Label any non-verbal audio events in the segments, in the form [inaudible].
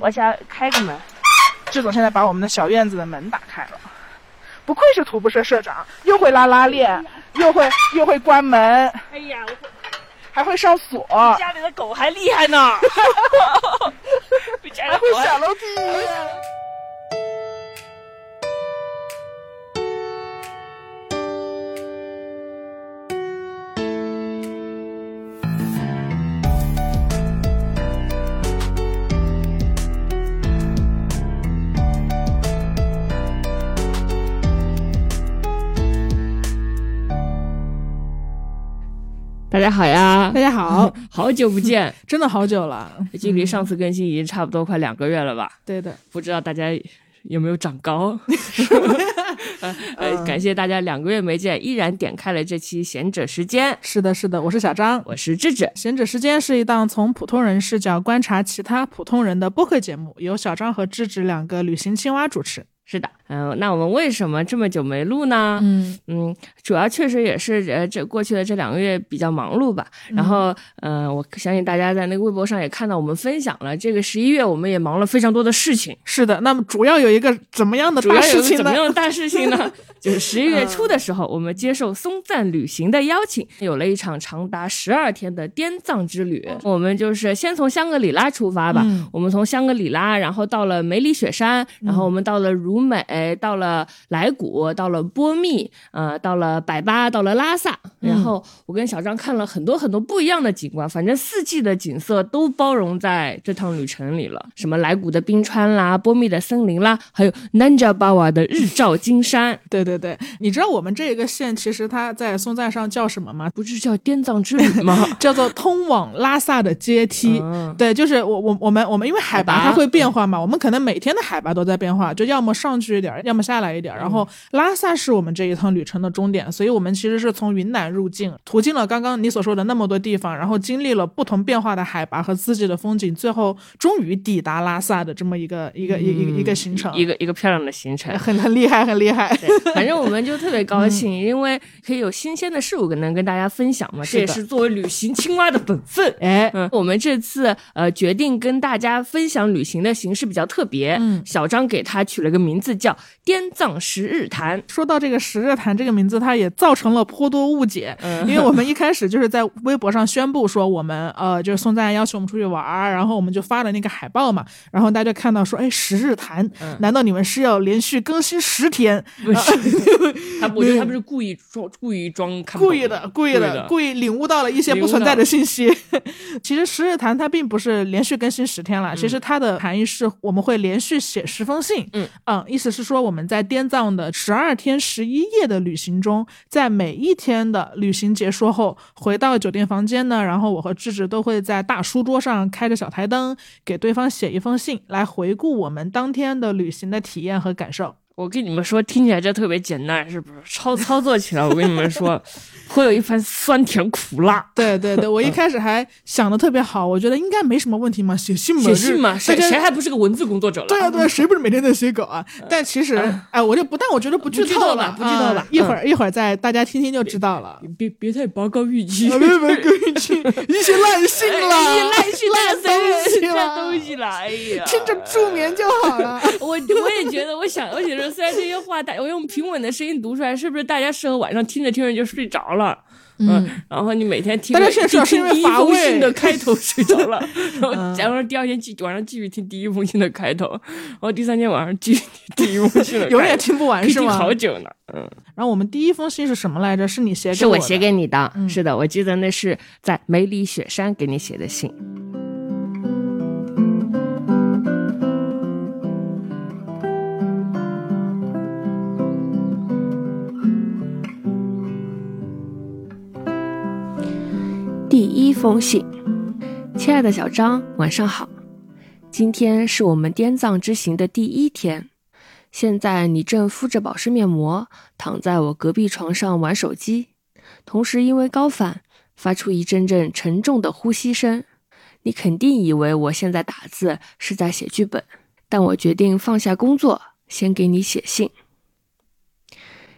我想开个门。志总现在把我们的小院子的门打开了，不愧是徒步社社长，又会拉拉链，又会又会关门，哎呀，我还会上锁，家里的狗还厉害呢 [laughs] [laughs] 比家里还会的狗还下楼梯。[laughs] 大家好呀，大家好，[laughs] 好久不见，[laughs] 真的好久了，距离上次更新已经差不多快两个月了吧？对的，不知道大家有没有长高？[laughs] 呃，呃感谢大家两个月没见，依然点开了这期贤者时间。是的，是的，我是小张。我是智智，贤者时间是一档从普通人视角观察其他普通人的播客节目，由小张和智智两个旅行青蛙主持。是的，嗯、那我们为什么这么久没录呢？嗯嗯，主要确实也是呃，这过去的这两个月比较忙碌吧。然后，嗯、我相信大家在那个微博上也看到我们分享了，这个十一月我们也忙了非常多的事情。是的，那么主要有一个怎么样的大事情呢个怎么？样的大事情呢？[laughs] 就是十一月初的时候，我们接受松赞旅行的邀请，有了一场长达十二天的滇藏之旅。我们就是先从香格里拉出发吧，嗯我们从香格里拉，然后到了梅里雪山，然后我们到了如美，到了莱古，到了波密，呃，到了百巴，到了拉萨。然后我跟小张看了很多很多不一样的景观，反正四季的景色都包容在这趟旅程里了。什么莱古的冰川啦，波密的森林啦，还有南迦巴瓦的日照金山，对对对，你知道我们这个县其实它在松赞上叫什么吗？不是叫滇藏之旅吗？[laughs] 叫做通往拉萨的阶梯。嗯对，就是我我我们我们因为海拔它会变化嘛，我们可能每天的海拔都在变化，就要么上去一点，要么下来一点。然后拉萨是我们这一趟旅程的终点，所以我们其实是从云南入境，途经了刚刚你所说的那么多地方，然后经历了不同变化的海拔和四季的风景，最后终于抵达拉萨的这么一个一个一个一个一个行程，一个一个漂亮的行程。很很厉害，很厉害。对，反正我们就特别高兴，因为可以有新鲜的事物跟能跟大家分享嘛，这也是作为旅行青蛙的本分。哎，嗯，我们这次呃决定跟大家分享旅行的形式比较特别，嗯小张给它取了个名字叫“滇藏十日谈。说到这个十日谈这个名字，它也造成了颇多误解，因为我们一开始就是在微博上宣布说我们呃就是宋赞邀请我们出去玩儿，然后我们就发了那个海报嘛，然后大家就看到说，哎，十日谈，难道你们是要连续更新十天？”，不是，[laughs] 他我觉得他们是故意装故意装看故意的，故意的，的。故意领悟到了一些不存在的信息。其实十日谈它并不是连续更新十天了，其实它的含义是我们会连续写十封信。嗯。意思是说我们在滇藏的十二天十一夜的旅行中，在每一天的旅行结束后，回到酒店房间呢，然后我和智智都会在大书桌上开着小台灯，给对方写一封信，来回顾我们当天的旅行的体验和感受。我跟你们说，听起来这特别简单，是不是？操操作起来，我跟你们说，会有一番酸甜苦辣。对对对，我一开始还想的特别好，我觉得应该没什么问题嘛，写信嘛，写信嘛，谁谁还不是个文字工作者了？对啊对啊，谁不是每天在写稿啊？[laughs] 但其实，哎，我就不，但我觉得不剧透了，不剧透吧啊一会儿一会儿再大家听听就知道了。别别太拔高预期，啊别拔高预期 [laughs] 一些烂信了，哎烂信烂东西烂了，东西了，哎呀，听着助眠就好了。[laughs] 我我也觉得，我想，我觉得虽然这些话大，我用平稳的声音读出来，是不是大家适合晚上听着听着就睡着了？嗯，然后你每天听，大家现在睡着是因为听第一乏味封信的开头睡着了，[laughs] 然后然后第二天继晚上继续听第一封信的开头，然后第三天晚上继续听第一封信的开头，[laughs] 永远听不完是吗？好久呢。嗯，然后我们第一封信是什么来着？是你写给是我写给你的，嗯是的，我记得那是在梅里雪山给你写的信。一封信，亲爱的小张，晚上好。今天是我们滇藏之行的第一天，现在你正敷着保湿面膜，躺在我隔壁床上玩手机，同时因为高反发出一阵阵沉重的呼吸声。你肯定以为我现在打字是在写剧本，但我决定放下工作，先给你写信。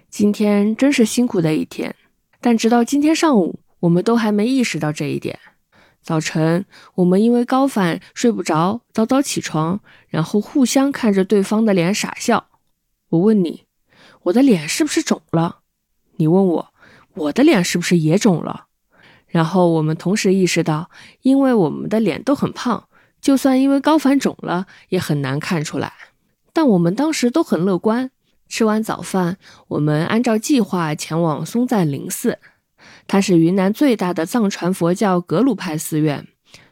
今天真是辛苦的一天，但直到今天上午，我们都还没意识到这一点。早晨，我们因为高反睡不着，早早起床，然后互相看着对方的脸傻笑。我问你，我的脸是不是肿了？你问我，我的脸是不是也肿了？然后我们同时意识到，因为我们的脸都很胖，就算因为高反肿了，也很难看出来。但我们当时都很乐观。吃完早饭，我们按照计划前往松赞林寺。它是云南最大的藏传佛教格鲁派寺院，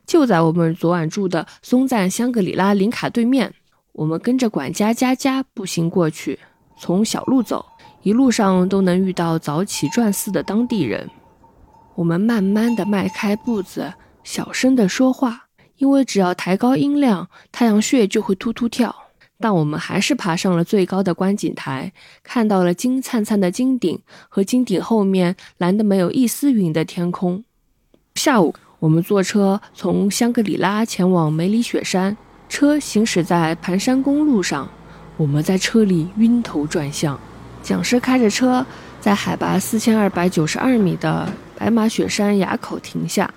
就在我们昨晚住的松赞香格里拉林卡对面。我们跟着管家佳佳步行过去，从小路走，一路上都能遇到早起转寺的当地人。我们慢慢的迈开步子，小声的说话，因为只要抬高音量，太阳穴就会突突跳。但我们还是爬上了最高的观景台，看到了金灿灿的金顶和金顶后面蓝得没有一丝云的天空。下午，我们坐车从香格里拉前往梅里雪山，车行驶在盘山公路上，我们在车里晕头转向。讲师开着车在海拔四千二百九十二米的白马雪山垭口停下。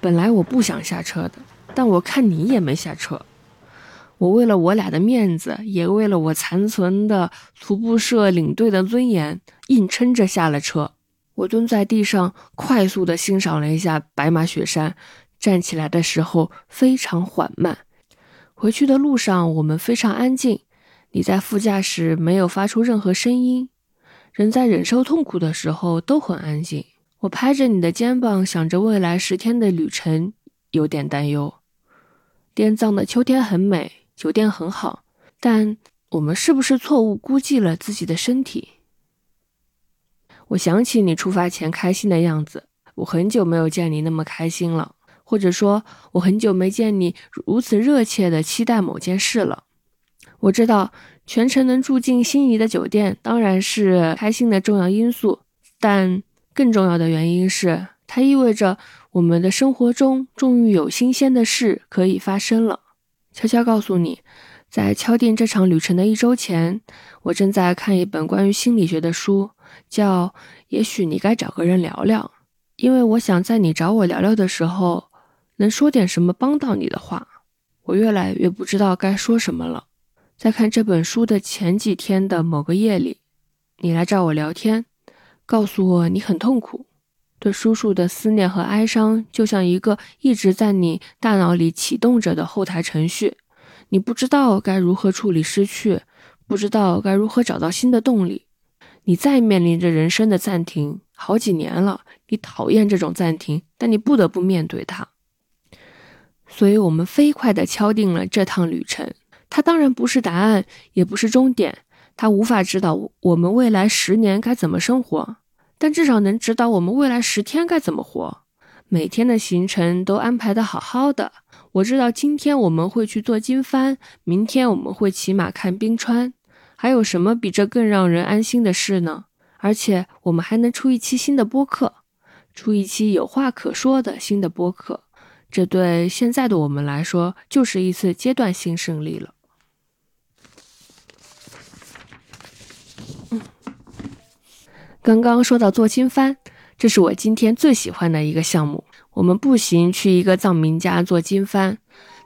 本来我不想下车的，但我看你也没下车。我为了我俩的面子，也为了我残存的徒步社领队的尊严，硬撑着下了车。我蹲在地上，快速地欣赏了一下白马雪山，站起来的时候非常缓慢。回去的路上，我们非常安静。你在副驾驶没有发出任何声音。人在忍受痛苦的时候都很安静。我拍着你的肩膀，想着未来十天的旅程，有点担忧。滇藏的秋天很美。酒店很好，但我们是不是错误估计了自己的身体？我想起你出发前开心的样子，我很久没有见你那么开心了，或者说，我很久没见你如此热切的期待某件事了。我知道全程能住进心仪的酒店当然是开心的重要因素，但更重要的原因是，它意味着我们的生活中终于有新鲜的事可以发生了。悄悄告诉你，在敲定这场旅程的一周前，我正在看一本关于心理学的书，叫《也许你该找个人聊聊》，因为我想在你找我聊聊的时候，能说点什么帮到你的话。我越来越不知道该说什么了。在看这本书的前几天的某个夜里，你来找我聊天，告诉我你很痛苦。对叔叔的思念和哀伤，就像一个一直在你大脑里启动着的后台程序。你不知道该如何处理失去，不知道该如何找到新的动力。你再面临着人生的暂停，好几年了。你讨厌这种暂停，但你不得不面对它。所以，我们飞快地敲定了这趟旅程。它当然不是答案，也不是终点。它无法指导我们未来十年该怎么生活。但至少能指导我们未来十天该怎么活。每天的行程都安排的好好的。我知道今天我们会去做经幡，明天我们会骑马看冰川。还有什么比这更让人安心的事呢？而且我们还能出一期新的播客，出一期有话可说的新的播客。这对现在的我们来说，就是一次阶段性胜利了。刚刚说到做经幡，这是我今天最喜欢的一个项目。我们步行去一个藏民家做经幡，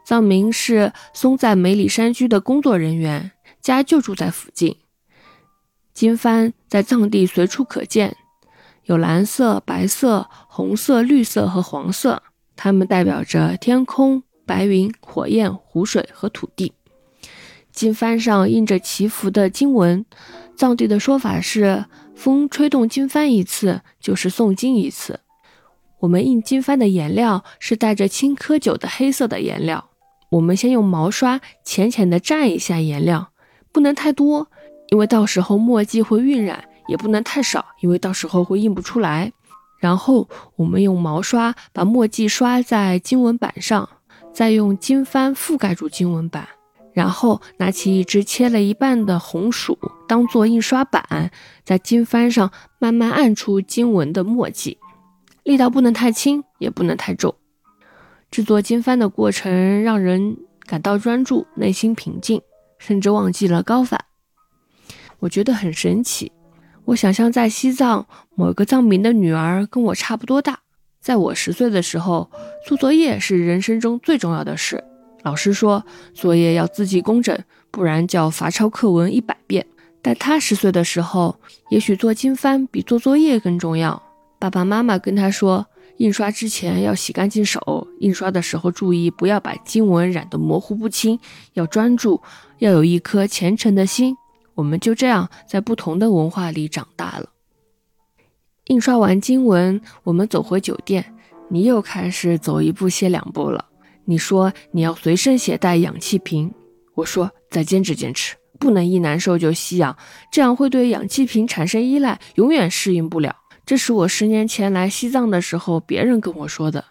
藏民是松赞梅里山居的工作人员，家就住在附近。经幡在藏地随处可见，有蓝色、白色、红色、绿色和黄色，它们代表着天空、白云、火焰、湖水和土地。经幡上印着祈福的经文，藏地的说法是。风吹动经幡一次，就是诵经一次。我们印经幡的颜料是带着青稞酒的黑色的颜料。我们先用毛刷浅浅的蘸一下颜料，不能太多，因为到时候墨迹会晕染；也不能太少，因为到时候会印不出来。然后我们用毛刷把墨迹刷在经文板上，再用经幡覆盖住经文板。然后拿起一只切了一半的红薯，当做印刷板，在经幡上慢慢按出经文的墨迹，力道不能太轻，也不能太重。制作经幡的过程让人感到专注，内心平静，甚至忘记了高反。我觉得很神奇。我想象在西藏某个藏民的女儿跟我差不多大，在我十岁的时候，做作业是人生中最重要的事。老师说，作业要字迹工整，不然就要罚抄课文一百遍。但他十岁的时候，也许做经幡比做作业更重要。爸爸妈妈跟他说，印刷之前要洗干净手，印刷的时候注意不要把经文染得模糊不清，要专注，要有一颗虔诚的心。我们就这样在不同的文化里长大了。印刷完经文，我们走回酒店，你又开始走一步歇两步了。你说你要随身携带氧气瓶，我说再坚持坚持，不能一难受就吸氧，这样会对氧气瓶产生依赖，永远适应不了。这是我十年前来西藏的时候别人跟我说的。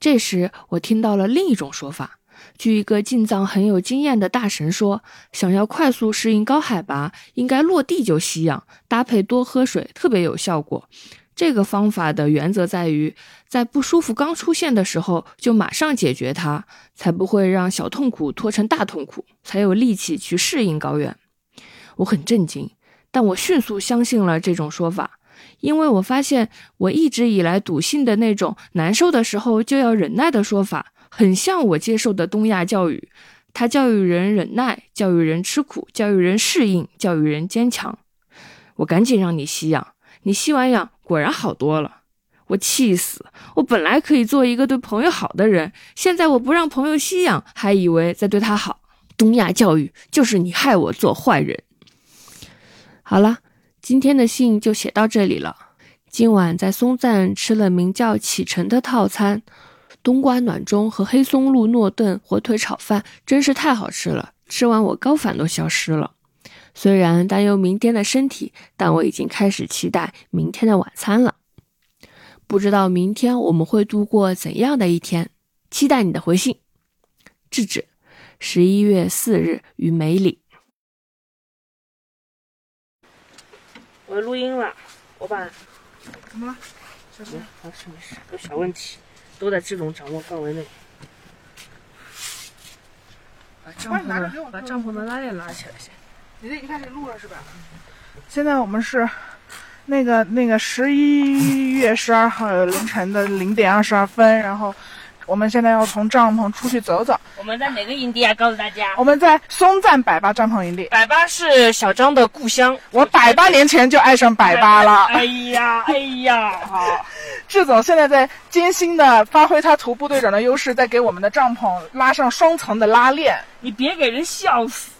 这时我听到了另一种说法。据一个进藏很有经验的大神说，想要快速适应高海拔，应该落地就吸氧，搭配多喝水，特别有效果。这个方法的原则在于，在不舒服刚出现的时候就马上解决它，才不会让小痛苦拖成大痛苦，才有力气去适应高原。我很震惊，但我迅速相信了这种说法，因为我发现我一直以来笃信的那种难受的时候就要忍耐的说法。很像我接受的东亚教育，他教育人忍耐，教育人吃苦，教育人适应，教育人坚强。我赶紧让你吸氧，你吸完氧果然好多了。我气死！我本来可以做一个对朋友好的人，现在我不让朋友吸氧，还以为在对他好。东亚教育就是你害我做坏人。好了，今天的信就写到这里了。今晚在松赞吃了名叫启程的套餐。冬瓜暖盅和黑松露诺顿火腿炒饭真是太好吃了，吃完我高反都消失了。虽然担忧明天的身体，但我已经开始期待明天的晚餐了。不知道明天我们会度过怎样的一天？期待你的回信。智智，十一月四日于梅里。我录音了，我把怎么了？没事没事，有小问题。都在这种掌握范围内。把帐篷的把帐篷的拉链拉起来先。你这已经开始录了是吧？现在我们是那个那个十一月十二号凌晨的零点二十二分，然后。我们现在要从帐篷出去走走。我们在哪个营地啊？告诉大家，我们在松赞百巴帐篷营地。百巴是小张的故乡，我百八年前就爱上百巴了。哎呀，哎呀，好。志总现在在艰辛的发挥他徒步队长的优势，在给我们的帐篷拉上双层的拉链。你别给人笑死！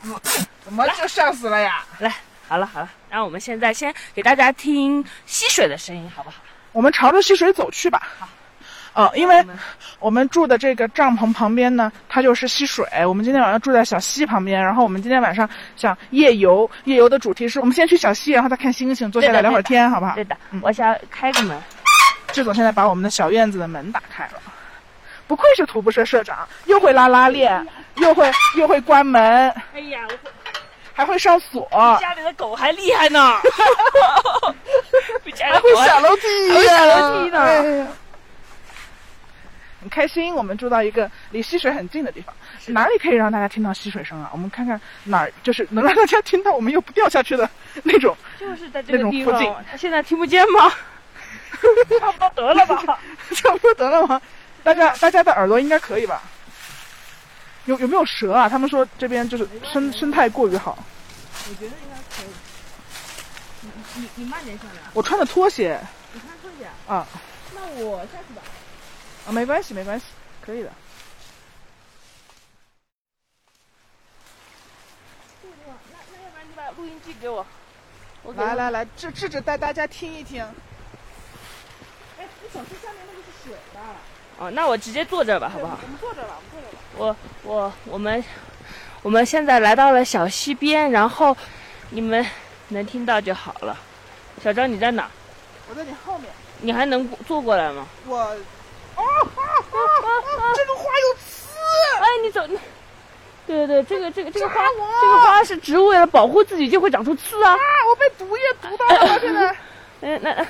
怎么就笑死了呀？来，好了好了，那我们现在先给大家听溪水的声音，好不好？我们朝着溪水走去吧。好。哦，因为我们住的这个帐篷旁边呢，它就是溪水。我们今天晚上住在小溪旁边，然后我们今天晚上想夜游。夜游的主题是我们先去小溪，然后再看星星，坐下来聊会儿天，好不好？对的，我想开个门。志总现在把我们的小院子的门打开了，不愧是徒步社社长，又会拉拉链，又会又会关门。哎呀，我还会上锁。家里的狗还厉害呢，[laughs] 还会下楼梯，下楼梯呢。很开心，我们住到一个离溪水很近的地方。哪里可以让大家听到溪水声啊？我们看看哪儿就是能让大家听到我们又不掉下去的那种，就是在这个地方。他现在听不见吗？[laughs] 差不多得了吧？[laughs] 差不多得了吗？大家大家的耳朵应该可以吧？有有没有蛇啊？他们说这边就是生生态过于好。我觉得应该可以。你你你慢点下来。我穿的拖鞋。你穿拖鞋啊？那我下。啊，没关系，没关系，可以的。那那要不然你把录音机给我。我来来来，智智智带大家听一听。哎，你小溪下面那个是水的。哦，那我直接坐这儿吧，好不好？我们坐这儿吧，我们坐这儿吧。我我我们我们现在来到了小溪边，然后你们能听到就好了。小张，你在哪？我在你后面。你还能坐过来吗？我。啊啊啊！这个花有刺！哎，你走，你，对对对，这个这个这个花，这个花是植物为了保护自己就会长出刺啊！啊，我被毒液毒到了，现在，[laughs] 哎，那，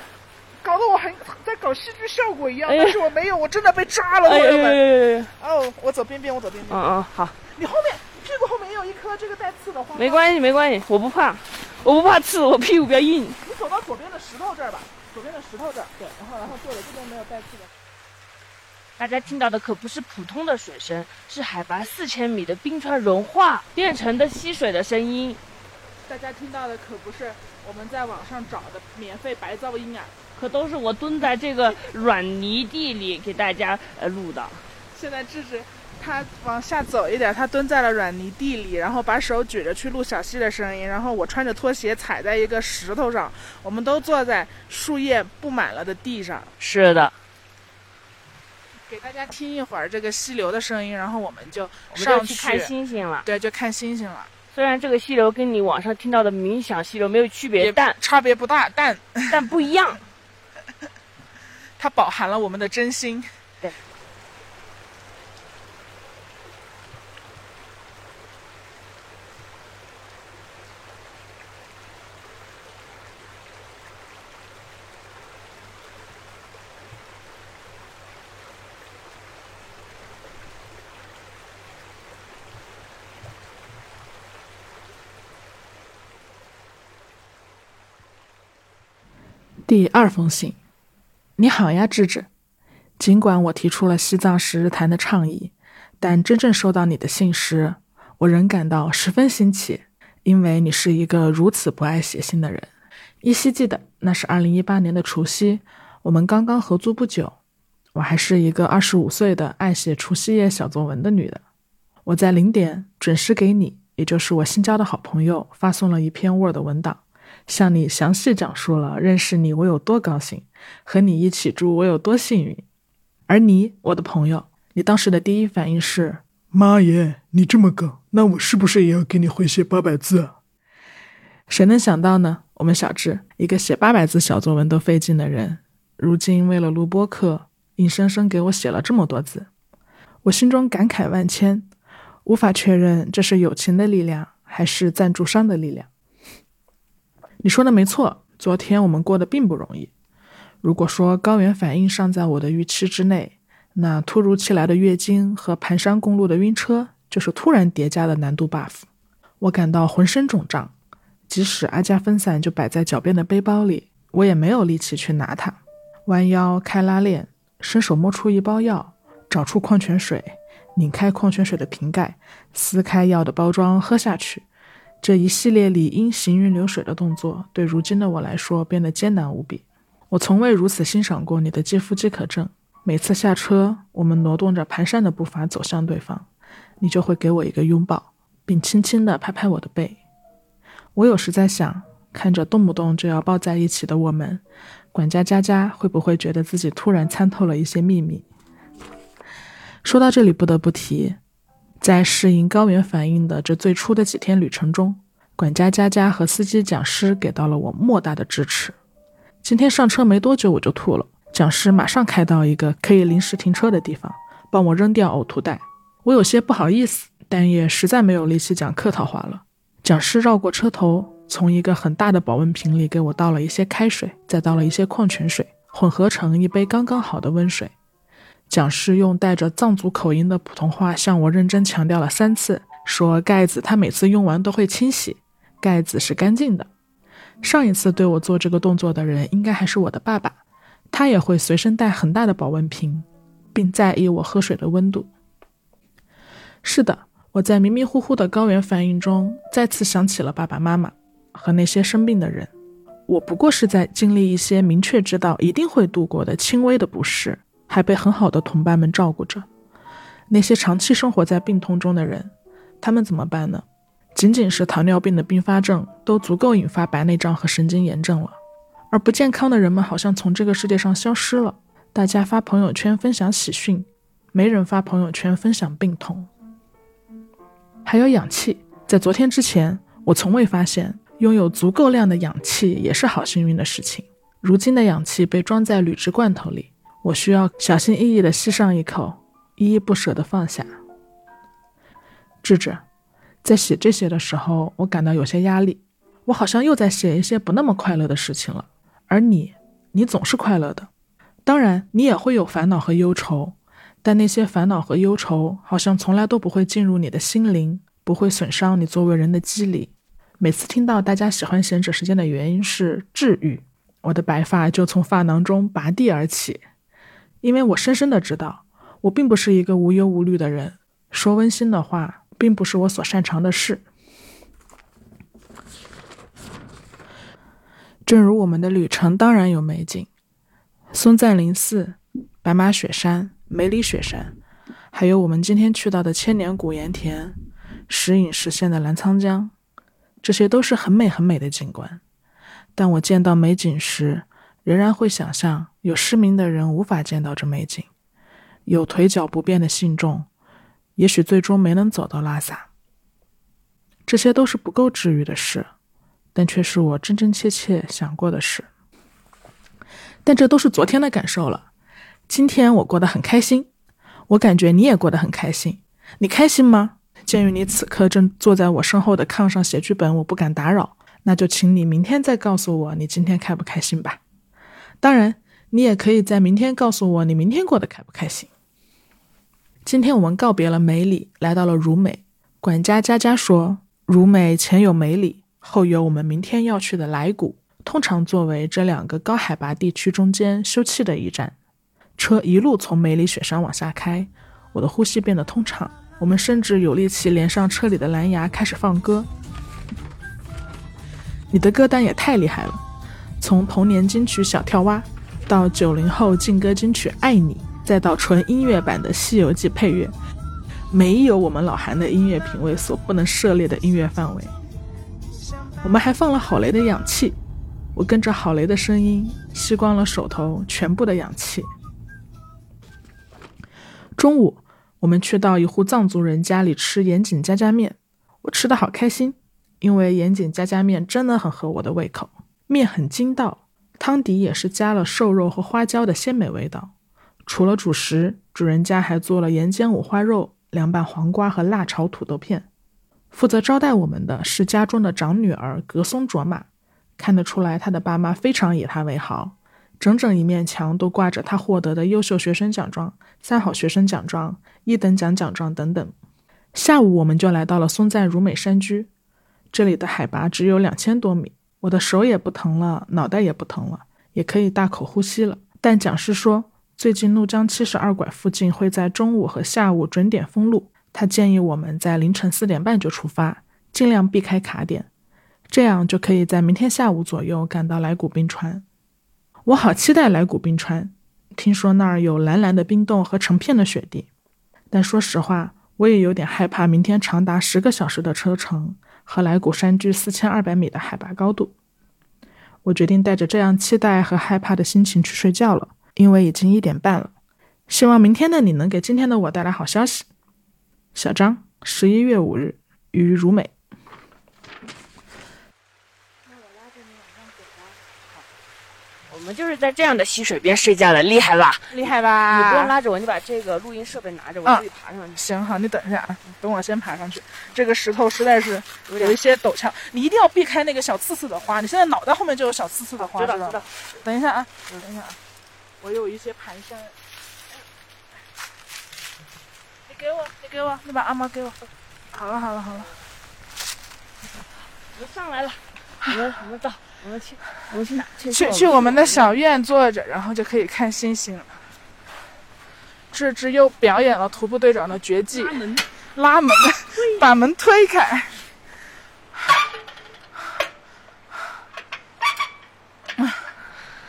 搞得我很在搞戏剧效果一样，但是我没有，我真的被扎了，朋友们。哦，我走边边，我走边边。嗯嗯，好。你后面屁股后面也有一颗这个带刺的花。没关系，没关系，我不怕，我不怕刺，我屁股比较硬。你走到左边的石头这儿吧，左边的石头这儿，对，然后然后坐着，这边没有带刺的。大家听到的可不是普通的水声，是海拔四千米的冰川融化变成的溪水的声音。大家听到的可不是我们在网上找的免费白噪音啊，可都是我蹲在这个软泥地里给大家呃录的。现在智智他往下走一点，他蹲在了软泥地里，然后把手举着去录小溪的声音。然后我穿着拖鞋踩在一个石头上，我们都坐在树叶布满了的地上。是的。给大家听一会儿这个溪流的声音，然后我们就上去看星星了。对，就看星星了。虽然这个溪流跟你网上听到的冥想溪流没有区别，但差别不大，但但不一样。[laughs] 它饱含了我们的真心。第二封信，你好呀，智智。尽管我提出了西藏十日谈的倡议，但真正收到你的信时，我仍感到十分新奇，因为你是一个如此不爱写信的人。依稀记得那是二零一八年的除夕，我们刚刚合租不久，我还是一个二十五岁的爱写除夕夜小作文的女的。我在零点准时给你，也就是我新交的好朋友发送了一篇 Word 文档。向你详细讲述了认识你我有多高兴，和你一起住我有多幸运。而你，我的朋友，你当时的第一反应是：妈耶，你这么高，那我是不是也要给你回写八百字？谁能想到呢？我们小智，一个写八百字小作文都费劲的人，如今为了录播课，硬生生给我写了这么多字。我心中感慨万千，无法确认这是友情的力量，还是赞助商的力量。你说的没错，昨天我们过得并不容易。如果说高原反应尚在我的预期之内，那突如其来的月经和盘山公路的晕车就是突然叠加的难度 buff。我感到浑身肿胀，即使阿加芬散就摆在脚边的背包里，我也没有力气去拿它。弯腰开拉链，伸手摸出一包药，找出矿泉水，拧开矿泉水的瓶盖，撕开药的包装，喝下去。这一系列理应行云流水的动作，对如今的我来说变得艰难无比。我从未如此欣赏过你的肌肤饥渴症。每次下车，我们挪动着蹒跚的步伐走向对方，你就会给我一个拥抱，并轻轻地拍拍我的背。我有时在想，看着动不动就要抱在一起的我们，管家佳佳会不会觉得自己突然参透了一些秘密？说到这里，不得不提。在适应高原反应的这最初的几天旅程中，管家佳佳和司机讲师给到了我莫大的支持。今天上车没多久我就吐了，讲师马上开到一个可以临时停车的地方，帮我扔掉呕吐袋。我有些不好意思，但也实在没有力气讲客套话了。讲师绕过车头，从一个很大的保温瓶里给我倒了一些开水，再倒了一些矿泉水，混合成一杯刚刚好的温水。讲师用带着藏族口音的普通话向我认真强调了三次，说盖子他每次用完都会清洗，盖子是干净的。上一次对我做这个动作的人应该还是我的爸爸，他也会随身带很大的保温瓶，并在意我喝水的温度。是的，我在迷迷糊糊的高原反应中再次想起了爸爸妈妈和那些生病的人。我不过是在经历一些明确知道一定会度过的轻微的不适。还被很好的同伴们照顾着。那些长期生活在病痛中的人，他们怎么办呢？仅仅是糖尿病的并发症都足够引发白内障和神经炎症了。而不健康的人们好像从这个世界上消失了。大家发朋友圈分享喜讯，没人发朋友圈分享病痛。还有氧气，在昨天之前，我从未发现拥有足够量的氧气也是好幸运的事情。如今的氧气被装在铝制罐头里。我需要小心翼翼地吸上一口，依依不舍地放下。智智，在写这些的时候，我感到有些压力。我好像又在写一些不那么快乐的事情了。而你，你总是快乐的。当然，你也会有烦恼和忧愁，但那些烦恼和忧愁好像从来都不会进入你的心灵，不会损伤你作为人的肌理。每次听到大家喜欢闲者时间的原因是治愈，我的白发就从发囊中拔地而起。因为我深深的知道，我并不是一个无忧无虑的人，说温馨的话，并不是我所擅长的事。正如我们的旅程当然有美景，松赞林寺、白马雪山、梅里雪山，还有我们今天去到的千年古盐田、时隐时现的澜沧江，这些都是很美很美的景观。但我见到美景时，仍然会想象有失明的人无法见到这美景，有腿脚不便的信众，也许最终没能走到拉萨。这些都是不够治愈的事。但却是我真真切切想过的事。但这都是昨天的感受了。今天我过得很开心，我感觉你也过得很开心。你开心吗？鉴于你此刻正坐在我身后的炕上写剧本，我不敢打扰，那就请你明天再告诉我你今天开不开心吧。当然，你也可以在明天告诉我你明天过得开不开心。今天我们告别了梅里，来到了如美。管家佳佳说，如美前有梅里。后有我们明天要去的来古，通常作为这两个高海拔地区中间休憩的一站。车一路从梅里雪山往下开，我的呼吸变得通畅。我们甚至有力气连上车里的蓝牙，开始放歌。你的歌单也太厉害了，从童年金曲《小跳蛙》，到九零后劲歌金曲《爱你》，再到纯音乐版的《西游记》配乐，没有我们老韩的音乐品味所不能涉猎的音乐范围。我们还放了郝雷的氧气，我跟着郝雷的声音吸光了手头全部的氧气。中午，我们去到一户藏族人家里吃盐井家家面，我吃的好开心，因为盐井家家面真的很合我的胃口，面很筋道，汤底也是加了瘦肉和花椒的鲜美味道。除了主食，主人家还做了盐煎五花肉、凉拌黄瓜和辣炒土豆片。负责招待我们的是家中的长女儿格松卓玛，看得出来她的爸妈非常以她为豪，整整一面墙都挂着她获得的优秀学生奖状、三好学生奖状、一等奖奖状等等。下午我们就来到了松赞如美山居，这里的海拔只有两千多米，我的手也不疼了，脑袋也不疼了，也可以大口呼吸了。但讲师说，最近怒江七十二拐附近会在中午和下午准点封路。他建议我们在凌晨四点半就出发，尽量避开卡点，这样就可以在明天下午左右赶到来古冰川。我好期待来古冰川，听说那儿有蓝蓝的冰洞和成片的雪地。但说实话，我也有点害怕明天长达十个小时的车程和来古山居四千二百米的海拔高度。我决定带着这样期待和害怕的心情去睡觉了，因为已经一点半了。希望明天的你能给今天的我带来好消息。小张，十一月五日，于如美。那我拉着你往上走吧。好，我们就是在这样的溪水边睡觉的，厉害吧？厉害吧？你不用拉着我，你把这个录音设备拿着，我自己爬上去。行，好，你等一下啊，等我先爬上去。这个石头实在是有一些陡峭，你一定要避开那个小刺刺的花。你现在脑袋后面就有小刺刺的花，知道知道。等一下啊，等一下啊，我有一些蹒跚。给我，你给我，你把阿妈给我。好了，好了，好了。我们上来了，我们我们到，我们去，我们去哪？去去我们的小院坐着，然后就可以看星星了。这只又表演了徒步队长的绝技，拉门，拉门，把门推开。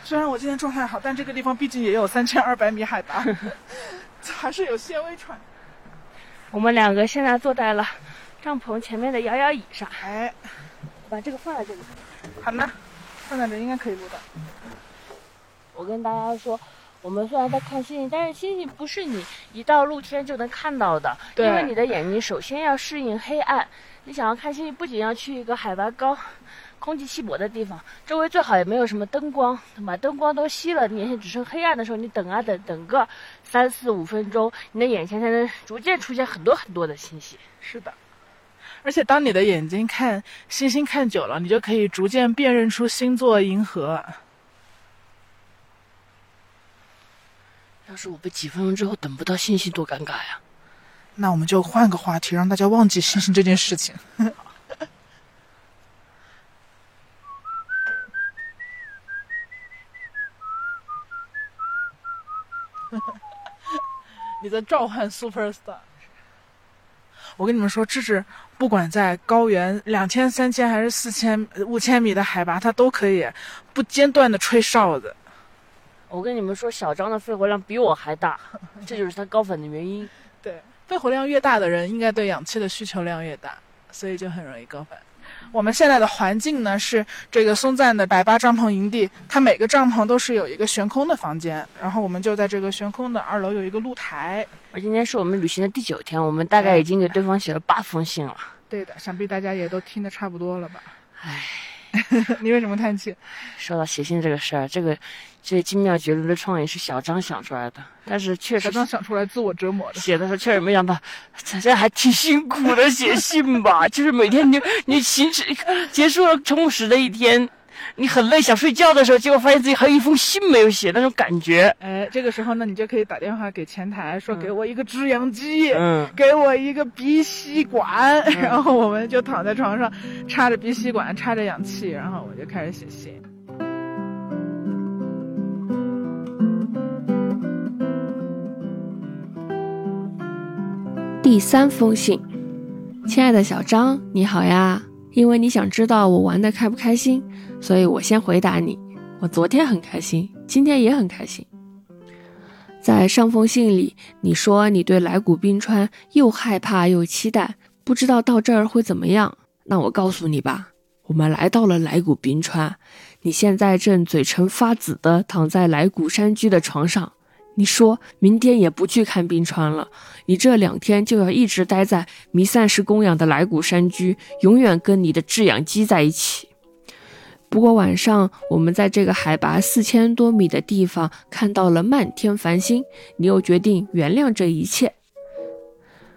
虽然我今天状态好，但这个地方毕竟也有三千二百米海拔，[laughs] 还是有些微喘。我们两个现在坐在了帐篷前面的摇摇椅上。哎，把这个放在这里。好的，放在这应该可以录到。我跟大家说，我们虽然在看星星，但是星星不是你一到露天就能看到的，因为你的眼睛首先要适应黑暗。你想要看星星，不仅要去一个海拔高。空气稀薄的地方，周围最好也没有什么灯光，把灯光都熄了，眼前只剩黑暗的时候，你等啊等，等个三四五分钟，你的眼前才能逐渐出现很多很多的星星。是的，而且当你的眼睛看星星看久了，你就可以逐渐辨认出星座、银河。要是我被几分钟之后等不到星星，多尴尬呀！那我们就换个话题，让大家忘记星星这件事情。[laughs] 你在召唤 superstar。我跟你们说，智智不管在高原两千、三千还是四千、五千米的海拔，它都可以不间断的吹哨子。我跟你们说，小张的肺活量比我还大，[laughs] 这就是他高反的原因。对，肺活量越大的人，应该对氧气的需求量越大，所以就很容易高反。我们现在的环境呢是这个松赞的百八帐篷营地，它每个帐篷都是有一个悬空的房间，然后我们就在这个悬空的二楼有一个露台。而今天是我们旅行的第九天，我们大概已经给对方写了八封信了。对的，想必大家也都听得差不多了吧？唉。[laughs] 你为什么叹气？说到写信这个事儿，这个这精妙绝伦的创意是小张想出来的，但是确实小张想出来自我折磨的。写的时候确实没想到，这还挺辛苦的写信吧？就是每天你你行驶结束了充实的一天。你很累，想睡觉的时候，结果发现自己还有一封信没有写，那种感觉。哎，这个时候呢，你就可以打电话给前台，说给我一个制氧机，嗯，给我一个鼻吸管，然后我们就躺在床上，插着鼻吸管，插着氧气，然后我就开始写信。第三封信，亲爱的小张，你好呀。因为你想知道我玩的开不开心，所以我先回答你。我昨天很开心，今天也很开心。在上封信里，你说你对来古冰川又害怕又期待，不知道到这儿会怎么样。那我告诉你吧，我们来到了来古冰川，你现在正嘴唇发紫的躺在来古山居的床上。你说明天也不去看冰川了，你这两天就要一直待在弥散式供养的来古山居，永远跟你的制氧机在一起。不过晚上我们在这个海拔四千多米的地方看到了漫天繁星，你又决定原谅这一切。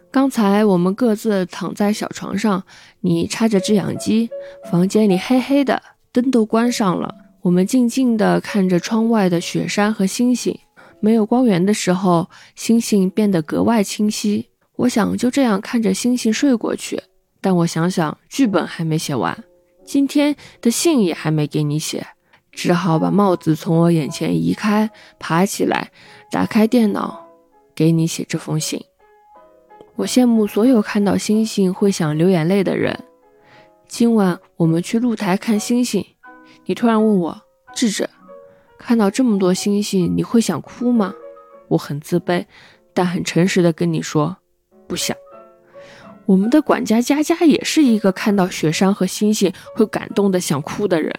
刚才我们各自躺在小床上，你插着制氧机，房间里黑黑的，灯都关上了，我们静静地看着窗外的雪山和星星。没有光源的时候，星星变得格外清晰。我想就这样看着星星睡过去。但我想想，剧本还没写完，今天的信也还没给你写，只好把帽子从我眼前移开，爬起来，打开电脑，给你写这封信。我羡慕所有看到星星会想流眼泪的人。今晚我们去露台看星星。你突然问我，智者。看到这么多星星，你会想哭吗？我很自卑，但很诚实的跟你说，不想。我们的管家佳佳也是一个看到雪山和星星会感动的想哭的人。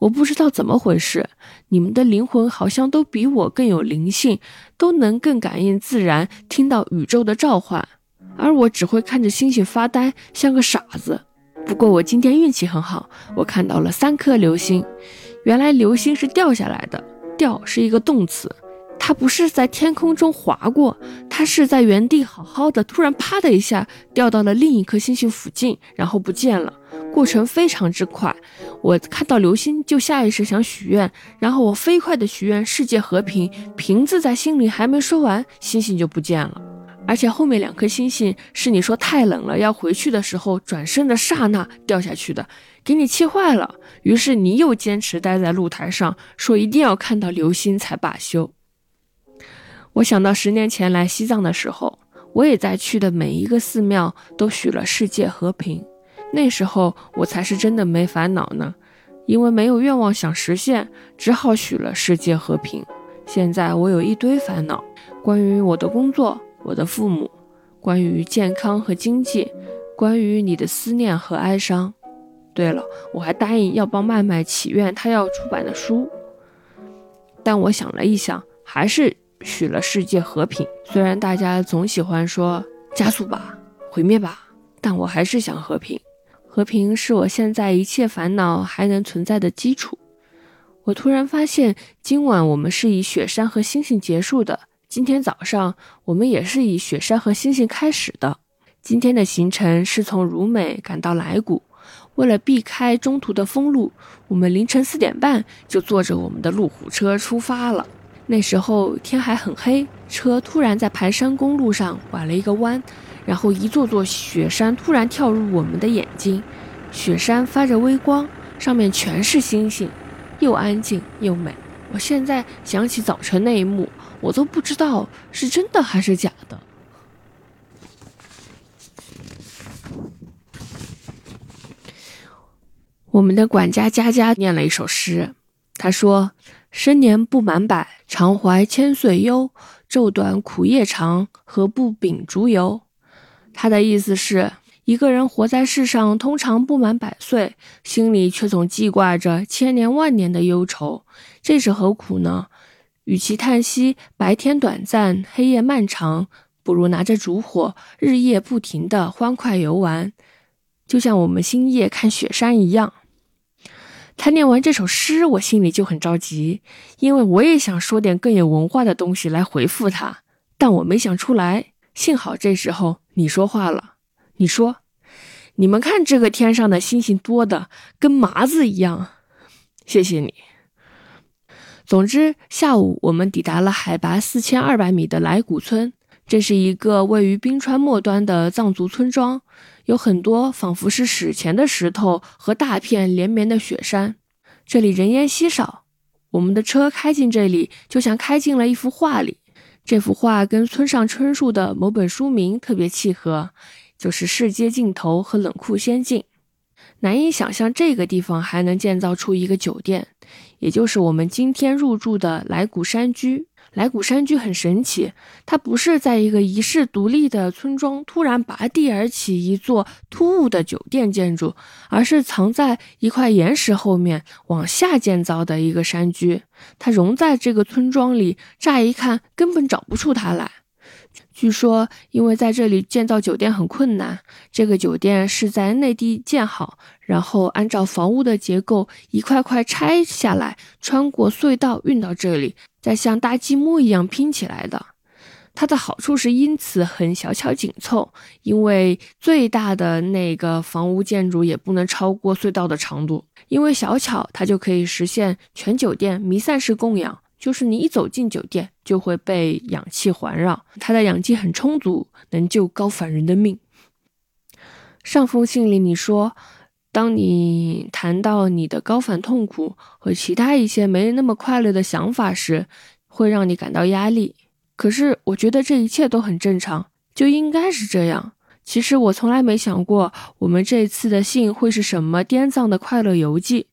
我不知道怎么回事，你们的灵魂好像都比我更有灵性，都能更感应自然，听到宇宙的召唤，而我只会看着星星发呆，像个傻子。不过我今天运气很好，我看到了三颗流星。原来流星是掉下来的，掉是一个动词，它不是在天空中划过，它是在原地好好的，突然啪的一下掉到了另一颗星星附近，然后不见了。过程非常之快，我看到流星就下意识想许愿，然后我飞快的许愿世界和平，瓶子在心里还没说完，星星就不见了。而且后面两颗星星是你说太冷了要回去的时候转身的刹那掉下去的。给你气坏了，于是你又坚持待在露台上，说一定要看到流星才罢休。我想到十年前来西藏的时候，我也在去的每一个寺庙都许了世界和平，那时候我才是真的没烦恼呢，因为没有愿望想实现，只好许了世界和平。现在我有一堆烦恼，关于我的工作、我的父母，关于健康和经济，关于你的思念和哀伤。对了，我还答应要帮麦麦祈愿他要出版的书，但我想了一想，还是许了世界和平。虽然大家总喜欢说加速吧、毁灭吧，但我还是想和平。和平是我现在一切烦恼还能存在的基础。我突然发现，今晚我们是以雪山和星星结束的，今天早上我们也是以雪山和星星开始的。今天的行程是从如美赶到来古。为了避开中途的封路，我们凌晨四点半就坐着我们的路虎车出发了。那时候天还很黑，车突然在盘山公路上拐了一个弯，然后一座座雪山突然跳入我们的眼睛。雪山发着微光，上面全是星星，又安静又美。我现在想起早晨那一幕，我都不知道是真的还是假的。我们的管家佳佳念了一首诗，他说：“生年不满百，常怀千岁忧。昼短苦夜长，何不秉烛游？”他的意思是，一个人活在世上，通常不满百岁，心里却总记挂着千年万年的忧愁，这是何苦呢？与其叹息白天短暂，黑夜漫长，不如拿着烛火，日夜不停的欢快游玩，就像我们星夜看雪山一样。他念完这首诗，我心里就很着急，因为我也想说点更有文化的东西来回复他，但我没想出来。幸好这时候你说话了，你说：“你们看这个天上的星星多的跟麻子一样。”谢谢你。总之，下午我们抵达了海拔四千二百米的来古村，这是一个位于冰川末端的藏族村庄。有很多仿佛是史前的石头和大片连绵的雪山，这里人烟稀少。我们的车开进这里，就像开进了一幅画里。这幅画跟村上春树的某本书名特别契合，就是《世界尽头和冷酷仙境》。难以想象这个地方还能建造出一个酒店，也就是我们今天入住的来古山居。来古山居很神奇，它不是在一个遗世独立的村庄突然拔地而起一座突兀的酒店建筑，而是藏在一块岩石后面往下建造的一个山居。它融在这个村庄里，乍一看根本找不出它来。据说，因为在这里建造酒店很困难，这个酒店是在内地建好，然后按照房屋的结构一块块拆下来，穿过隧道运到这里，再像搭积木一样拼起来的。它的好处是因此很小巧紧凑，因为最大的那个房屋建筑也不能超过隧道的长度，因为小巧，它就可以实现全酒店弥散式供养。就是你一走进酒店，就会被氧气环绕，它的氧气很充足，能救高反人的命。上封信里你说，当你谈到你的高反痛苦和其他一些没那么快乐的想法时，会让你感到压力。可是我觉得这一切都很正常，就应该是这样。其实我从来没想过，我们这次的信会是什么滇藏的快乐游记。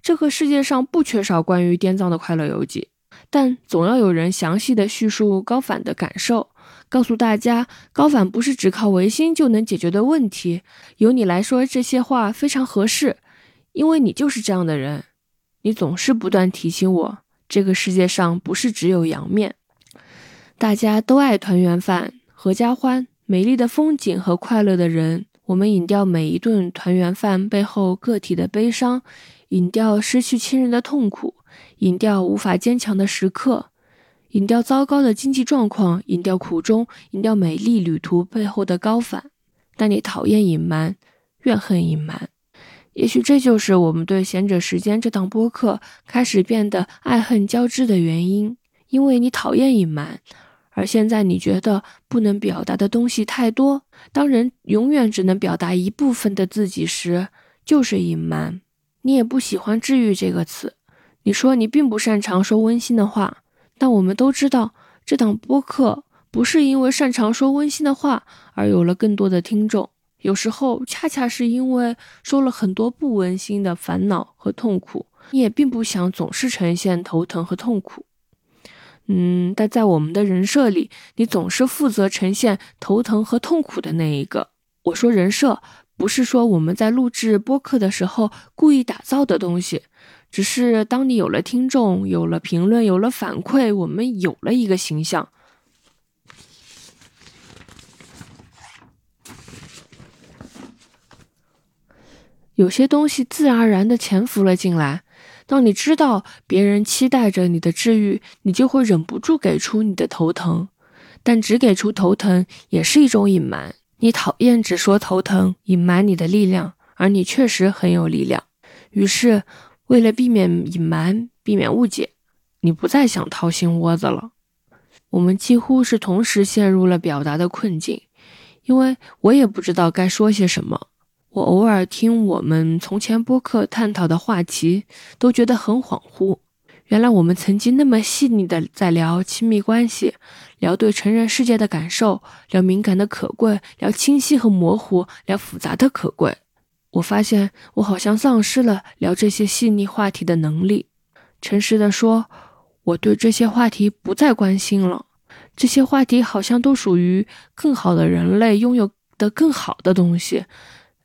这个世界上不缺少关于滇藏的快乐游记。但总要有人详细的叙述高反的感受，告诉大家高反不是只靠维新就能解决的问题。由你来说这些话非常合适，因为你就是这样的人。你总是不断提醒我，这个世界上不是只有阳面。大家都爱团圆饭、合家欢、美丽的风景和快乐的人。我们饮掉每一顿团圆饭背后个体的悲伤，饮掉失去亲人的痛苦。饮掉无法坚强的时刻，饮掉糟糕的经济状况，饮掉苦衷，饮掉美丽旅途背后的高反。但你讨厌隐瞒，怨恨隐瞒。也许这就是我们对《贤者时间》这档播客开始变得爱恨交织的原因。因为你讨厌隐瞒，而现在你觉得不能表达的东西太多。当人永远只能表达一部分的自己时，就是隐瞒。你也不喜欢“治愈”这个词。你说你并不擅长说温馨的话，但我们都知道，这档播客不是因为擅长说温馨的话而有了更多的听众。有时候恰恰是因为说了很多不温馨的烦恼和痛苦，你也并不想总是呈现头疼和痛苦。嗯，但在我们的人设里，你总是负责呈现头疼和痛苦的那一个。我说人设，不是说我们在录制播客的时候故意打造的东西。只是当你有了听众，有了评论，有了反馈，我们有了一个形象。有些东西自然而然的潜伏了进来。当你知道别人期待着你的治愈，你就会忍不住给出你的头疼。但只给出头疼也是一种隐瞒。你讨厌只说头疼，隐瞒你的力量，而你确实很有力量。于是。为了避免隐瞒，避免误解，你不再想掏心窝子了。我们几乎是同时陷入了表达的困境，因为我也不知道该说些什么。我偶尔听我们从前播客探讨的话题，都觉得很恍惚。原来我们曾经那么细腻的在聊亲密关系，聊对成人世界的感受，聊敏感的可贵，聊清晰和模糊，聊复杂的可贵。我发现我好像丧失了聊这些细腻话题的能力。诚实的说，我对这些话题不再关心了。这些话题好像都属于更好的人类拥有的更好的东西。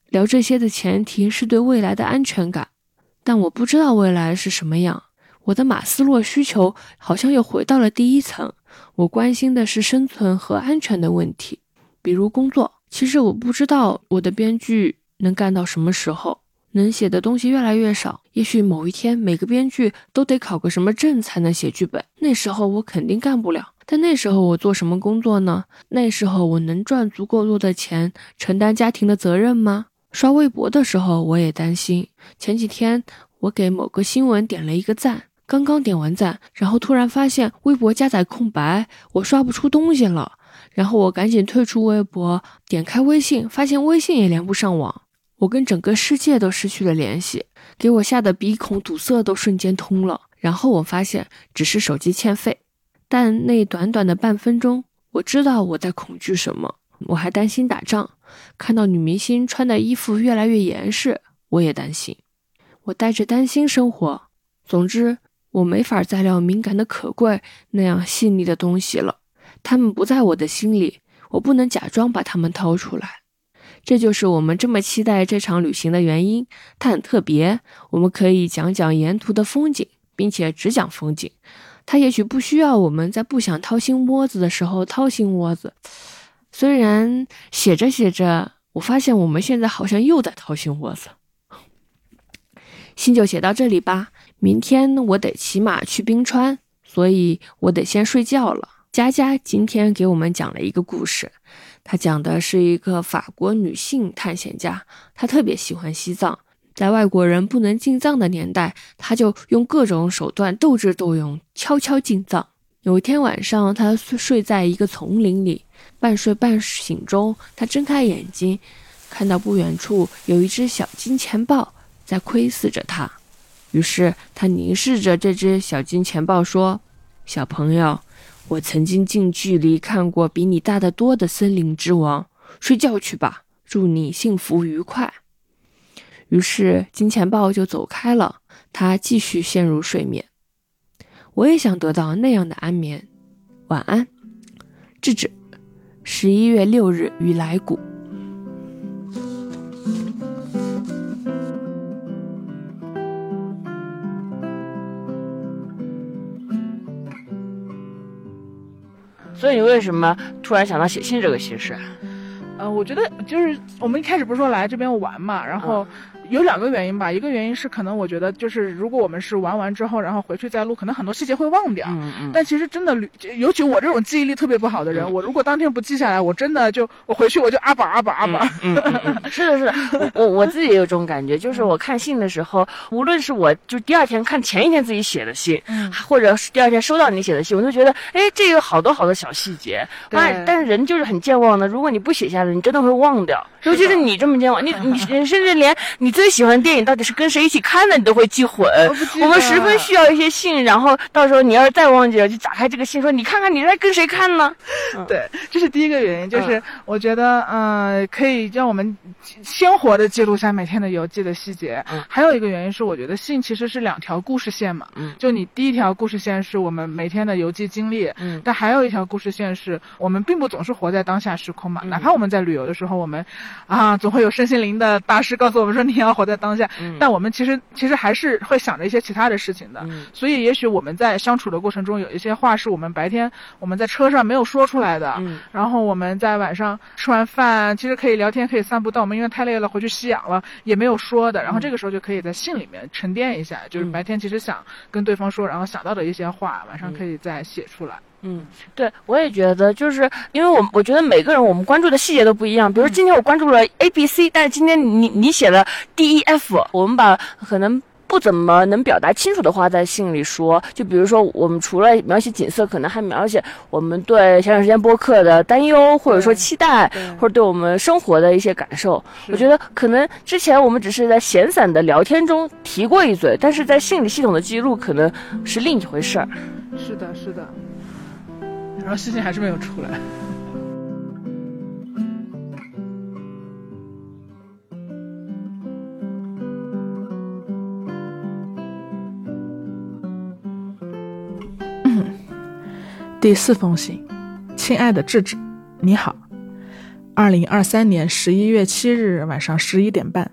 聊这些的前提是对未来的安全感，但我不知道未来是什么样。我的马斯洛需求好像又回到了第一层。我关心的是生存和安全的问题，比如工作。其实我不知道我的编剧能干到什么时候，能写的东西越来越少。也许某一天，每个编剧都得考个什么证才能写剧本。那时候我肯定干不了。但那时候我做什么工作呢？那时候我能赚足够多的钱承担家庭的责任吗？刷微博的时候，我也担心。前几天我给某个新闻点了一个赞，刚刚点完赞，然后突然发现微博加载空白，我刷不出东西了。然后我赶紧退出微博，点开微信，发现微信也连不上网，我跟整个世界都失去了联系，给我吓得鼻孔堵塞都瞬间通了。然后我发现只是手机欠费，但那短短的半分钟，我知道我在恐惧什么。我还担心打仗，看到女明星穿的衣服越来越严实，我也担心。我带着担心生活。总之，我没法再聊敏感的可贵那样细腻的东西了。他们不在我的心里，我不能假装把他们掏出来。这就是我们这么期待这场旅行的原因。它很特别，我们可以讲讲沿途的风景，并且只讲风景。它也许不需要我们在不想掏心窝子的时候掏心窝子。虽然写着写着，我发现我们现在好像又在掏心窝子。信就写到这里吧，明天我得骑马去冰川，所以我得先睡觉了。佳佳今天给我们讲了一个故事，她讲的是一个法国女性探险家，她特别喜欢西藏，在外国人不能进藏的年代，她就用各种手段斗智斗勇，悄悄进藏。有一天晚上，她睡在一个丛林里。半睡半醒中，他睁开眼睛，看到不远处有一只小金钱豹在窥视着他。于是他凝视着这只小金钱豹说：“小朋友，我曾经近距离看过比你大得多的森林之王。睡觉去吧，祝你幸福愉快。”于是金钱豹就走开了，他继续陷入睡眠。我也想得到那样的安眠。晚安，智智。十一月六日，于来谷。所以你为什么突然想到写信这个形式？呃，我觉得就是我们一开始不是说来这边玩嘛，然后。有两个原因吧，一个原因是可能我觉得就是如果我们是玩完之后，然后回去再录，可能很多细节会忘掉。嗯嗯。但其实真的，尤其我这种记忆力特别不好的人，我如果当天不记下来，我真的就我回去我就阿宝阿宝阿宝。嗯。[laughs] 是的，是的，我我自己也有这种感觉，就是我看信的时候，无论是我就第二天看前一天自己写的信，嗯，或者是第二天收到你写的信，我都觉得，哎，这有好多好多小细节。对。但是人就是很健忘的，如果你不写下来，你真的会忘掉。尤其是你这么健忘，你 [laughs] 你甚至连你最喜欢的电影到底是跟谁一起看的，你都会记混。我们十分需要一些信，然后到时候你要是再忘记了，就打开这个信，说你看看你在跟谁看呢？对，这是第一个原因，就是我觉得，嗯，可以让我们鲜活的记录下每天的游记的细节。嗯，还有一个原因是，我觉得信其实是两条故事线嘛。嗯，就你第一条故事线是我们每天的游记经历。嗯，但还有一条故事线是我们并不总是活在当下时空嘛。哪怕我们在旅游的时候，我们啊，总会有身心灵的大师告诉我们说你要活在当下。嗯，但我们其实其实还是会想着一些其他的事情的。嗯，所以也许我们在相处的过程中，有一些话是我们白天我们在车上没有说出来的。嗯，然后我们在晚上吃完饭，其实可以聊天，可以散步，但我们因为太累了，回去吸氧了，也没有说的。然后这个时候就可以在信里面沉淀一下，就是白天其实想跟对方说，然后想到的一些话，晚上可以再写出来。嗯，对，我也觉得，就是因为我我觉得每个人我们关注的细节都不一样。比如今天我关注了 A B C，但是今天你你写了 D E F，我们把可能。不怎么能表达清楚的话在信里说。就比如说，我们除了描写景色，可能还描写我们对前段时间播客的担忧，或者说期待，或者对我们生活的一些感受。我觉得可能之前我们只是在闲散的聊天中提过一嘴，但是在信里系统的记录可能是另一回事儿。是的，是的。然后星星还是没有出来。[laughs] 第四封信，亲爱的智智，你好。二零二三年十一月七日晚上十一点半，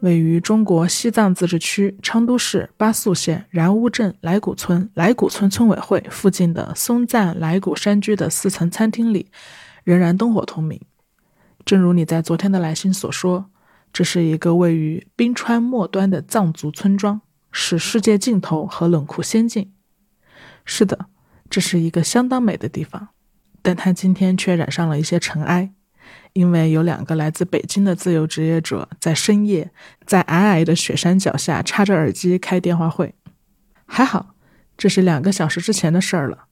位于中国西藏自治区昌都市巴素县然乌镇来古村来古村村委会附近的松赞来古山居的四层餐厅里，仍然灯火通明。正如你在昨天的来信所说，这是一个位于冰川末端的藏族村庄，是世界尽头和冷酷仙境。是的。这是一个相当美的地方，但它今天却染上了一些尘埃，因为有两个来自北京的自由职业者在深夜在皑皑的雪山脚下插着耳机开电话会。还好，这是两个小时之前的事儿了。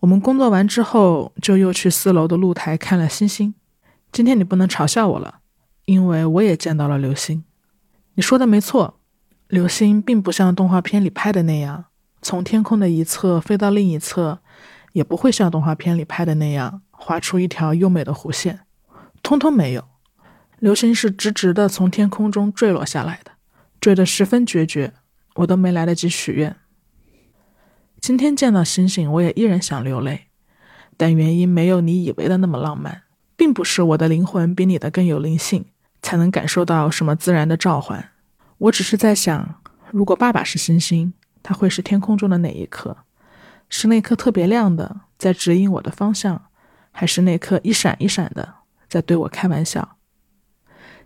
我们工作完之后就又去四楼的露台看了星星。今天你不能嘲笑我了，因为我也见到了流星。你说的没错，流星并不像动画片里拍的那样。从天空的一侧飞到另一侧，也不会像动画片里拍的那样画出一条优美的弧线，通通没有。流星是直直的从天空中坠落下来的，坠得十分决绝，我都没来得及许愿。今天见到星星，我也依然想流泪，但原因没有你以为的那么浪漫，并不是我的灵魂比你的更有灵性，才能感受到什么自然的召唤。我只是在想，如果爸爸是星星。它会是天空中的哪一颗？是那颗特别亮的，在指引我的方向，还是那颗一闪一闪的，在对我开玩笑？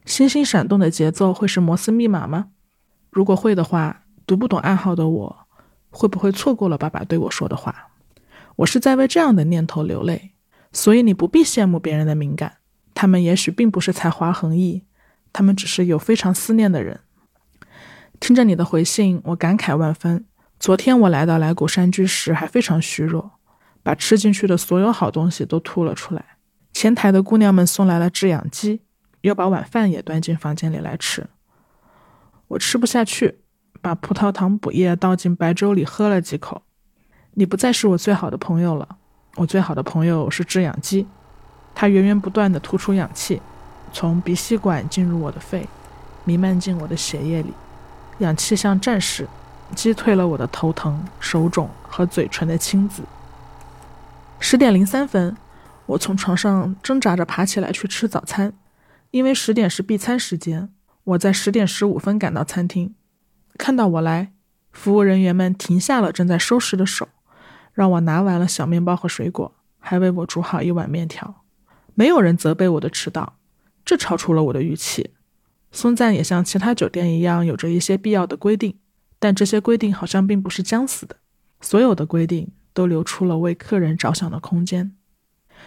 星星闪动的节奏会是摩斯密码吗？如果会的话，读不懂暗号的我，会不会错过了爸爸对我说的话？我是在为这样的念头流泪。所以你不必羡慕别人的敏感，他们也许并不是才华横溢，他们只是有非常思念的人。听着你的回信，我感慨万分。昨天我来到来古山居时还非常虚弱，把吃进去的所有好东西都吐了出来。前台的姑娘们送来了制氧机，又把晚饭也端进房间里来吃。我吃不下去，把葡萄糖补液倒进白粥里喝了几口。你不再是我最好的朋友了，我最好的朋友是制氧机，它源源不断地吐出氧气，从鼻吸管进入我的肺，弥漫进我的血液里。氧气像战士。击退了我的头疼、手肿和嘴唇的青紫。十点零三分，我从床上挣扎着爬起来去吃早餐，因为十点是闭餐时间。我在十点十五分赶到餐厅，看到我来，服务人员们停下了正在收拾的手，让我拿完了小面包和水果，还为我煮好一碗面条。没有人责备我的迟到，这超出了我的预期。松赞也像其他酒店一样，有着一些必要的规定。但这些规定好像并不是僵死的，所有的规定都留出了为客人着想的空间。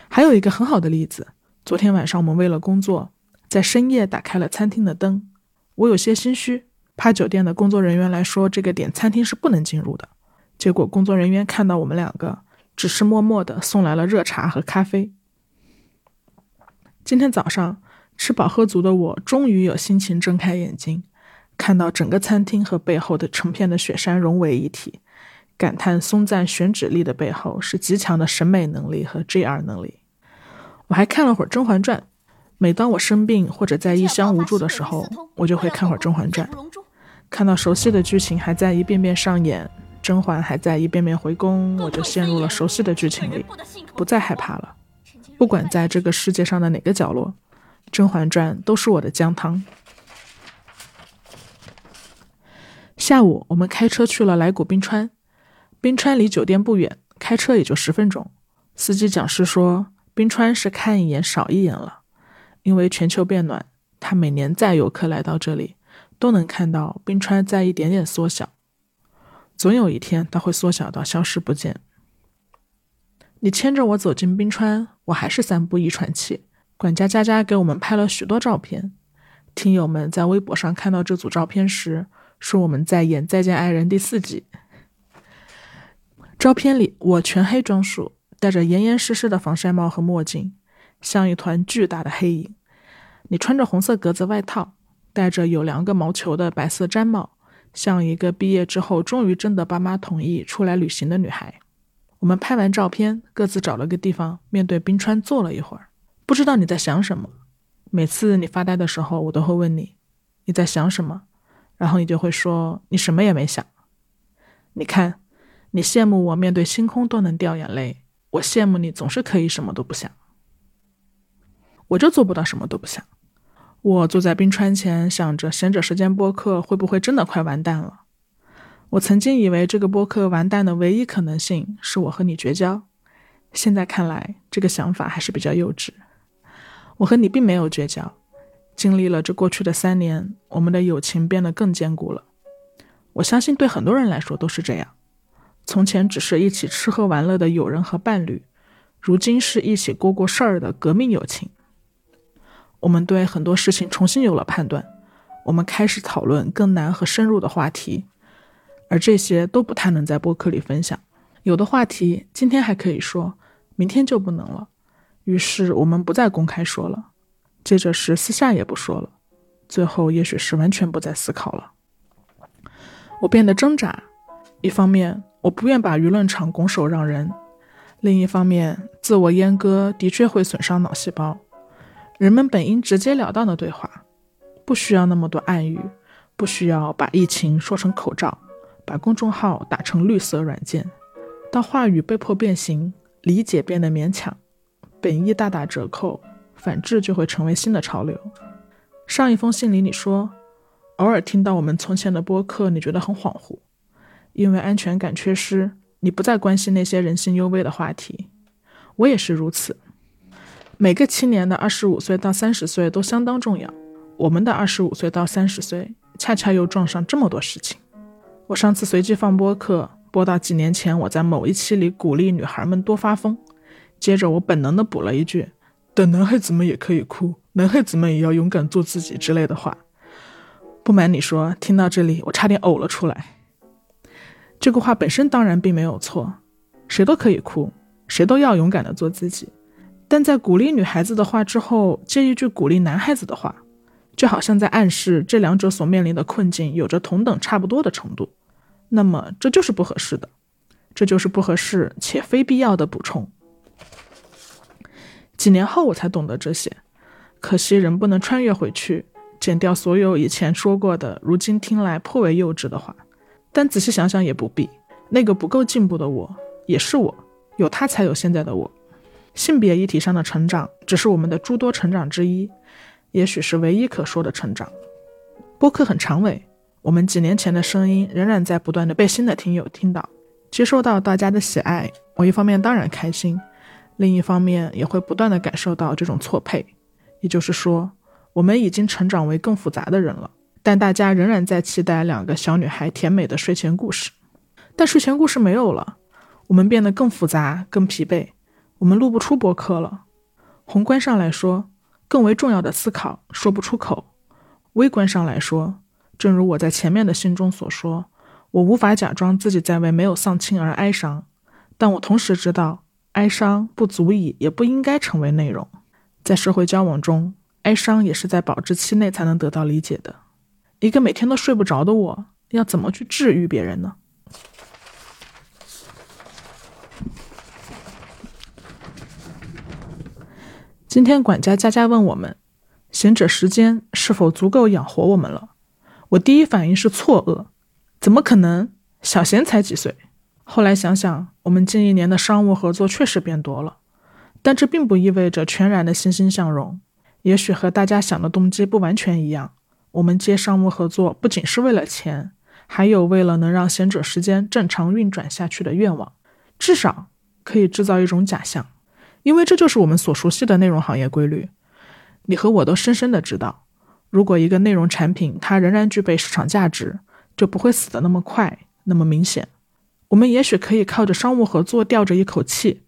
还有一个很好的例子，昨天晚上我们为了工作，在深夜打开了餐厅的灯。我有些心虚，怕酒店的工作人员来说这个点餐厅是不能进入的。结果工作人员看到我们两个，只是默默地送来了热茶和咖啡。今天早上吃饱喝足的我，终于有心情睁开眼睛。看到整个餐厅和背后的成片的雪山融为一体，感叹松赞选址力的背后是极强的审美能力和 JR 能力。我还看了会儿《甄嬛传》，每当我生病或者在异乡无助的时候，我就会看会儿《甄嬛传》。看到熟悉的剧情还在一遍遍上演，甄嬛还在一遍遍回宫，我就陷入了熟悉的剧情里，不再害怕了。不管在这个世界上的哪个角落，《甄嬛传》都是我的姜汤。下午，我们开车去了来古冰川。冰川离酒店不远，开车也就十分钟。司机讲师说，冰川是看一眼少一眼了，因为全球变暖，他每年载游客来到这里，都能看到冰川在一点点缩小。总有一天，它会缩小到消失不见。你牵着我走进冰川，我还是三步一喘气。管家佳佳给我们拍了许多照片。听友们在微博上看到这组照片时。说我们在演《再见爱人》第四集。照片里，我全黑装束，戴着严严实实的防晒帽和墨镜，像一团巨大的黑影。你穿着红色格子外套，戴着有两个毛球的白色毡帽，像一个毕业之后终于征得爸妈同意出来旅行的女孩。我们拍完照片，各自找了个地方，面对冰川坐了一会儿。不知道你在想什么。每次你发呆的时候，我都会问你你在想什么，然后你就会说你什么也没想。你看，你羡慕我面对星空都能掉眼泪，我羡慕你总是可以什么都不想。我就做不到什么都不想。我坐在冰川前，想着闲者时间播客会不会真的快完蛋了。我曾经以为这个播客完蛋的唯一可能性是我和你绝交，现在看来，这个想法还是比较幼稚。我和你并没有绝交，经历了这过去的三年，我们的友情变得更坚固了。我相信对很多人来说都是这样。从前只是一起吃喝玩乐的友人和伴侣，如今是一起过过事儿的革命友情。我们对很多事情重新有了判断，我们开始讨论更难和深入的话题。而这些都不太能在播客里分享，有的话题今天还可以说，明天就不能了。于是我们不再公开说了，接着是私下也不说了，最后也许是完全不再思考了。我变得挣扎，一方面我不愿把舆论场拱手让人，另一方面自我阉割的确会损伤脑细胞。人们本应直截了当的对话，不需要那么多暗语，不需要把疫情说成口罩。把公众号打成绿色软件，当话语被迫变形，理解变得勉强，本意大打折扣，反制就会成为新的潮流。上一封信里你说，偶尔听到我们从前的播客，你觉得很恍惚，因为安全感缺失，你不再关心那些人性幽微的话题。我也是如此。每个青年的二十五岁到三十岁都相当重要，我们的二十五岁到三十岁，恰恰又撞上这么多事情。我上次随机放播客，播到几年前我在某一期里鼓励女孩们多发疯，接着我本能的补了一句：“等男孩子们也可以哭，男孩子们也要勇敢做自己”之类的话。不瞒你说，听到这里我差点呕了出来。这个话本身当然并没有错，谁都可以哭，谁都要勇敢的做自己。但在鼓励女孩子的话之后，接一句鼓励男孩子的话。就好像在暗示这两者所面临的困境有着同等差不多的程度，那么这就是不合适的，这就是不合适且非必要的补充。几年后我才懂得这些，可惜人不能穿越回去，剪掉所有以前说过的，如今听来颇为幼稚的话。但仔细想想也不必，那个不够进步的我也是我，有他才有现在的我。性别议题上的成长只是我们的诸多成长之一。也许是唯一可说的成长。播客很长尾，我们几年前的声音仍然在不断的被新的听友听到，接受到大家的喜爱。我一方面当然开心，另一方面也会不断的感受到这种错配。也就是说，我们已经成长为更复杂的人了，但大家仍然在期待两个小女孩甜美的睡前故事。但睡前故事没有了，我们变得更复杂、更疲惫，我们录不出播客了。宏观上来说。更为重要的思考说不出口。微观上来说，正如我在前面的信中所说，我无法假装自己在为没有丧亲而哀伤，但我同时知道，哀伤不足以也不应该成为内容。在社会交往中，哀伤也是在保质期内才能得到理解的。一个每天都睡不着的我，要怎么去治愈别人呢？今天管家佳佳问我们，闲者时间是否足够养活我们了？我第一反应是错愕，怎么可能？小贤才几岁？后来想想，我们近一年的商务合作确实变多了，但这并不意味着全然的欣欣向荣。也许和大家想的动机不完全一样。我们接商务合作不仅是为了钱，还有为了能让闲者时间正常运转下去的愿望，至少可以制造一种假象。因为这就是我们所熟悉的内容行业规律，你和我都深深的知道，如果一个内容产品它仍然具备市场价值，就不会死得那么快，那么明显。我们也许可以靠着商务合作吊着一口气，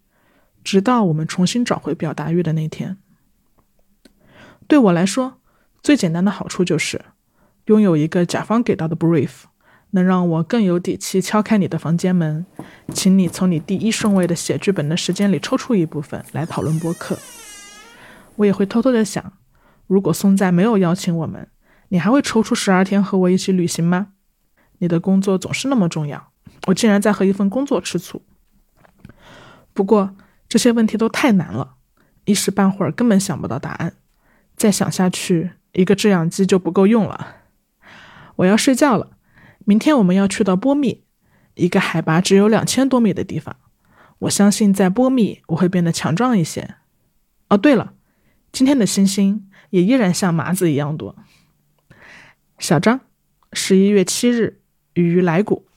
直到我们重新找回表达欲的那天。对我来说，最简单的好处就是，拥有一个甲方给到的 brief，能让我更有底气敲开你的房间门，请你从你第一顺位的写剧本的时间里抽出一部分来讨论播客。我也会偷偷的想，如果松在没有邀请我们，你还会抽出十二天和我一起旅行吗？你的工作总是那么重要，我竟然在和一份工作吃醋。不过这些问题都太难了，一时半会儿根本想不到答案。再想下去，一个制氧机就不够用了。我要睡觉了。明天我们要去到波密，一个海拔只有两千多米的地方。我相信在波密我会变得强壮一些。哦，对了，今天的星星也依然像麻子一样多。小张，十一月七日，于来谷。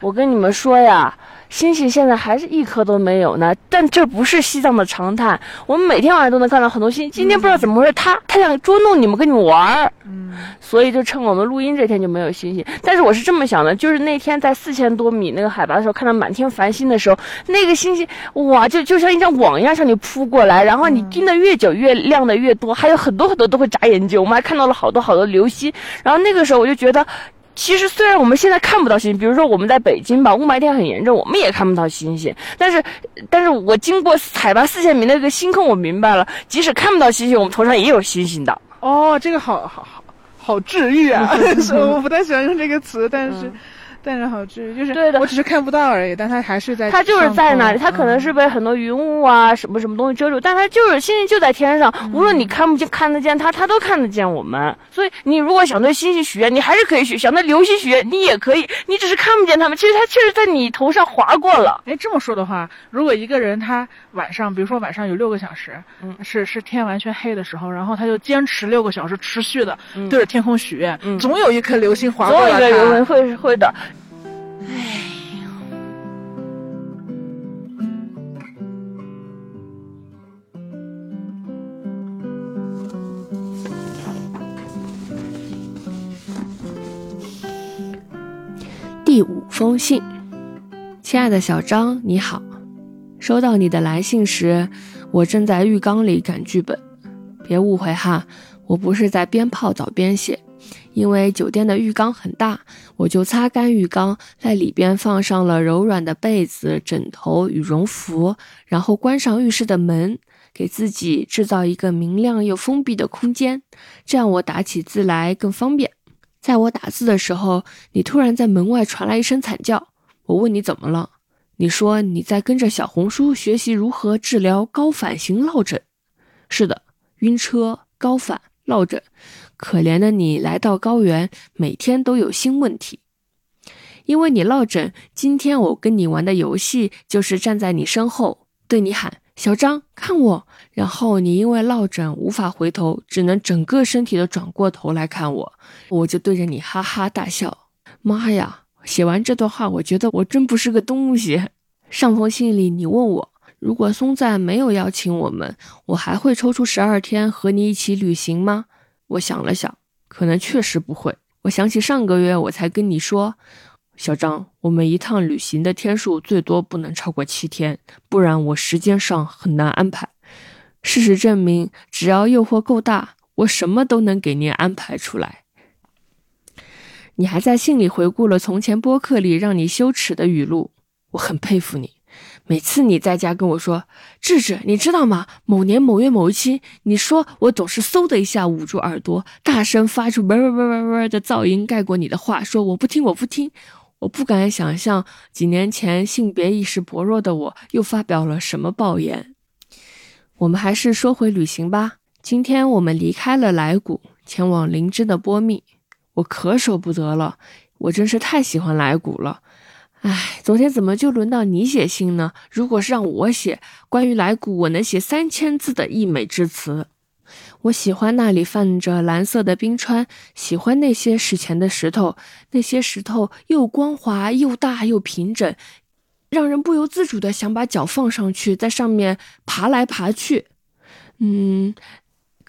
我跟你们说呀。星星现在还是一颗都没有呢，但这不是西藏的常态。我们每天晚上都能看到很多星。今天不知道怎么回事，他他想捉弄你们，跟你们玩儿。嗯，所以就趁我们录音这天就没有星星。但是我是这么想的，就是那天在四千多米那个海拔的时候，看到满天繁星的时候，那个星星哇，就就像一张网一样向你扑过来，然后你盯得越久，越亮的越多，还有很多很多都会眨眼睛。我们还看到了好多好多流星。然后那个时候我就觉得。其实虽然我们现在看不到星星，比如说我们在北京吧，雾霾天很严重，我们也看不到星星。但是，但是我经过海拔四千米那个星空，我明白了，即使看不到星星，我们头上也有星星的。哦，这个好好好好治愈啊！[laughs] [laughs] 我不太喜欢用这个词，但是。[laughs] 但是好治愈，就是对的，我只是看不到而已，但它还是在。它就是在那里，它可能是被很多云雾啊什么什么东西遮住，但它就是星星就在天上，无论你看不见看得见它，它都看得见我们。所以你如果想对星星许愿，你还是可以许；想对流星许愿，你也可以，你只是看不见它们。其实它确实在你头上划过了。哎，这么说的话，如果一个人他晚上，比如说晚上有六个小时，嗯，是是天完全黑的时候，然后他就坚持六个小时持续的对着天空许愿，嗯，总有一颗流星划过来。总有一个人会会的。哎呦！第五封信，亲爱的小张，你好。收到你的来信时，我正在浴缸里赶剧本，别误会哈，我不是在边泡澡边写。因为酒店的浴缸很大，我就擦干浴缸，在里边放上了柔软的被子、枕头、羽绒服，然后关上浴室的门，给自己制造一个明亮又封闭的空间，这样我打起字来更方便。在我打字的时候，你突然在门外传来一声惨叫，我问你怎么了，你说你在跟着小红书学习如何治疗高反型落枕。是的，晕车、高反、落枕。可怜的你来到高原，每天都有新问题，因为你落枕。今天我跟你玩的游戏就是站在你身后，对你喊“小张，看我”，然后你因为落枕无法回头，只能整个身体的转过头来看我，我就对着你哈哈大笑。妈呀！写完这段话，我觉得我真不是个东西。上封信里你问我，如果松赞没有邀请我们，我还会抽出十二天和你一起旅行吗？我想了想，可能确实不会。我想起上个月我才跟你说，小张，我们一趟旅行的天数最多不能超过七天，不然我时间上很难安排。事实证明，只要诱惑够大，我什么都能给您安排出来。你还在信里回顾了从前播客里让你羞耻的语录，我很佩服你。每次你在家跟我说，智智，你知道吗？某年某月某一期，你说我总是嗖的一下捂住耳朵，大声发出“嗡嗡嗡嗡嗡”的噪音，盖过你的话，说我不听，我不听。我不敢想象几年前性别意识薄弱的我又发表了什么暴言。我们还是说回旅行吧。今天我们离开了来谷，前往灵芝的波密，我可舍不得了。我真是太喜欢来谷了。唉，昨天怎么就轮到你写信呢？如果是让我写关于来古，我能写三千字的溢美之词。我喜欢那里泛着蓝色的冰川，喜欢那些史前的石头，那些石头又光滑又大又平整，让人不由自主的想把脚放上去，在上面爬来爬去。嗯。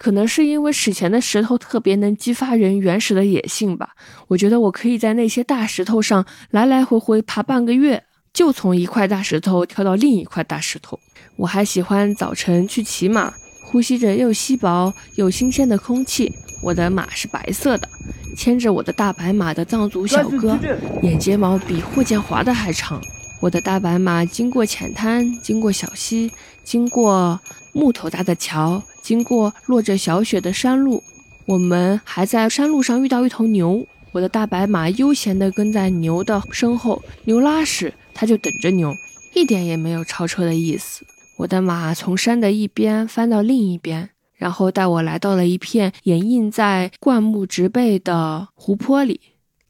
可能是因为史前的石头特别能激发人原始的野性吧。我觉得我可以在那些大石头上来来回回爬半个月，就从一块大石头跳到另一块大石头。我还喜欢早晨去骑马，呼吸着又稀薄又新鲜的空气。我的马是白色的，牵着我的大白马的藏族小哥，眼睫毛比霍建华的还长。我的大白马经过浅滩，经过小溪，经过木头搭的桥，经过落着小雪的山路。我们还在山路上遇到一头牛，我的大白马悠闲地跟在牛的身后，牛拉屎，它就等着牛，一点也没有超车的意思。我的马从山的一边翻到另一边，然后带我来到了一片掩映在灌木植被的湖泊里。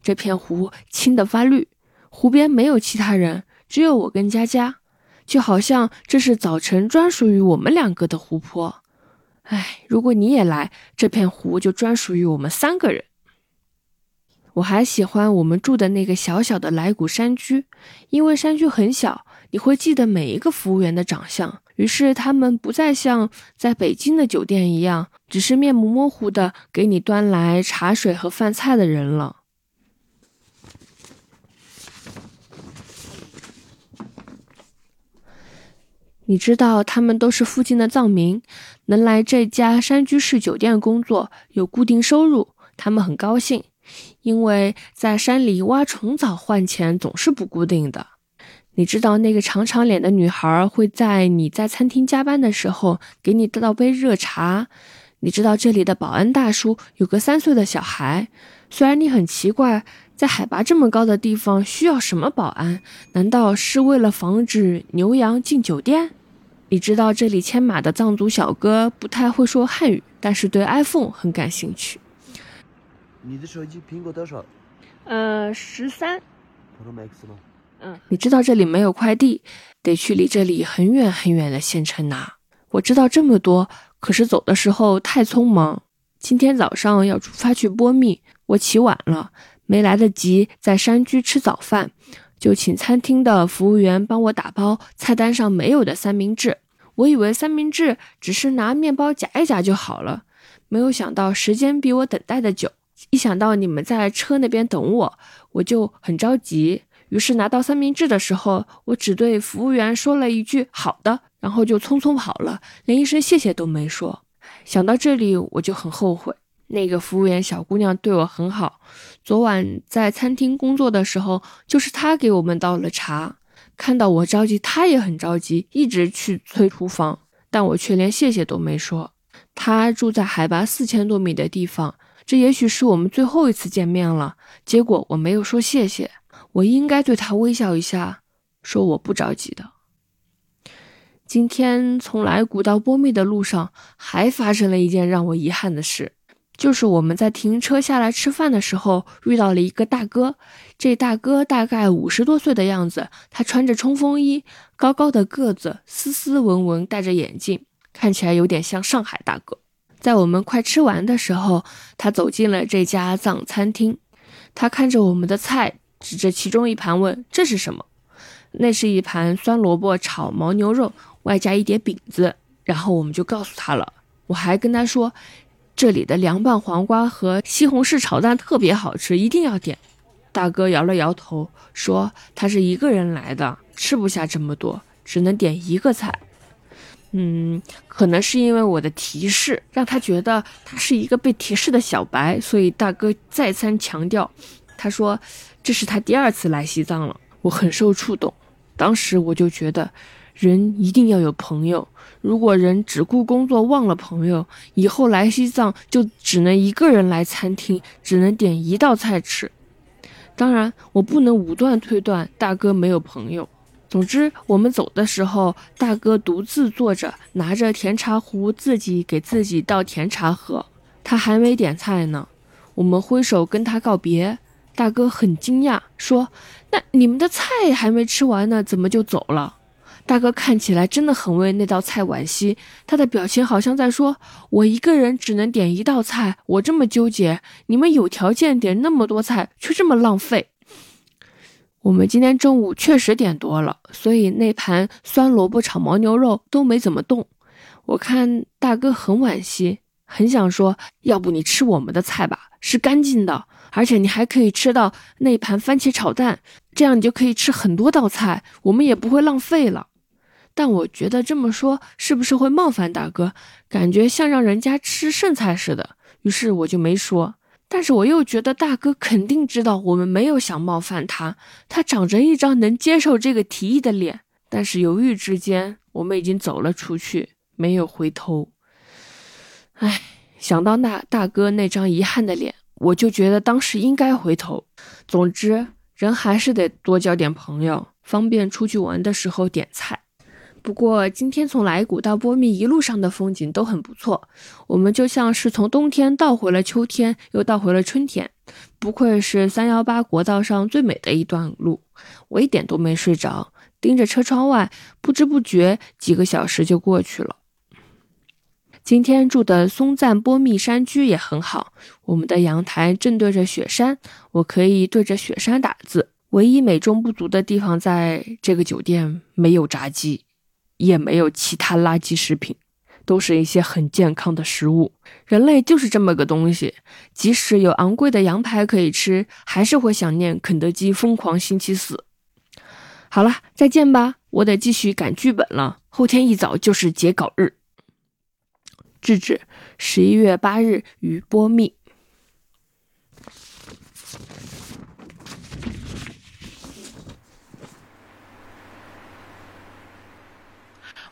这片湖青得发绿，湖边没有其他人。只有我跟佳佳，就好像这是早晨专属于我们两个的湖泊。哎，如果你也来，这片湖就专属于我们三个人。我还喜欢我们住的那个小小的来古山居，因为山居很小，你会记得每一个服务员的长相。于是他们不再像在北京的酒店一样，只是面目模糊的给你端来茶水和饭菜的人了。你知道，他们都是附近的藏民，能来这家山居式酒店工作，有固定收入，他们很高兴。因为在山里挖虫草换钱总是不固定的。你知道，那个长长脸的女孩会在你在餐厅加班的时候给你倒杯热茶。你知道，这里的保安大叔有个三岁的小孩。虽然你很奇怪，在海拔这么高的地方需要什么保安？难道是为了防止牛羊进酒店？你知道这里牵马的藏族小哥不太会说汉语，但是对 iPhone 很感兴趣。你的手机苹果多少？呃，十三。Pro Max 吗？嗯。你知道这里没有快递，得去离这里很远很远的县城拿。我知道这么多，可是走的时候太匆忙。今天早上要出发去波密，我起晚了，没来得及在山居吃早饭。就请餐厅的服务员帮我打包菜单上没有的三明治。我以为三明治只是拿面包夹一夹就好了，没有想到时间比我等待的久。一想到你们在车那边等我，我就很着急。于是拿到三明治的时候，我只对服务员说了一句“好的”，然后就匆匆跑了，连一声谢谢都没说。想到这里，我就很后悔。那个服务员小姑娘对我很好。昨晚在餐厅工作的时候，就是他给我们倒了茶。看到我着急，他也很着急，一直去催厨房，但我却连谢谢都没说。他住在海拔四千多米的地方，这也许是我们最后一次见面了。结果我没有说谢谢，我应该对他微笑一下，说我不着急的。今天从来古到波密的路上，还发生了一件让我遗憾的事。就是我们在停车下来吃饭的时候遇到了一个大哥，这大哥大概五十多岁的样子，他穿着冲锋衣，高高的个子，斯斯文文，戴着眼镜，看起来有点像上海大哥。在我们快吃完的时候，他走进了这家藏餐厅，他看着我们的菜，指着其中一盘问：“这是什么？”那是一盘酸萝卜炒牦牛肉，外加一碟饼子。然后我们就告诉他了，我还跟他说。这里的凉拌黄瓜和西红柿炒蛋特别好吃，一定要点。大哥摇了摇头，说他是一个人来的，吃不下这么多，只能点一个菜。嗯，可能是因为我的提示让他觉得他是一个被提示的小白，所以大哥再三强调。他说这是他第二次来西藏了，我很受触动。当时我就觉得。人一定要有朋友。如果人只顾工作忘了朋友，以后来西藏就只能一个人来餐厅，只能点一道菜吃。当然，我不能武断推断大哥没有朋友。总之，我们走的时候，大哥独自坐着，拿着甜茶壶，自己给自己倒甜茶喝。他还没点菜呢。我们挥手跟他告别，大哥很惊讶，说：“那你们的菜还没吃完呢，怎么就走了？”大哥看起来真的很为那道菜惋惜，他的表情好像在说：“我一个人只能点一道菜，我这么纠结，你们有条件点那么多菜，却这么浪费。”我们今天中午确实点多了，所以那盘酸萝卜炒牦牛肉都没怎么动。我看大哥很惋惜，很想说：“要不你吃我们的菜吧，是干净的，而且你还可以吃到那盘番茄炒蛋，这样你就可以吃很多道菜，我们也不会浪费了。”但我觉得这么说是不是会冒犯大哥？感觉像让人家吃剩菜似的。于是我就没说。但是我又觉得大哥肯定知道我们没有想冒犯他，他长着一张能接受这个提议的脸。但是犹豫之间，我们已经走了出去，没有回头。唉，想到那大哥那张遗憾的脸，我就觉得当时应该回头。总之，人还是得多交点朋友，方便出去玩的时候点菜。不过今天从来古到波密一路上的风景都很不错，我们就像是从冬天倒回了秋天，又倒回了春天。不愧是三幺八国道上最美的一段路，我一点都没睡着，盯着车窗外，不知不觉几个小时就过去了。今天住的松赞波密山居也很好，我们的阳台正对着雪山，我可以对着雪山打字。唯一美中不足的地方，在这个酒店没有炸鸡。也没有其他垃圾食品，都是一些很健康的食物。人类就是这么个东西，即使有昂贵的羊排可以吃，还是会想念肯德基疯狂星期四。好了，再见吧，我得继续赶剧本了。后天一早就是截稿日。智智，十一月八日于波密。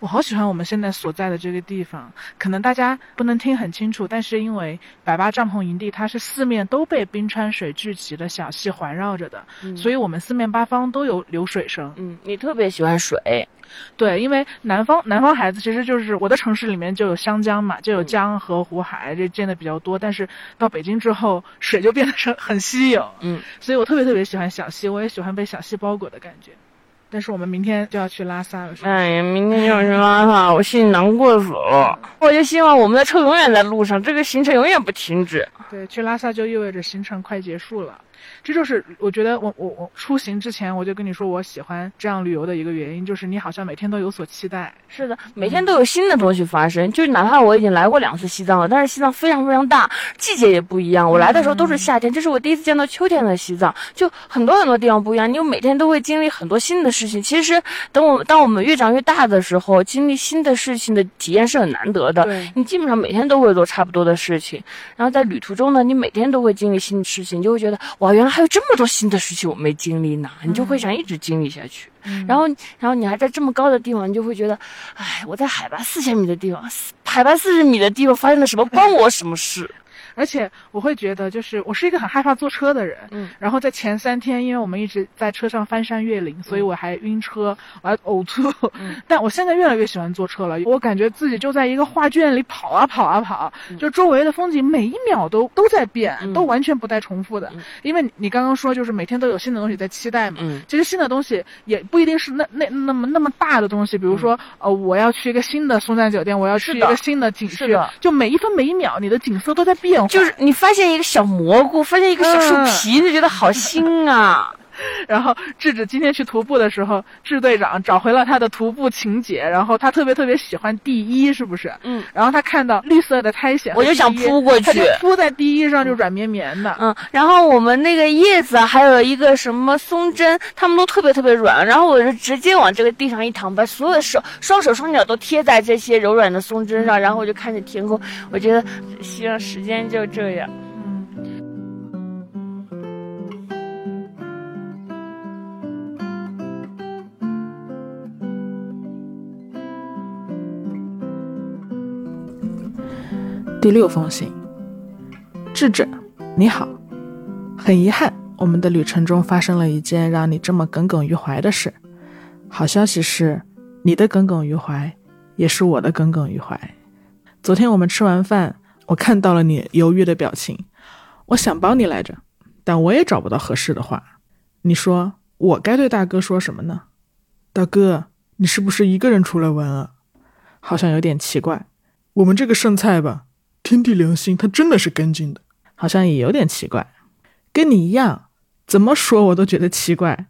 我好喜欢我们现在所在的这个地方，可能大家不能听很清楚，但是因为百八帐篷营地它是四面都被冰川水聚集的小溪环绕着的，所以我们四面八方都有流水声。嗯，你特别喜欢水，对，因为南方南方孩子其实就是我的城市里面就有湘江嘛，就有江河湖海这见的比较多，但是到北京之后水就变得很很稀有。嗯，所以我特别特别喜欢小溪，我也喜欢被小溪包裹的感觉。但是我们明天就要去拉萨了，哎呀，明天就要去拉萨，[laughs] 我心里难过死了。我就希望我们的车永远在路上，这个行程永远不停止。对，去拉萨就意味着行程快结束了。这就是我觉得我我我出行之前我就跟你说我喜欢这样旅游的一个原因，就是你好像每天都有所期待。是的，每天都有新的东西发生。就哪怕我已经来过两次西藏了，但是西藏非常非常大，季节也不一样。我来的时候都是夏天，这是我第一次见到秋天的西藏，就很多很多地方不一样。你每天都会经历很多新的事情。其实等我当我们越长越大的时候，经历新的事情的体验是很难得的。对，你基本上每天都会做差不多的事情。然后在旅途中呢，你每天都会经历新的事情，你就会觉得哇，原来还有这么多新的事情我没经历呢，你就会想一直经历下去。然后，然后你还在这么高的地方，你就会觉得，哎，我在海拔四千米的地方，海拔四十米的地方发生了什么，关我什么事？而且我会觉得，就是我是一个很害怕坐车的人，嗯，然后在前三天，因为我们一直在车上翻山越岭，所以我还晕车，我还呕吐。嗯，[laughs] 但我现在越来越喜欢坐车了，我感觉自己就在一个画卷里跑啊跑啊跑，就周围的风景每一秒都都在变，都完全不带重复的。因为你刚刚说，就是每天都有新的东西在期待嘛，嗯，其实新的东西也不一定是那那那么那么大的东西，比如说，呃，我要去一个新的松赞酒店，我要去一个新的景区，就每一分每一秒，你的景色都在变化，就是你发现。一个小蘑菇，发现一个小树皮，就觉得好新啊。[laughs] 然后智智今天去徒步的时候，智队长找回了他的徒步情节，然后他特别特别喜欢第一，是不是？嗯。然后他看到绿色的苔藓，我就想扑过去，他就扑在第一上，就软绵绵的。嗯。然后我们那个叶子还有一个什么松针，他们都特别特别软，然后我就直接往这个地上一躺，把所有的手、双手双脚都贴在这些柔软的松针上，然后我就看着天空，我觉得希望时间就这样。第六封信，智智，你好，很遗憾，我们的旅程中发生了一件让你这么耿耿于怀的事。好消息是，你的耿耿于怀也是我的耿耿于怀。昨天我们吃完饭，我看到了你犹豫的表情，我想帮你来着，但我也找不到合适的话。你说我该对大哥说什么呢？大哥，你是不是一个人出来玩啊？好像有点奇怪。我们这个剩菜吧。天地良心，他真的是干净的，好像也有点奇怪，跟你一样，怎么说我都觉得奇怪。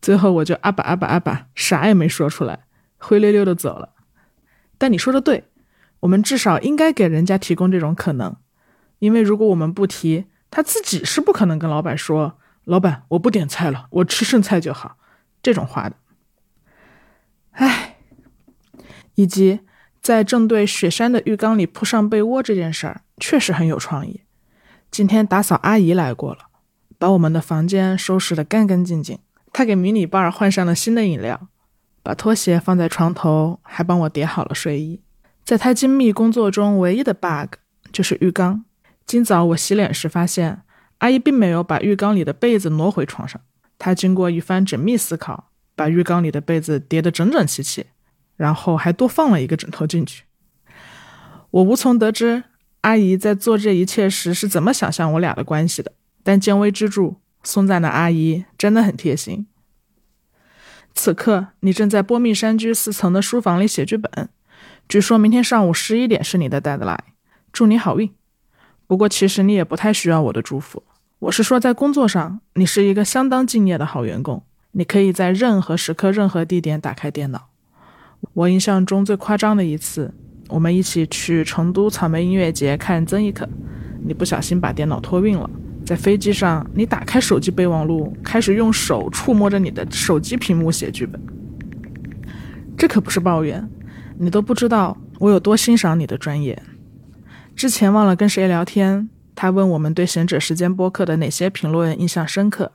最后我就阿爸阿爸阿爸，啥也没说出来，灰溜溜的走了。但你说的对，我们至少应该给人家提供这种可能，因为如果我们不提，他自己是不可能跟老板说：“老板，我不点菜了，我吃剩菜就好。”这种话的。唉，以及在正对雪山的浴缸里铺上被窝这件事儿，确实很有创意。今天打扫阿姨来过了，把我们的房间收拾得干干净净。她给迷你伴儿换上了新的饮料，把拖鞋放在床头，还帮我叠好了睡衣。在她精密工作中，唯一的 bug 就是浴缸。今早我洗脸时发现，阿姨并没有把浴缸里的被子挪回床上。她经过一番缜密思考，把浴缸里的被子叠得整整齐齐，然后还多放了一个枕头进去。我无从得知阿姨在做这一切时是怎么想象我俩的关系的，但见微知著，松赞的阿姨真的很贴心。此刻，你正在波密山居四层的书房里写剧本。据说明天上午十一点是你的 deadline，祝你好运。不过其实你也不太需要我的祝福。我是说，在工作上，你是一个相当敬业的好员工。你可以在任何时刻、任何地点打开电脑。我印象中最夸张的一次，我们一起去成都草莓音乐节看曾轶可，你不小心把电脑托运了。在飞机上，你打开手机备忘录，开始用手触摸着你的手机屏幕写剧本。这可不是抱怨，你都不知道我有多欣赏你的专业。之前忘了跟谁聊天，他问我们对贤者时间播客的哪些评论印象深刻。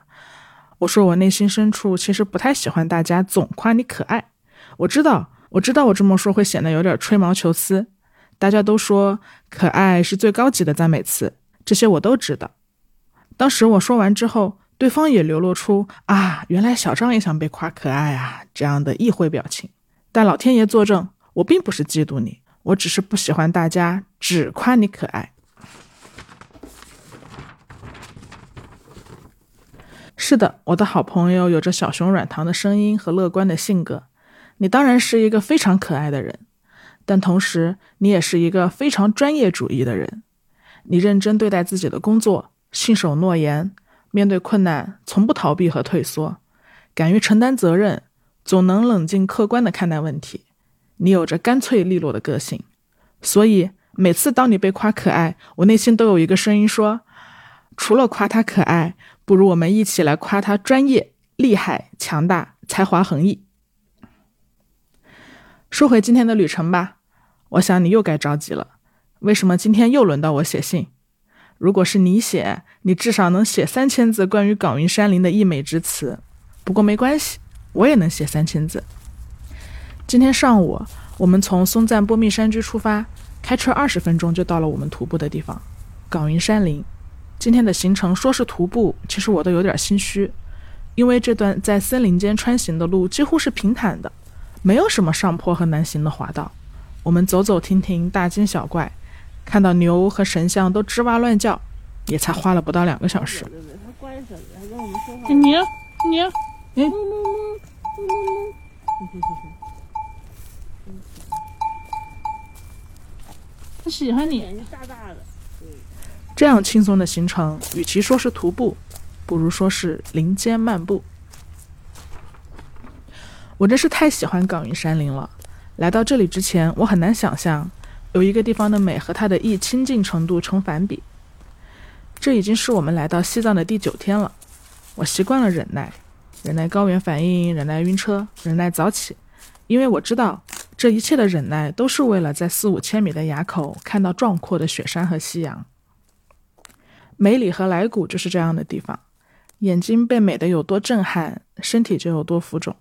我说我内心深处其实不太喜欢大家总夸你可爱。我知道，我知道我这么说会显得有点吹毛求疵。大家都说可爱是最高级的赞美词，这些我都知道。当时我说完之后，对方也流露出“啊，原来小张也想被夸可爱啊”这样的意会表情。但老天爷作证，我并不是嫉妒你，我只是不喜欢大家只夸你可爱。是的，我的好朋友有着小熊软糖的声音和乐观的性格。你当然是一个非常可爱的人，但同时你也是一个非常专业主义的人。你认真对待自己的工作。信守诺言，面对困难从不逃避和退缩，敢于承担责任，总能冷静客观地看待问题。你有着干脆利落的个性，所以每次当你被夸可爱，我内心都有一个声音说：除了夸他可爱，不如我们一起来夸他专业、厉害、强大、才华横溢。说回今天的旅程吧，我想你又该着急了，为什么今天又轮到我写信？如果是你写，你至少能写三千字关于港云山林的溢美之词。不过没关系，我也能写三千字。今天上午，我们从松赞波密山居出发，开车二十分钟就到了我们徒步的地方——港云山林。今天的行程说是徒步，其实我都有点心虚，因为这段在森林间穿行的路几乎是平坦的，没有什么上坡和难行的滑道。我们走走停停，大惊小怪。看到牛和神像都吱哇乱叫，也才花了不到两个小时。你你，嗯，他喜欢你。眼睛大大的。这样轻松的行程，与其说是徒步，不如说是林间漫步。我真是太喜欢缙云山林了。来到这里之前，我很难想象。有一个地方的美和它的易亲近程度成反比。这已经是我们来到西藏的第九天了。我习惯了忍耐，忍耐高原反应，忍耐晕车，忍耐早起，因为我知道这一切的忍耐都是为了在四五千米的垭口看到壮阔的雪山和夕阳。梅里和来古就是这样的地方，眼睛被美的有多震撼，身体就有多浮肿。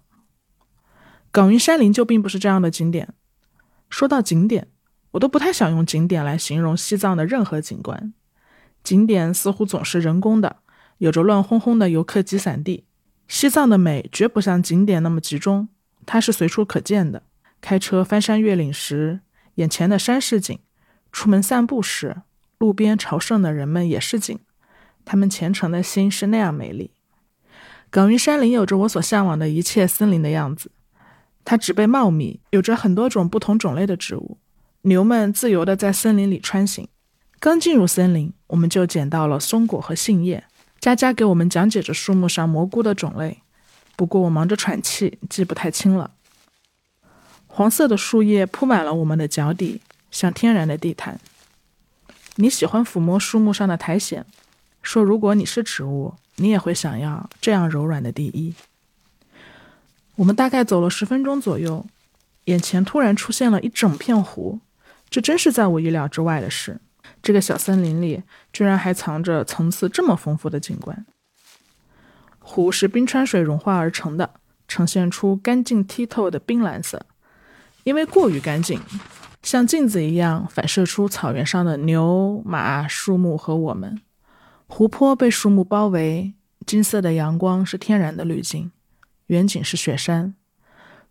缙云山林就并不是这样的景点。说到景点。我都不太想用景点来形容西藏的任何景观，景点似乎总是人工的，有着乱哄哄的游客集散地。西藏的美绝不像景点那么集中，它是随处可见的。开车翻山越岭时，眼前的山是景；出门散步时，路边朝圣的人们也是景。他们虔诚的心是那样美丽。缙云山林有着我所向往的一切森林的样子，它植被茂密，有着很多种不同种类的植物。牛们自由地在森林里穿行。刚进入森林，我们就捡到了松果和杏叶。佳佳给我们讲解着树木上蘑菇的种类，不过我忙着喘气，记不太清了。黄色的树叶铺满了我们的脚底，像天然的地毯。你喜欢抚摸树木上的苔藓，说如果你是植物，你也会想要这样柔软的地衣。我们大概走了十分钟左右。眼前突然出现了一整片湖，这真是在我意料之外的事。这个小森林里居然还藏着层次这么丰富的景观。湖是冰川水融化而成的，呈现出干净剔透的冰蓝色。因为过于干净，像镜子一样反射出草原上的牛、马、树木和我们。湖泊被树木包围，金色的阳光是天然的滤镜，远景是雪山。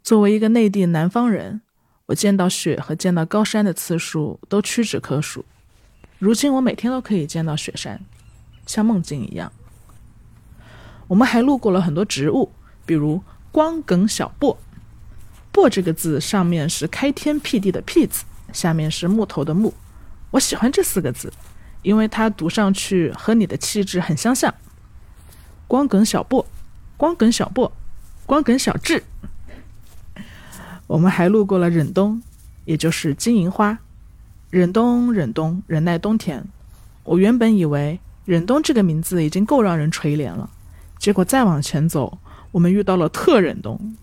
作为一个内地南方人，我见到雪和见到高山的次数都屈指可数。如今我每天都可以见到雪山，像梦境一样。我们还路过了很多植物，比如光梗小檗。檗这个字上面是开天辟地的辟字，下面是木头的木。我喜欢这四个字，因为它读上去和你的气质很相像。光梗小檗，光梗小檗，光梗小智。我们还路过了忍冬，也就是金银花。忍冬，忍冬，忍耐冬天。我原本以为忍冬这个名字已经够让人垂怜了，结果再往前走，我们遇到了特忍冬。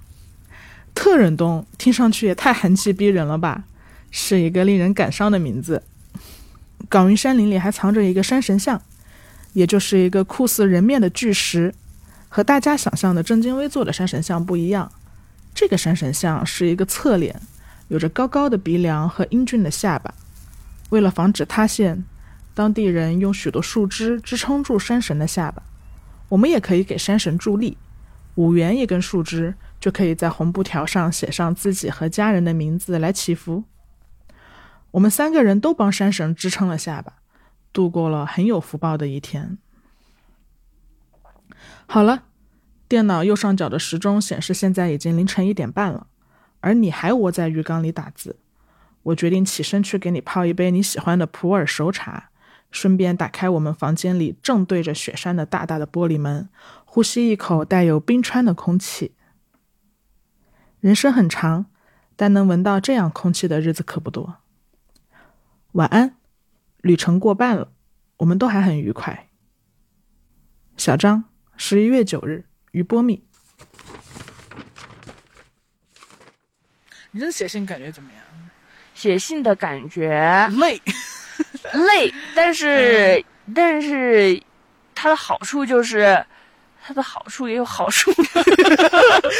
特忍冬听上去也太寒气逼人了吧，是一个令人感伤的名字。岗云山林里还藏着一个山神像，也就是一个酷似人面的巨石，和大家想象的正襟危坐的山神像不一样。这个山神像是一个侧脸，有着高高的鼻梁和英俊的下巴。为了防止塌陷，当地人用许多树枝支撑住山神的下巴。我们也可以给山神助力，五元一根树枝。就可以在红布条上写上自己和家人的名字来祈福。我们三个人都帮山神支撑了下巴，度过了很有福报的一天。好了，电脑右上角的时钟显示现在已经凌晨一点半了，而你还窝在浴缸里打字。我决定起身去给你泡一杯你喜欢的普洱熟茶，顺便打开我们房间里正对着雪山的大大的玻璃门，呼吸一口带有冰川的空气。人生很长，但能闻到这样空气的日子可不多。晚安，旅程过半了，我们都还很愉快。小张，十一月九日，于波密。你这写信感觉怎么样？写信的感觉累，[laughs] 累，但是但是它的好处就是。它的好处也有好处，[laughs]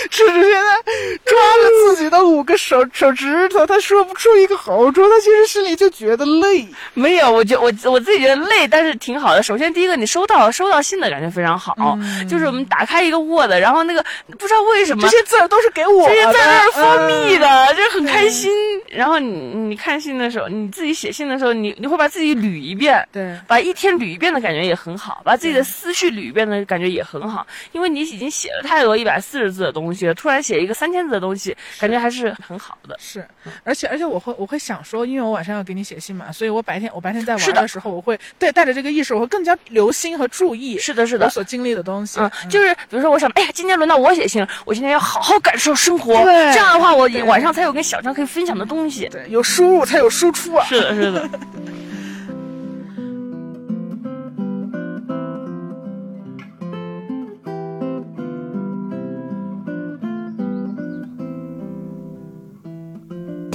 只是现在抓着自己的五个手手指头，他说不出一个好处，他其实心里就觉得累。没有，我觉我我自己觉得累，但是挺好的。首先，第一个，你收到收到信的感觉非常好，就是我们打开一个 Word，然后那个不知道为什么这些字都是给我，这些字儿是蜂蜜的，就是很开心。然后你你看信的时候，你自己写信的时候，你你会把自己捋一遍，对，把一天捋一遍的感觉也很好，把自己的思绪捋一遍的感觉也很好。好，因为你已经写了太多一百四十字的东西了，突然写一个三千字的东西，感觉还是很好的。是，而且而且我会我会想说，因为我晚上要给你写信嘛，所以我白天我白天在玩的时候，我会对带着这个意识，我会更加留心和注意。是的，是的，我所经历的东西。嗯，就是比如说，我想，哎呀，今天轮到我写信了，我今天要好好感受生活。对，这样的话，我晚上才有跟小张可以分享的东西。对，有输入才有输出啊。是的，是的。[laughs]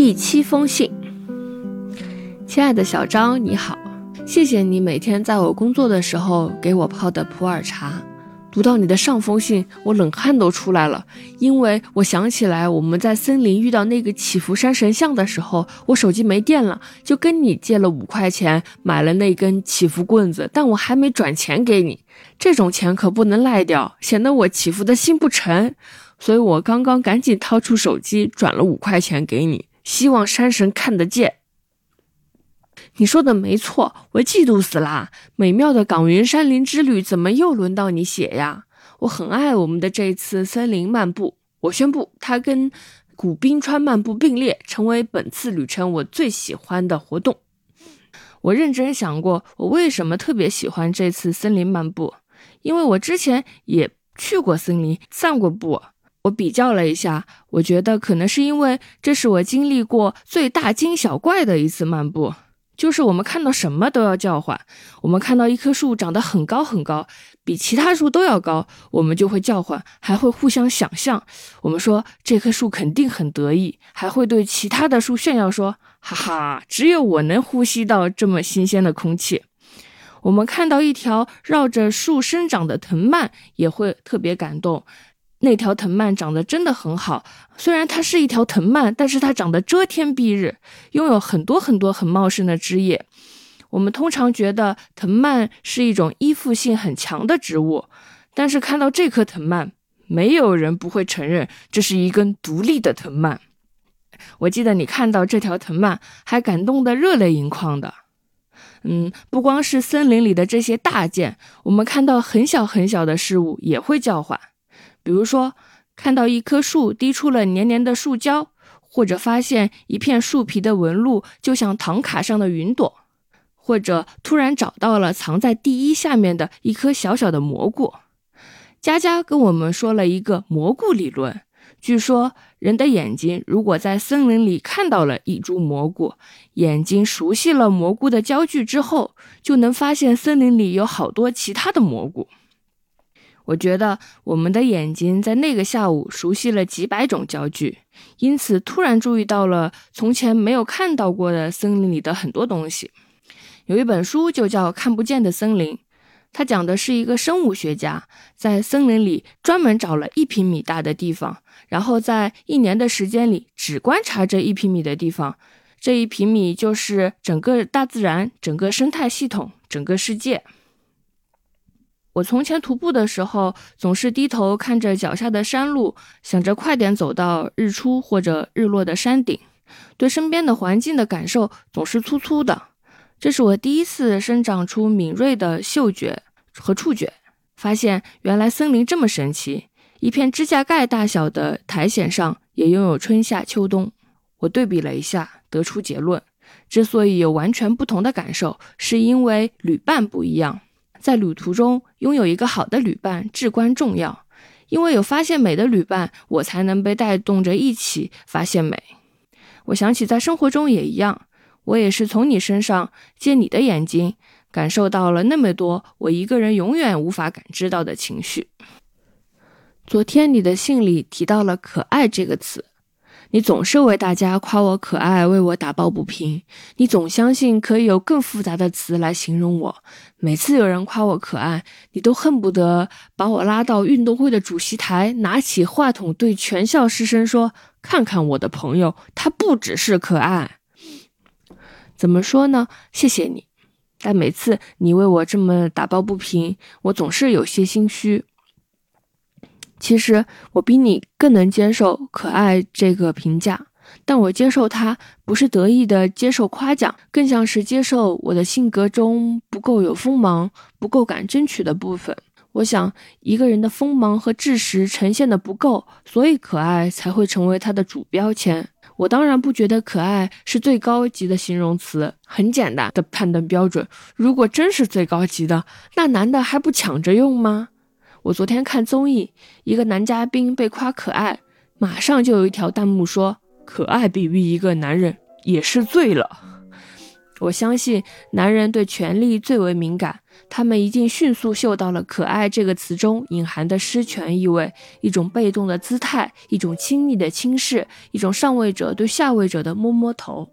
第七封信，亲爱的小张，你好，谢谢你每天在我工作的时候给我泡的普洱茶。读到你的上封信，我冷汗都出来了，因为我想起来我们在森林遇到那个祈福山神像的时候，我手机没电了，就跟你借了五块钱买了那根祈福棍子，但我还没转钱给你，这种钱可不能赖掉，显得我祈福的心不诚，所以我刚刚赶紧掏出手机转了五块钱给你。希望山神看得见。你说的没错，我嫉妒死啦！美妙的岗云山林之旅怎么又轮到你写呀？我很爱我们的这次森林漫步，我宣布它跟古冰川漫步并列，成为本次旅程我最喜欢的活动。我认真想过，我为什么特别喜欢这次森林漫步，因为我之前也去过森林散过步。我比较了一下，我觉得可能是因为这是我经历过最大惊小怪的一次漫步。就是我们看到什么都要叫唤。我们看到一棵树长得很高很高，比其他树都要高，我们就会叫唤，还会互相想象。我们说这棵树肯定很得意，还会对其他的树炫耀说：“哈哈，只有我能呼吸到这么新鲜的空气。”我们看到一条绕着树生长的藤蔓，也会特别感动。那条藤蔓长得真的很好，虽然它是一条藤蔓，但是它长得遮天蔽日，拥有很多很多很茂盛的枝叶。我们通常觉得藤蔓是一种依附性很强的植物，但是看到这棵藤蔓，没有人不会承认这是一根独立的藤蔓。我记得你看到这条藤蔓还感动得热泪盈眶的。嗯，不光是森林里的这些大件，我们看到很小很小的事物也会叫唤。比如说，看到一棵树滴出了黏黏的树胶，或者发现一片树皮的纹路就像唐卡上的云朵，或者突然找到了藏在地衣下面的一颗小小的蘑菇。佳佳跟我们说了一个蘑菇理论，据说人的眼睛如果在森林里看到了一株蘑菇，眼睛熟悉了蘑菇的焦距之后，就能发现森林里有好多其他的蘑菇。我觉得我们的眼睛在那个下午熟悉了几百种焦距，因此突然注意到了从前没有看到过的森林里的很多东西。有一本书就叫《看不见的森林》，它讲的是一个生物学家在森林里专门找了一平米大的地方，然后在一年的时间里只观察这一平米的地方，这一平米就是整个大自然、整个生态系统、整个世界。我从前徒步的时候，总是低头看着脚下的山路，想着快点走到日出或者日落的山顶，对身边的环境的感受总是粗粗的。这是我第一次生长出敏锐的嗅觉和触觉，发现原来森林这么神奇。一片指甲盖大小的苔藓上也拥有春夏秋冬。我对比了一下，得出结论：之所以有完全不同的感受，是因为旅伴不一样。在旅途中拥有一个好的旅伴至关重要，因为有发现美的旅伴，我才能被带动着一起发现美。我想起在生活中也一样，我也是从你身上借你的眼睛，感受到了那么多我一个人永远无法感知到的情绪。昨天你的信里提到了“可爱”这个词。你总是为大家夸我可爱，为我打抱不平。你总相信可以有更复杂的词来形容我。每次有人夸我可爱，你都恨不得把我拉到运动会的主席台，拿起话筒对全校师生说：“看看我的朋友，他不只是可爱。”怎么说呢？谢谢你。但每次你为我这么打抱不平，我总是有些心虚。其实我比你更能接受“可爱”这个评价，但我接受它不是得意的接受夸奖，更像是接受我的性格中不够有锋芒、不够敢争取的部分。我想，一个人的锋芒和志识呈现的不够，所以可爱才会成为他的主标签。我当然不觉得可爱是最高级的形容词，很简单的判断标准。如果真是最高级的，那男的还不抢着用吗？我昨天看综艺，一个男嘉宾被夸可爱，马上就有一条弹幕说：“可爱比喻一个男人也是醉了。”我相信男人对权力最为敏感，他们一定迅速嗅到了“可爱”这个词中隐含的失权意味，一种被动的姿态，一种亲昵的轻视，一种上位者对下位者的摸摸头。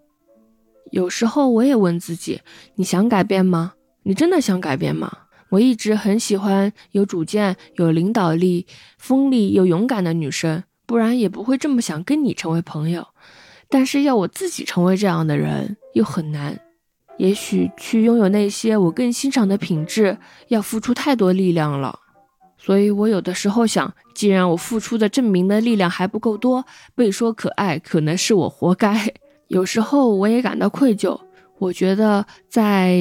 有时候我也问自己：你想改变吗？你真的想改变吗？我一直很喜欢有主见、有领导力、锋利又勇敢的女生，不然也不会这么想跟你成为朋友。但是要我自己成为这样的人又很难，也许去拥有那些我更欣赏的品质，要付出太多力量了。所以我有的时候想，既然我付出的证明的力量还不够多，被说可爱可能是我活该。[laughs] 有时候我也感到愧疚，我觉得在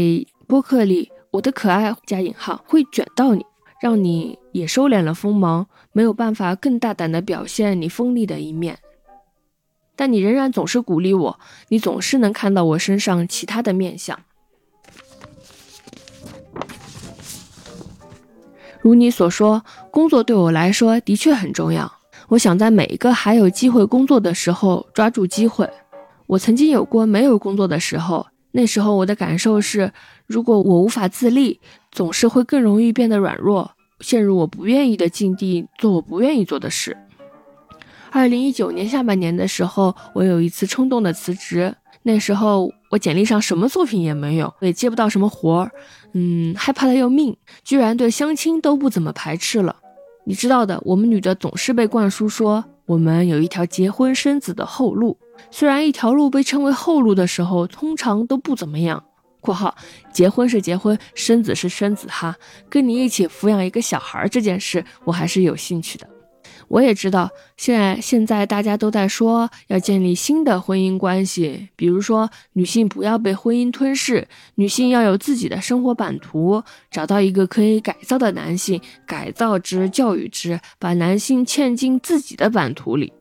播客里。我的可爱加引号会卷到你，让你也收敛了锋芒，没有办法更大胆的表现你锋利的一面。但你仍然总是鼓励我，你总是能看到我身上其他的面相。如你所说，工作对我来说的确很重要。我想在每一个还有机会工作的时候抓住机会。我曾经有过没有工作的时候。那时候我的感受是，如果我无法自立，总是会更容易变得软弱，陷入我不愿意的境地，做我不愿意做的事。二零一九年下半年的时候，我有一次冲动的辞职。那时候我简历上什么作品也没有，也接不到什么活儿，嗯，害怕的要命，居然对相亲都不怎么排斥了。你知道的，我们女的总是被灌输说我们有一条结婚生子的后路。虽然一条路被称为后路的时候，通常都不怎么样。（括号结婚是结婚，生子是生子哈，跟你一起抚养一个小孩这件事，我还是有兴趣的。）我也知道，现在现在大家都在说要建立新的婚姻关系，比如说女性不要被婚姻吞噬，女性要有自己的生活版图，找到一个可以改造的男性，改造之，教育之，把男性嵌进自己的版图里。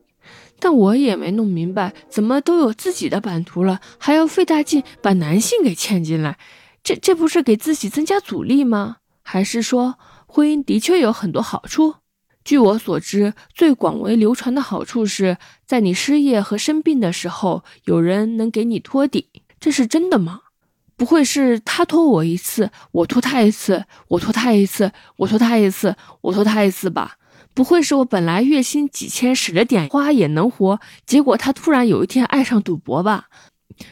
但我也没弄明白，怎么都有自己的版图了，还要费大劲把男性给嵌进来？这这不是给自己增加阻力吗？还是说婚姻的确有很多好处？据我所知，最广为流传的好处是在你失业和生病的时候，有人能给你托底。这是真的吗？不会是他托我一次，我托他一次，我托他一次，我托他一次，我托他一次吧？不会是我本来月薪几千，使着点花也能活，结果他突然有一天爱上赌博吧？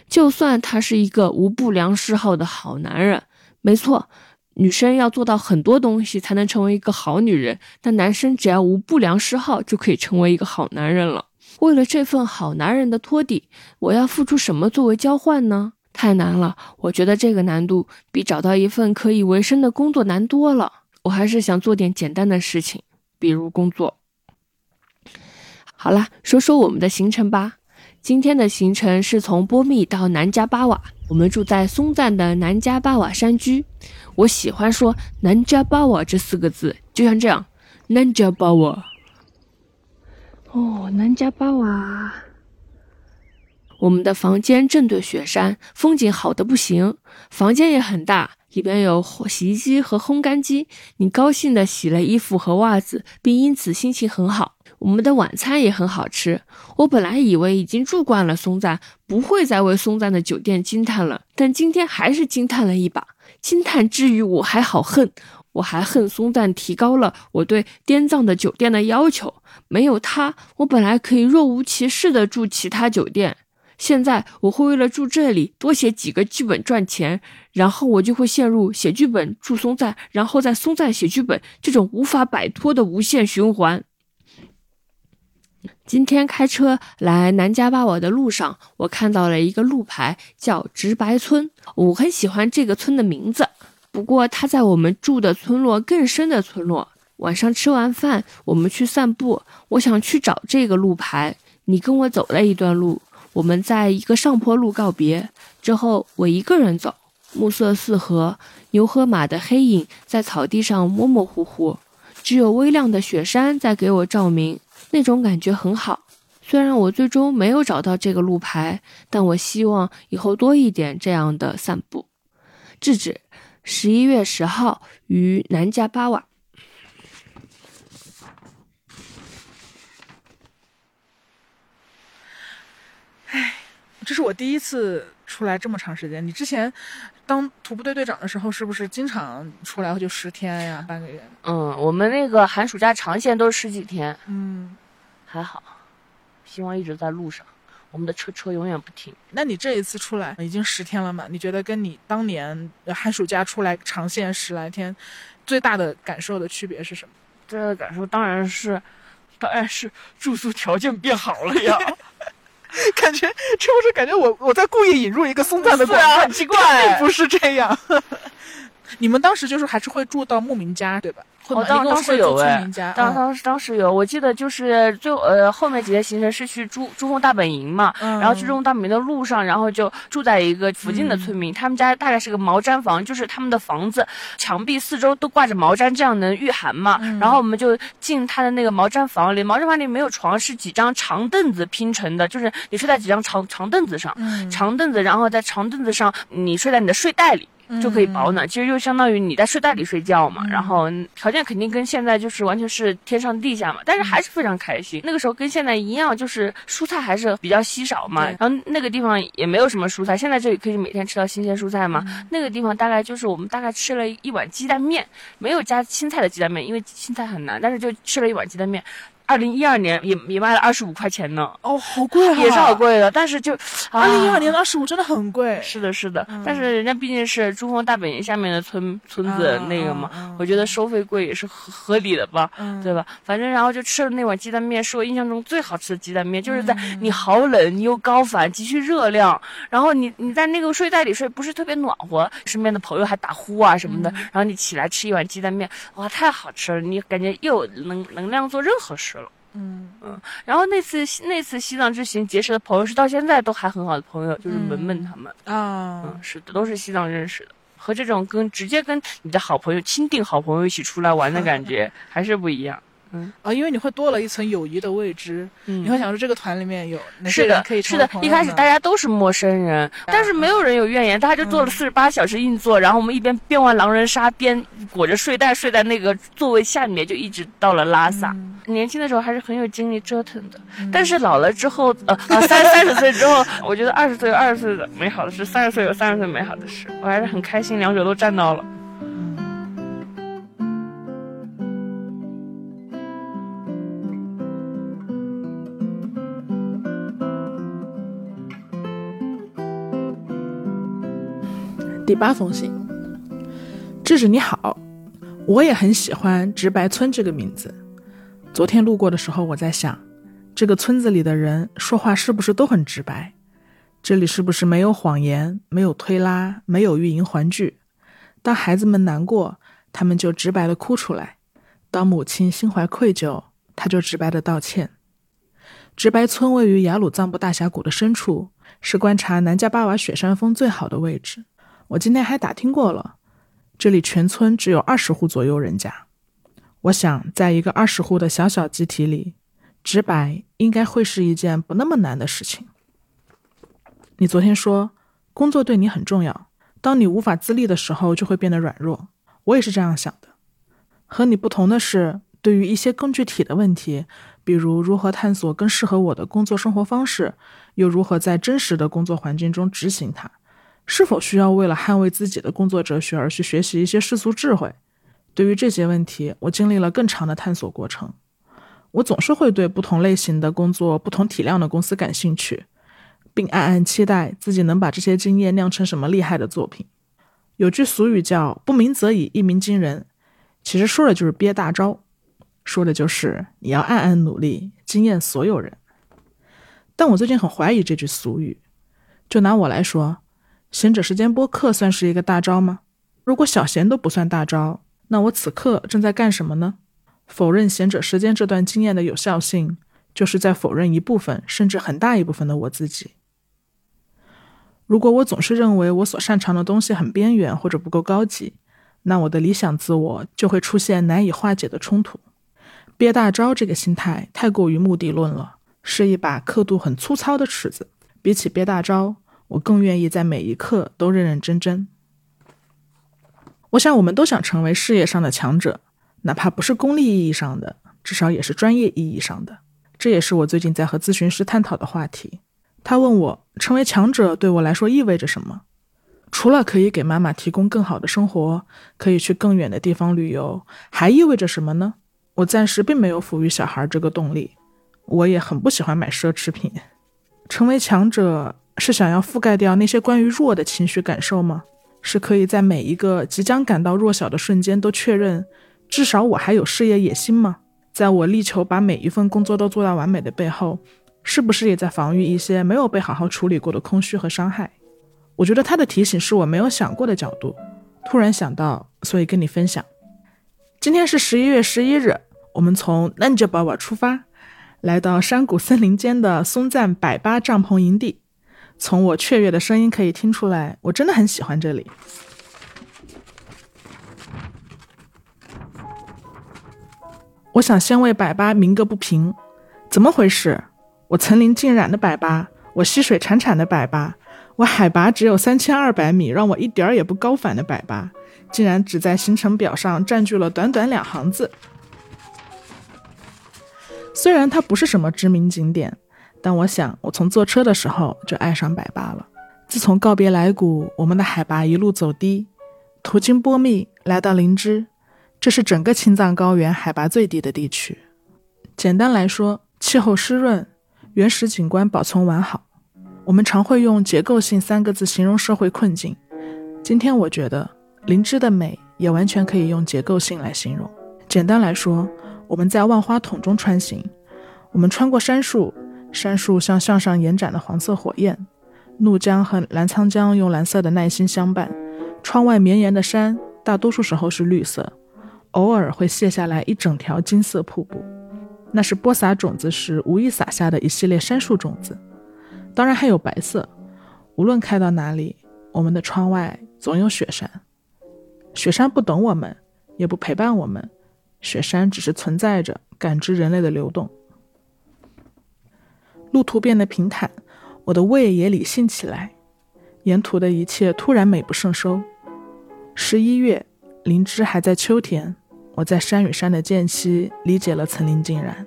就算他是一个无不良嗜好的好男人，没错。女生要做到很多东西才能成为一个好女人，但男生只要无不良嗜好就可以成为一个好男人了。为了这份好男人的托底，我要付出什么作为交换呢？太难了，我觉得这个难度比找到一份可以为生的工作难多了。我还是想做点简单的事情，比如工作。好了，说说我们的行程吧。今天的行程是从波密到南迦巴瓦，我们住在松赞的南迦巴瓦山居。我喜欢说“南迦巴瓦”这四个字，就像这样，“南迦巴瓦”。哦，南迦巴瓦。我们的房间正对雪山，风景好的不行。房间也很大，里边有洗衣机和烘干机。你高兴的洗了衣服和袜子，并因此心情很好。我们的晚餐也很好吃。我本来以为已经住惯了松赞，不会再为松赞的酒店惊叹了，但今天还是惊叹了一把。惊叹之余，我还好恨，我还恨松赞提高了我对滇藏的酒店的要求。没有他，我本来可以若无其事的住其他酒店，现在我会为了住这里多写几个剧本赚钱，然后我就会陷入写剧本住松赞，然后在松赞写剧本这种无法摆脱的无限循环。今天开车来南迦巴瓦的路上，我看到了一个路牌，叫直白村。我很喜欢这个村的名字，不过它在我们住的村落更深的村落。晚上吃完饭，我们去散步，我想去找这个路牌。你跟我走了一段路，我们在一个上坡路告别之后，我一个人走，暮色四合，牛和马的黑影在草地上模模糊糊，只有微亮的雪山在给我照明。那种感觉很好，虽然我最终没有找到这个路牌，但我希望以后多一点这样的散步。制止，十一月十号于南迦巴瓦。这是我第一次出来这么长时间。你之前当徒步队队长的时候，是不是经常出来就十天呀、半个月？嗯，我们那个寒暑假长线都是十几天。嗯。还好，希望一直在路上，我们的车车永远不停。那你这一次出来已经十天了嘛？你觉得跟你当年寒暑假出来长线十来天，最大的感受的区别是什么？最大的感受当然是，当然是住宿条件变好了呀。感觉是不是感觉我我在故意引入一个松赞的广告？很奇怪，并不是这样。[laughs] 你们当时就是还是会住到牧民家，对吧？哦，当当时有哎，当当时当时有，我记得就是最呃后面几天行程是去珠珠峰大本营嘛，然后去珠峰大本营的路上，然后就住在一个附近的村民，他们家大概是个毛毡房，就是他们的房子墙壁四周都挂着毛毡，这样能御寒嘛。然后我们就进他的那个毛毡房里，毛毡房里没有床，是几张长凳子拼成的，就是你睡在几张长长凳子上，长凳子，然后在长凳子上你睡在你的睡袋里。就可以保暖，其实就相当于你在睡袋里睡觉嘛。然后条件肯定跟现在就是完全是天上地下嘛，但是还是非常开心。那个时候跟现在一样，就是蔬菜还是比较稀少嘛。然后那个地方也没有什么蔬菜，现在这里可以每天吃到新鲜蔬菜嘛。那个地方大概就是我们大概吃了一碗鸡蛋面，没有加青菜的鸡蛋面，因为青菜很难，但是就吃了一碗鸡蛋面。二零一二年也也卖了二十五块钱呢，哦，好贵啊，也是好贵的。但是就二零一二年的二十五真的很贵。是的，是的。但是人家毕竟是珠峰大本营下面的村村子那个嘛，我觉得收费贵也是合合理的吧，对吧？反正然后就吃了那碗鸡蛋面，是我印象中最好吃的鸡蛋面，就是在你好冷你又高反急需热量，然后你你在那个睡袋里睡不是特别暖和，身边的朋友还打呼啊什么的，然后你起来吃一碗鸡蛋面，哇，太好吃了，你感觉又有能能量做任何事了。嗯。嗯，然后那次那次西藏之行结识的朋友是到现在都还很好的朋友，就是文文他们啊，嗯，是的，都是西藏认识的，和这种跟直接跟你的好朋友、亲定好朋友一起出来玩的感觉还是不一样。嗯。啊，因为你会多了一层友谊的未知，你会想说这个团里面有哪些人可以是的，一开始大家都是陌生人，但是没有人有怨言，大家就做了四十八小时硬座，然后我们一边边玩狼人杀，边裹着睡袋睡在那个座位下面，就一直到了拉萨。年轻的时候还是很有精力折腾的，但是老了之后，呃呃，三三十岁之后，我觉得二十岁有二十岁的美好的事，三十岁有三十岁美好的事，我还是很开心，两者都占到了。第八封信，智智你好，我也很喜欢“直白村”这个名字。昨天路过的时候，我在想，这个村子里的人说话是不是都很直白？这里是不是没有谎言，没有推拉，没有欲迎还拒？当孩子们难过，他们就直白的哭出来；当母亲心怀愧疚，他就直白的道歉。直白村位于雅鲁藏布大峡谷的深处，是观察南迦巴瓦雪山峰最好的位置。我今天还打听过了，这里全村只有二十户左右人家。我想，在一个二十户的小小集体里，直白应该会是一件不那么难的事情。你昨天说工作对你很重要，当你无法自立的时候，就会变得软弱。我也是这样想的。和你不同的是，对于一些更具体的问题，比如如何探索更适合我的工作生活方式，又如何在真实的工作环境中执行它。是否需要为了捍卫自己的工作哲学而去学习一些世俗智慧？对于这些问题，我经历了更长的探索过程。我总是会对不同类型的工作、不同体量的公司感兴趣，并暗暗期待自己能把这些经验酿成什么厉害的作品。有句俗语叫“不鸣则已，一鸣惊人”，其实说的就是憋大招，说的就是你要暗暗努力，惊艳所有人。但我最近很怀疑这句俗语。就拿我来说。闲者时间播客算是一个大招吗？如果小闲都不算大招，那我此刻正在干什么呢？否认闲者时间这段经验的有效性，就是在否认一部分甚至很大一部分的我自己。如果我总是认为我所擅长的东西很边缘或者不够高级，那我的理想自我就会出现难以化解的冲突。憋大招这个心态太过于目的论了，是一把刻度很粗糙的尺子。比起憋大招。我更愿意在每一刻都认认真真。我想，我们都想成为事业上的强者，哪怕不是功利意义上的，至少也是专业意义上的。这也是我最近在和咨询师探讨的话题。他问我，成为强者对我来说意味着什么？除了可以给妈妈提供更好的生活，可以去更远的地方旅游，还意味着什么呢？我暂时并没有抚育小孩这个动力。我也很不喜欢买奢侈品。成为强者。是想要覆盖掉那些关于弱的情绪感受吗？是可以在每一个即将感到弱小的瞬间都确认，至少我还有事业野心吗？在我力求把每一份工作都做到完美的背后，是不是也在防御一些没有被好好处理过的空虚和伤害？我觉得他的提醒是我没有想过的角度，突然想到，所以跟你分享。今天是十一月十一日，我们从南迦巴瓦出发，来到山谷森林间的松赞百八帐篷营地。从我雀跃的声音可以听出来，我真的很喜欢这里。我想先为百八鸣个不平，怎么回事？我层林尽染的百八，我溪水潺潺的百八，我海拔只有三千二百米，让我一点儿也不高反的百八，竟然只在行程表上占据了短短两行字。虽然它不是什么知名景点，但我想我从坐车的时候就爱上百八了。自从告别来古，我们的海拔一路走低，途经波密，来到林芝，这是整个青藏高原海拔最低的地区。简单来说，气候湿润，原始景观保存完好。我们常会用“结构性”三个字形容社会困境。今天我觉得林芝的美也完全可以用结构性来形容。简单来说，我们在万花筒中穿行，我们穿过杉树，杉树像向上延展的黄色火焰；怒江和澜沧江用蓝色的耐心相伴。窗外绵延的山，大多数时候是绿色，偶尔会卸下来一整条金色瀑布，那是播撒种子时无意撒下的一系列杉树种子。当然还有白色。无论开到哪里，我们的窗外总有雪山。雪山不等我们，也不陪伴我们，雪山只是存在着，感知人类的流动。路途变得平坦，我的胃也理性起来。沿途的一切突然美不胜收。十一月，灵芝还在秋天。我在山与山的间隙理解了层林尽染。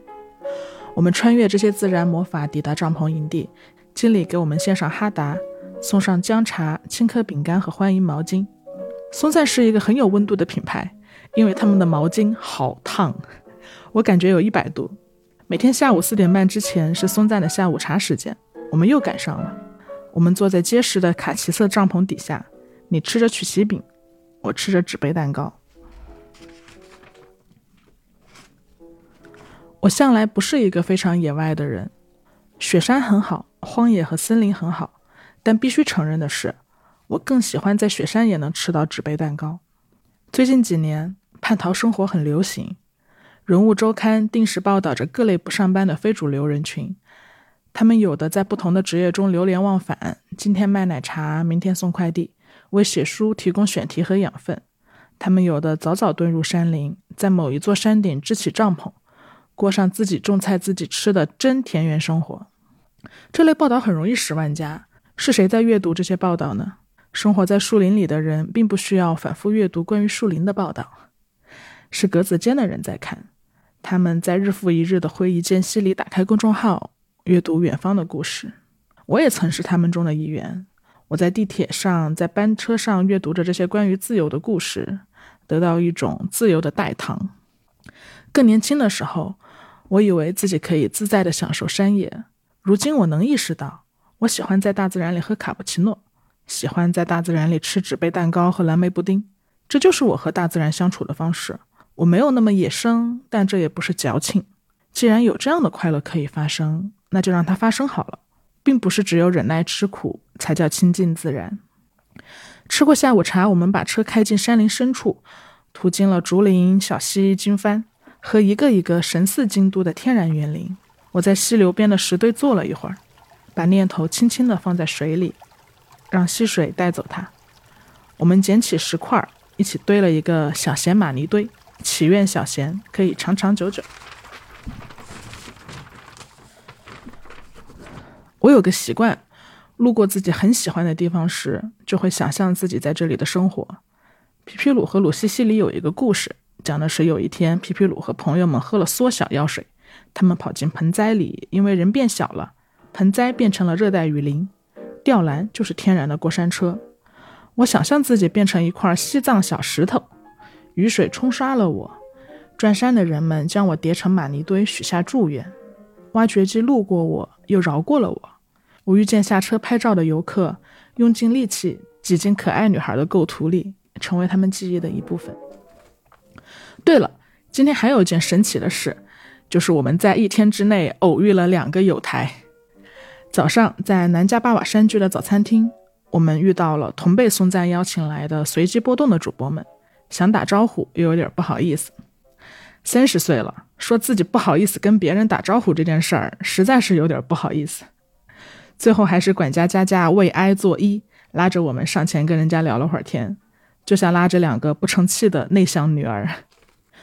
我们穿越这些自然魔法，抵达帐篷营地。经理给我们献上哈达，送上姜茶、青稞饼干和欢迎毛巾。松赞是一个很有温度的品牌，因为他们的毛巾好烫，我感觉有一百度。每天下午四点半之前是松赞的下午茶时间，我们又赶上了。我们坐在结实的卡其色帐篷底下，你吃着曲奇饼，我吃着纸杯蛋糕。我向来不是一个非常野外的人，雪山很好。荒野和森林很好，但必须承认的是，我更喜欢在雪山也能吃到纸杯蛋糕。最近几年，叛逃生活很流行，人物周刊定时报道着各类不上班的非主流人群。他们有的在不同的职业中流连忘返，今天卖奶茶，明天送快递，为写书提供选题和养分。他们有的早早遁入山林，在某一座山顶支起帐篷，过上自己种菜自己吃的真田园生活。这类报道很容易十万加，是谁在阅读这些报道呢？生活在树林里的人并不需要反复阅读关于树林的报道，是格子间的人在看。他们在日复一日的会议间隙里打开公众号，阅读远方的故事。我也曾是他们中的一员。我在地铁上，在班车上阅读着这些关于自由的故事，得到一种自由的代糖。更年轻的时候，我以为自己可以自在地享受山野。如今我能意识到，我喜欢在大自然里喝卡布奇诺，喜欢在大自然里吃纸杯蛋糕和蓝莓布丁，这就是我和大自然相处的方式。我没有那么野生，但这也不是矫情。既然有这样的快乐可以发生，那就让它发生好了，并不是只有忍耐吃苦才叫亲近自然。吃过下午茶，我们把车开进山林深处，途经了竹林、小溪、经幡和一个一个神似京都的天然园林。我在溪流边的石堆坐了一会儿，把念头轻轻地放在水里，让溪水带走它。我们捡起石块，一起堆了一个小弦玛尼堆，祈愿小贤可以长长久久。我有个习惯，路过自己很喜欢的地方时，就会想象自己在这里的生活。皮皮鲁和鲁西西里有一个故事，讲的是有一天，皮皮鲁和朋友们喝了缩小药水。他们跑进盆栽里，因为人变小了，盆栽变成了热带雨林。吊篮就是天然的过山车。我想象自己变成一块西藏小石头，雨水冲刷了我。转山的人们将我叠成玛尼堆，许下祝愿。挖掘机路过我，又饶过了我。我遇见下车拍照的游客，用尽力气挤进可爱女孩的构图里，成为他们记忆的一部分。对了，今天还有一件神奇的事。就是我们在一天之内偶遇了两个友台。早上在南迦巴瓦山居的早餐厅，我们遇到了同被松赞邀请来的随机波动的主播们，想打招呼又有点不好意思。三十岁了，说自己不好意思跟别人打招呼这件事儿，实在是有点不好意思。最后还是管家佳佳为哀作揖，拉着我们上前跟人家聊了会儿天，就像拉着两个不成器的内向女儿。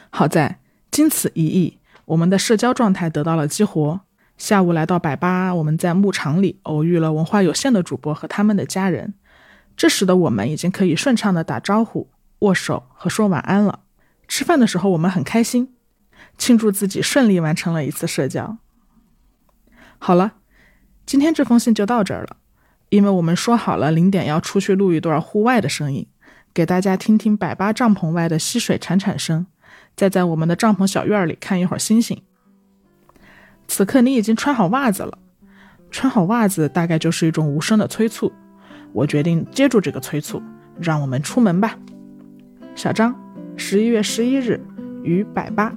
好在经此一役。我们的社交状态得到了激活，下午来到百八，我们在牧场里偶遇了文化有限的主播和他们的家人。这时的我们已经可以顺畅的打招呼、握手和说晚安了。吃饭的时候，我们很开心，庆祝自己顺利完成了一次社交。好了，今天这封信就到这儿了，因为我们说好了零点要出去录一段户外的声音，给大家听听百八帐篷外的溪水潺潺声，再在我们的帐篷小院里看一会儿星星。此刻你已经穿好袜子了，穿好袜子大概就是一种无声的催促。我决定接住这个催促，让我们出门吧。小张，十一月十一日，于百八。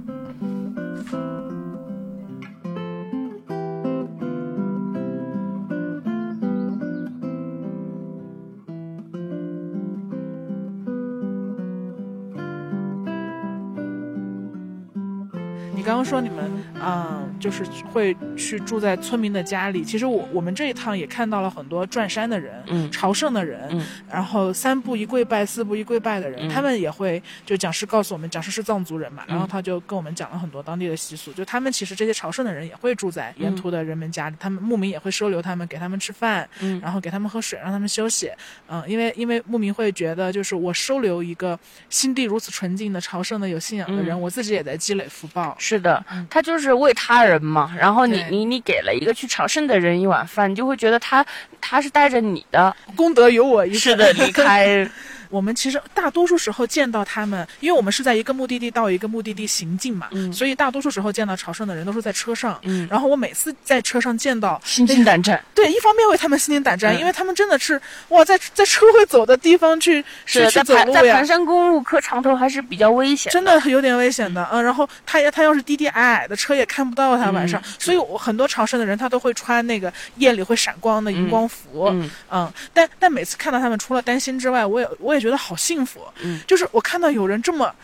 你刚刚说你们，嗯，就是会去住在村民的家里。其实我我们这一趟也看到了很多转山的人，嗯。朝圣的人，嗯。然后三步一跪拜，四步一跪拜的人，嗯。他们也会就讲师告诉我们，讲师是藏族人嘛，嗯然后他就跟我们讲了很多当地的习俗，就他们其实这些朝圣的人也会住在沿途的人们家里，他们牧民也会收留他们，给他们吃饭，嗯。然后给他们喝水，让他们休息。嗯，因为因为牧民会觉得，就是我收留一个心地如此纯净的朝圣的有信仰的人，嗯我自己也在积累福报。是的嗯，他就是为他人嘛。然后你你你给了一个去朝圣的人一碗饭，你就会觉得他他是带着你的，功德有我是的，离开。我们其实大多数时候见到他们，因为我们是在一个目的地到一个目的地行进嘛，嗯所以大多数时候见到朝圣的人都是在车上。嗯，然后我每次在车上见到，心惊胆战。对，一方面为他们心惊胆战，嗯因为他们真的是哇，在在车会走的地方去 [laughs] 是，在走路呀盘在盘，山公路磕长头还是比较危险。真的有点危险的，嗯，然后他也他要是低低矮矮的车也看不到他晚上，嗯所以我很多朝圣的人他都会穿那个夜里会闪光的荧光服，嗯嗯，但但每次看到他们，除了担心之外，我也我也觉得好幸福，嗯，就是我看到有人这么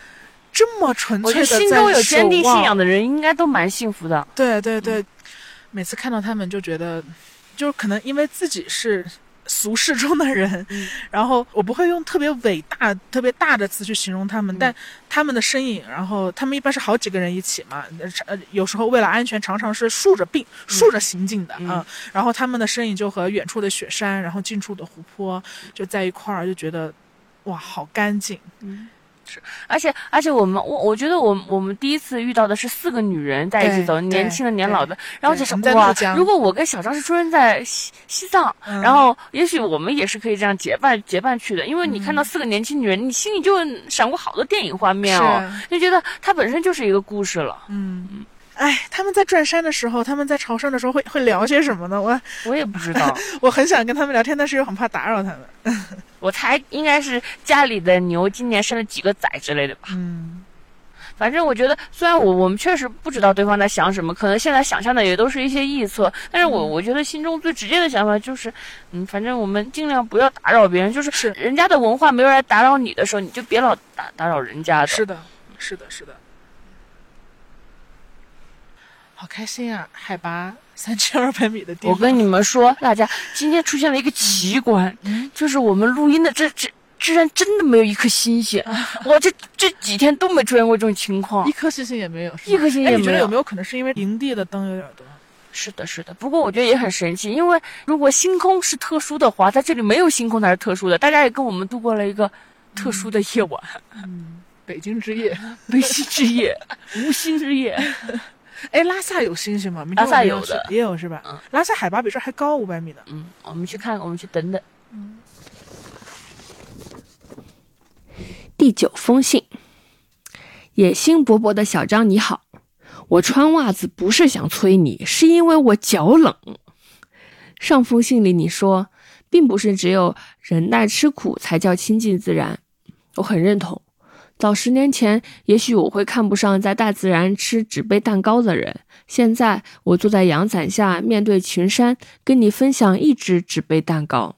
这么纯粹的在心中有坚定信仰的人应该都蛮幸福的。对对对，每次看到他们就觉得，就是可能因为自己是俗世中的人，嗯。然后我不会用特别伟大、特别大的词去形容他们，嗯。但他们的身影，然后他们一般是好几个人一起嘛，呃，有时候为了安全，常常是竖着并竖着行进的啊、嗯。然后他们的身影就和远处的雪山，然后近处的湖泊就在一块儿，就觉得哇，好干净。嗯，是而且而且我们我我觉得我们我们第一次遇到的是四个女人在一起走，年轻的年老的，然后就对我们在想哇如果我跟小张是出生在西西藏，嗯然后也许我们也是可以这样结伴结伴去的，因为你看到四个年轻女人，你心里就闪过好多电影画面哦，就觉得它本身就是一个故事了。嗯，哎，他们在转山的时候，他们在朝圣的时候会会聊些什么呢？我我也不知道，[laughs] 我很想跟他们聊天，但是又很怕打扰他们。[laughs] 我猜应该是家里的牛今年生了几个崽之类的吧。嗯，反正我觉得，虽然我我们确实不知道对方在想什么，可能现在想象的也都是一些臆测，但是我我觉得心中最直接的想法就是，嗯，反正我们尽量不要打扰别人，就是是人家的文化没有人来打扰你的时候，你就别老打打扰人家的。是的，是的，是的。好开心啊！海拔三千二百米的地方，我跟你们说，大家今天出现了一个奇观，嗯就是我们录音的这这。居然真的没有一颗星星，我这这几天都没出现过这种情况一。颗星星也没有，一颗星星哎也没有你觉得有没有可能是因为营地的灯有点多？是的，是的。不过我觉得也很神奇，因为如果星空是特殊的话，在这里没有星空才是特殊的。大家也跟我们度过了一个特殊的夜晚，嗯北京之夜。[laughs] 北星之夜，无星之夜。[laughs] 哎，拉萨有星星吗？拉萨有的也有是吧？嗯拉萨海拔比这儿还高五百米呢。嗯，我们去看，我们去等等。第九封信，野心勃勃的小张，你好，我穿袜子不是想催你，是因为我脚冷。上封信里你说，并不是只有忍耐吃苦才叫亲近自然，我很认同。早十年前，也许我会看不上在大自然吃纸杯蛋糕的人。现在，我坐在阳伞下，面对群山，跟你分享一只纸杯蛋糕。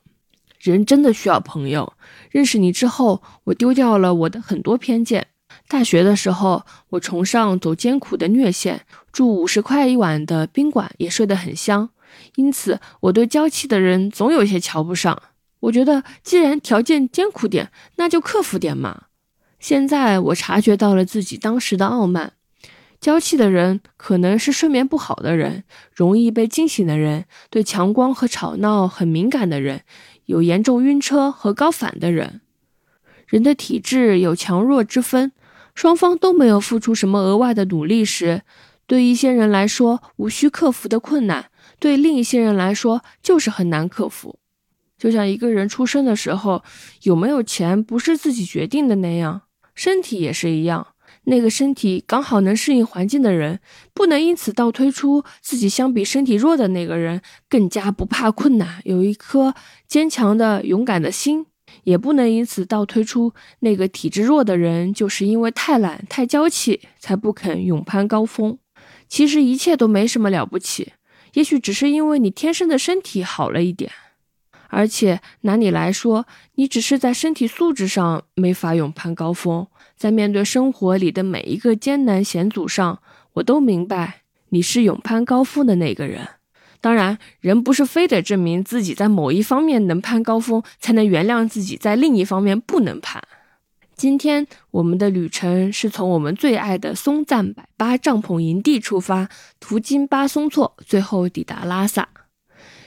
人真的需要朋友。认识你之后，我丢掉了我的很多偏见。大学的时候，我崇尚走艰苦的虐线，住五十块一晚的宾馆也睡得很香。因此，我对娇气的人总有些瞧不上。我觉得，既然条件艰苦点，那就克服点嘛。现在我察觉到了自己当时的傲慢。娇气的人可能是睡眠不好的人，容易被惊醒的人，对强光和吵闹很敏感的人，有严重晕车和高反的人。人的体质有强弱之分，双方都没有付出什么额外的努力时，对一些人来说无需克服的困难，对另一些人来说就是很难克服。就像一个人出生的时候有没有钱不是自己决定的那样，身体也是一样。那个身体刚好能适应环境的人，不能因此倒推出自己相比身体弱的那个人更加不怕困难，有一颗坚强的、勇敢的心；也不能因此倒推出那个体质弱的人就是因为太懒、太娇气才不肯勇攀高峰。其实一切都没什么了不起，也许只是因为你天生的身体好了一点。而且拿你来说，你只是在身体素质上没法勇攀高峰，在面对生活里的每一个艰难险阻上，我都明白你是勇攀高峰的那个人。当然，人不是非得证明自己在某一方面能攀高峰，才能原谅自己在另一方面不能攀。今天我们的旅程是从我们最爱的松赞百巴帐篷营地出发，途经巴松措，最后抵达拉萨。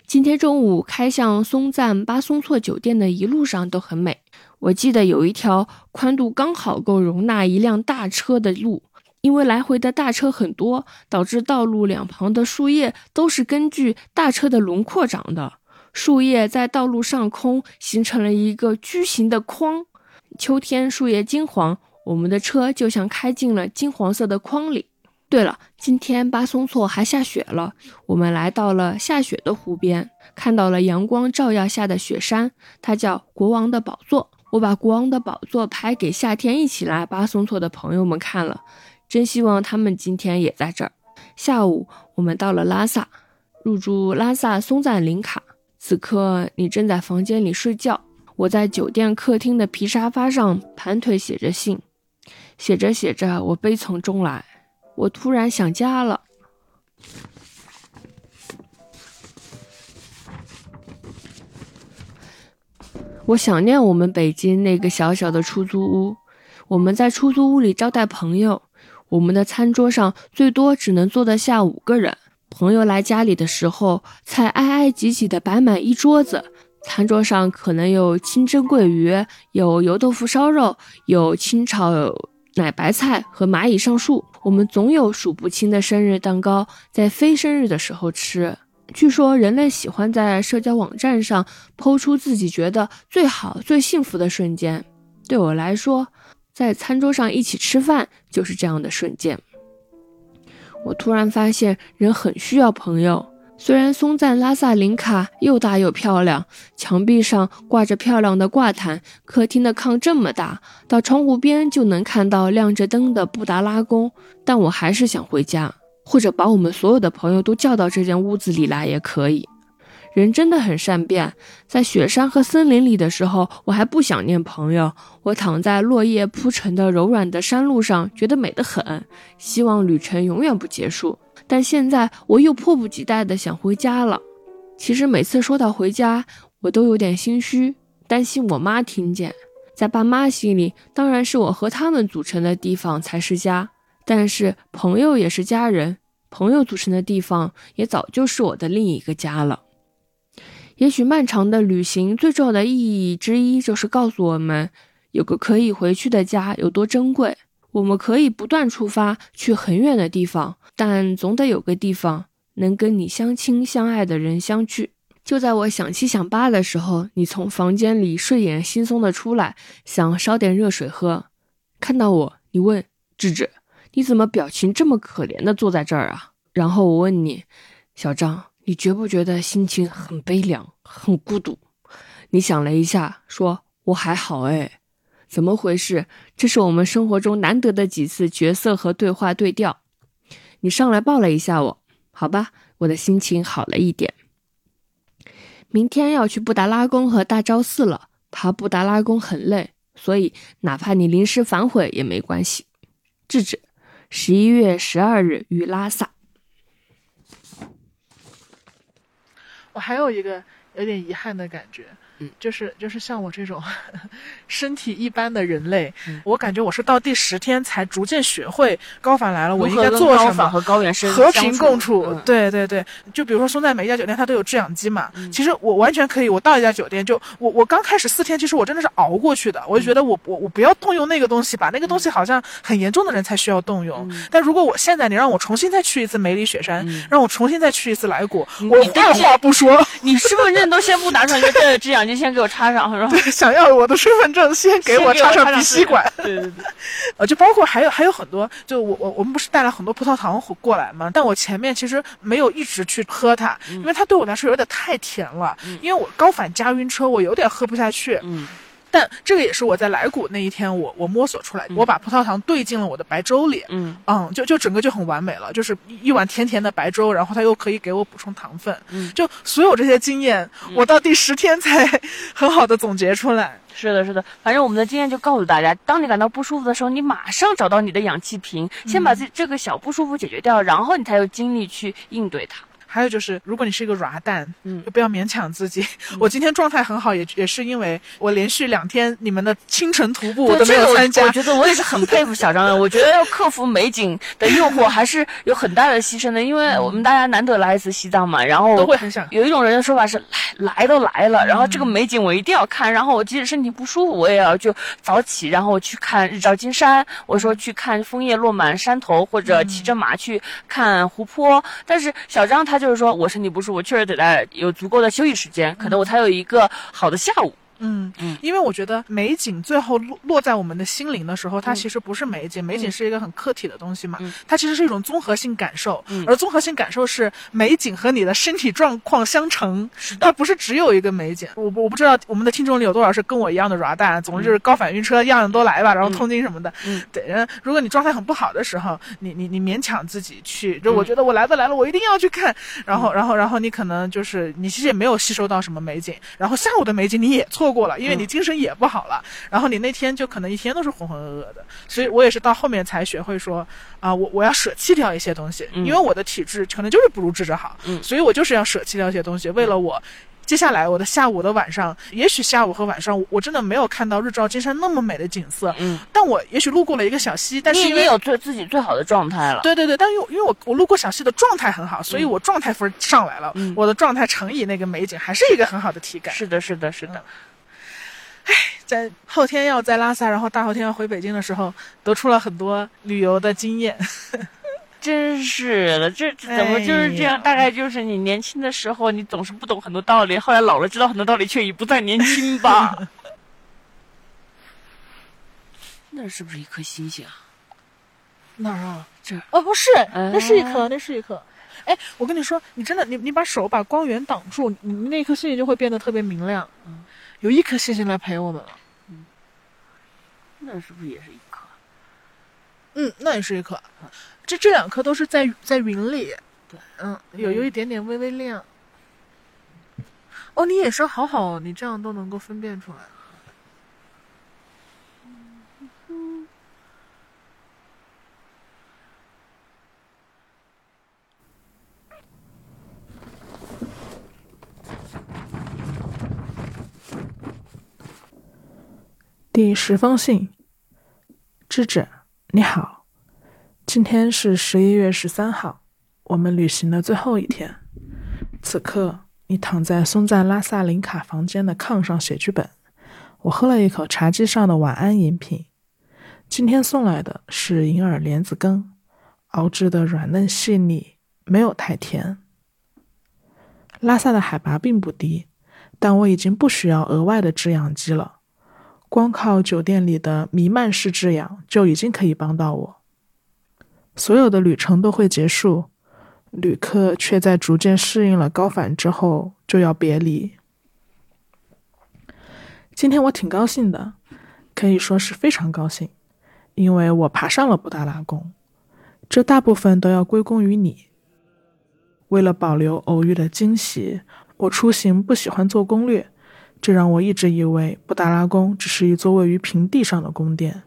今天中午开向松赞巴松措酒店的一路上都很美。我记得有一条宽度刚好够容纳一辆大车的路，因为来回的大车很多，导致道路两旁的树叶都是根据大车的轮廓长的。树叶在道路上空形成了一个矩形的框。秋天树叶金黄，我们的车就像开进了金黄色的框里。对了，今天巴松措还下雪了。我们来到了下雪的湖边，看到了阳光照耀下的雪山，它叫国王的宝座。我把国王的宝座拍给夏天一起来巴松措的朋友们看了，真希望他们今天也在这儿。下午，我们到了拉萨，入住拉萨松赞林卡。此刻你正在房间里睡觉，我在酒店客厅的皮沙发上盘腿写着信，写着写着，我悲从中来。我突然想家了，我想念我们北京那个小小的出租屋。我们在出租屋里招待朋友，我们的餐桌上最多只能坐得下五个人。朋友来家里的时候，菜挨挨挤挤的摆满一桌子，餐桌上可能有清蒸桂鱼，有油豆腐烧肉，有清炒奶白菜和蚂蚁上树。我们总有数不清的生日蛋糕在非生日的时候吃。据说人类喜欢在社交网站上抛出自己觉得最好、最幸福的瞬间。对我来说，在餐桌上一起吃饭就是这样的瞬间。我突然发现，人很需要朋友。虽然松赞拉萨林卡又大又漂亮，墙壁上挂着漂亮的挂毯，客厅的炕这么大，到窗户边就能看到亮着灯的布达拉宫，但我还是想回家，或者把我们所有的朋友都叫到这间屋子里来也可以。人真的很善变，在雪山和森林里的时候，我还不想念朋友，我躺在落叶铺成的柔软的山路上，觉得美得很，希望旅程永远不结束。但现在我又迫不及待地想回家了。其实每次说到回家，我都有点心虚，担心我妈听见。在爸妈心里，当然是我和他们组成的地方才是家。但是朋友也是家人，朋友组成的地方也早就是我的另一个家了。也许漫长的旅行最重要的意义之一，就是告诉我们，有个可以回去的家有多珍贵。我们可以不断出发，去很远的地方。但总得有个地方能跟你相亲相爱的人相聚。就在我想七想八的时候，你从房间里睡眼惺忪的出来，想烧点热水喝。看到我，你问智智：“你怎么表情这么可怜的坐在这儿啊？”然后我问你：“小张，你觉不觉得心情很悲凉，很孤独？”你想了一下，说：“我还好哎。”怎么回事？这是我们生活中难得的几次角色和对话对调。你上来抱了一下我，好吧，我的心情好了一点。明天要去布达拉宫和大昭寺了，爬布达拉宫很累，所以哪怕你临时反悔也没关系。智智，十一月十二日于拉萨。我还有一个有点遗憾的感觉，嗯。就是就是像我这种 [laughs] 身体一般的人类，嗯。我感觉我是到第十天才逐渐学会高反来了，我应该做什么。和高原生和相平共处，嗯。对对对，就比如说松赞每一家酒店它都有制氧机嘛，其实我完全可以，我到一家酒店就我我刚开始四天，其实我真的是熬过去的，我就觉得我我我不要动用那个东西吧，那个东西好像很严重的人才需要动用，但如果我现在你让我重新再去一次梅里雪山，让我重新再去一次来古，我你二话不说，你身份证都先不拿出来，就这这氧机先给我插上，然后想要我的身份证先给我插上鼻吸管，对对对，呃，就包括还有还有很多，就我我我们不是带了很多葡萄糖过来吗？但我前面其实没有一直去喝它，因为它对我来说有点太甜了。因为我高反加晕车，我有点喝不下去。嗯但这个也是我在来古那一天我我摸索出来的，我把葡萄糖兑进了我的白粥里。嗯嗯，就就整个就很完美了，就是一一碗甜甜的白粥，然后它又可以给我补充糖分，嗯就所有这些经验，我到第十天才 [laughs] 很好的总结出来。是的，是的，反正我们的经验就告诉大家，当你感到不舒服的时候，你马上找到你的氧气瓶，先把这这个小不舒服解决掉，然后你才有精力去应对它。还有就是，如果你是一个软蛋，嗯就不要勉强自己。[laughs] 我今天状态很好，也也是因为我连续两天你们的清晨徒步我都没这个我有参加我。觉得我也是很佩服小张的。我觉得要克服美景的诱惑，还是有很大的牺牲的，因为我们大家难得来一次西藏嘛，然后都会很想有一种人的说法是来来都来了，然后这个美景我一定要看，然后我即使身体不舒服，我也要就早起，然后去看日照金山，我说去看枫叶落满山头，或者骑着马去看湖泊。但是小张他就是说我身体不舒服，确实得在有足够的休息时间，可能我才有一个好的下午。嗯嗯。因为我觉得美景最后落落在我们的心灵的时候，它其实不是美景，美景是一个很客体的东西嘛，嗯。它其实是一种综合性感受，嗯。而综合性感受是美景和你的身体状况相乘，它不是只有一个美景。我我不知道我们的听众里有多少是跟我一样的软蛋，总之就是高反晕车，样样都来吧，然后痛经什么的。嗯。对，如果你状态很不好的时候，你你你勉强自己去，就我觉得我来都来了，我一定要去看，然后然后然后你可能就是你其实也没有吸收到什么美景，然后下午的美景你也错过了，因为你精神也不好了，然后你那天就可能一天都是浑浑噩噩的，所以我也是到后面才学会说啊、我我要舍弃掉一些东西，嗯因为我的体质可能就是不如智者好，嗯所以我就是要舍弃掉一些东西，为了我。接下来我的下午的晚上，也许下午和晚上我真的没有看到日照金山那么美的景色，嗯，但我也许路过了一个小溪，但是因为有最自己最好的状态了。对对对，但因为因为我我路过小溪的状态很好，所以我状态分上来了，嗯我的状态乘以那个美景，还是一个很好的体感。是的，是的，是的。在后天要在拉萨，然后大后天要回北京的时候，得出了很多旅游的经验。[laughs] 真是的，这这怎么就是这样？哎大概就是你年轻的时候，你总是不懂很多道理，后来老了知道很多道理，却已不再年轻吧？[laughs] 那是不是一颗星星啊？哪儿啊？这儿哦，不是，哎那是一颗，那是一颗。哎，我跟你说，你真的，你你把手把光源挡住，你你那颗星星就会变得特别明亮。嗯有一颗星星来陪我们了。嗯那是不是也是一颗？嗯，那也是一颗。这这两颗都是在在云里。对，嗯，有有一点点微微亮。哦，你眼神好好哦，你这样都能够分辨出来。第十封信，智者，你好，今天是十一月十三号，我们旅行的最后一天。此刻，你躺在松赞拉萨林卡房间的炕上写剧本。我喝了一口茶几上的晚安饮品。今天送来的是银耳莲子羹，熬制的软嫩细腻，没有太甜。拉萨的海拔并不低，但我已经不需要额外的制氧机了。光靠酒店里的弥漫式制氧就已经可以帮到我。所有的旅程都会结束，旅客却在逐渐适应了高反之后就要别离。今天我挺高兴的，可以说是非常高兴，因为我爬上了布达拉宫，这大部分都要归功于你。为了保留偶遇的惊喜，我出行不喜欢做攻略。这让我一直以为布达拉宫只是一座位于平地上的宫殿。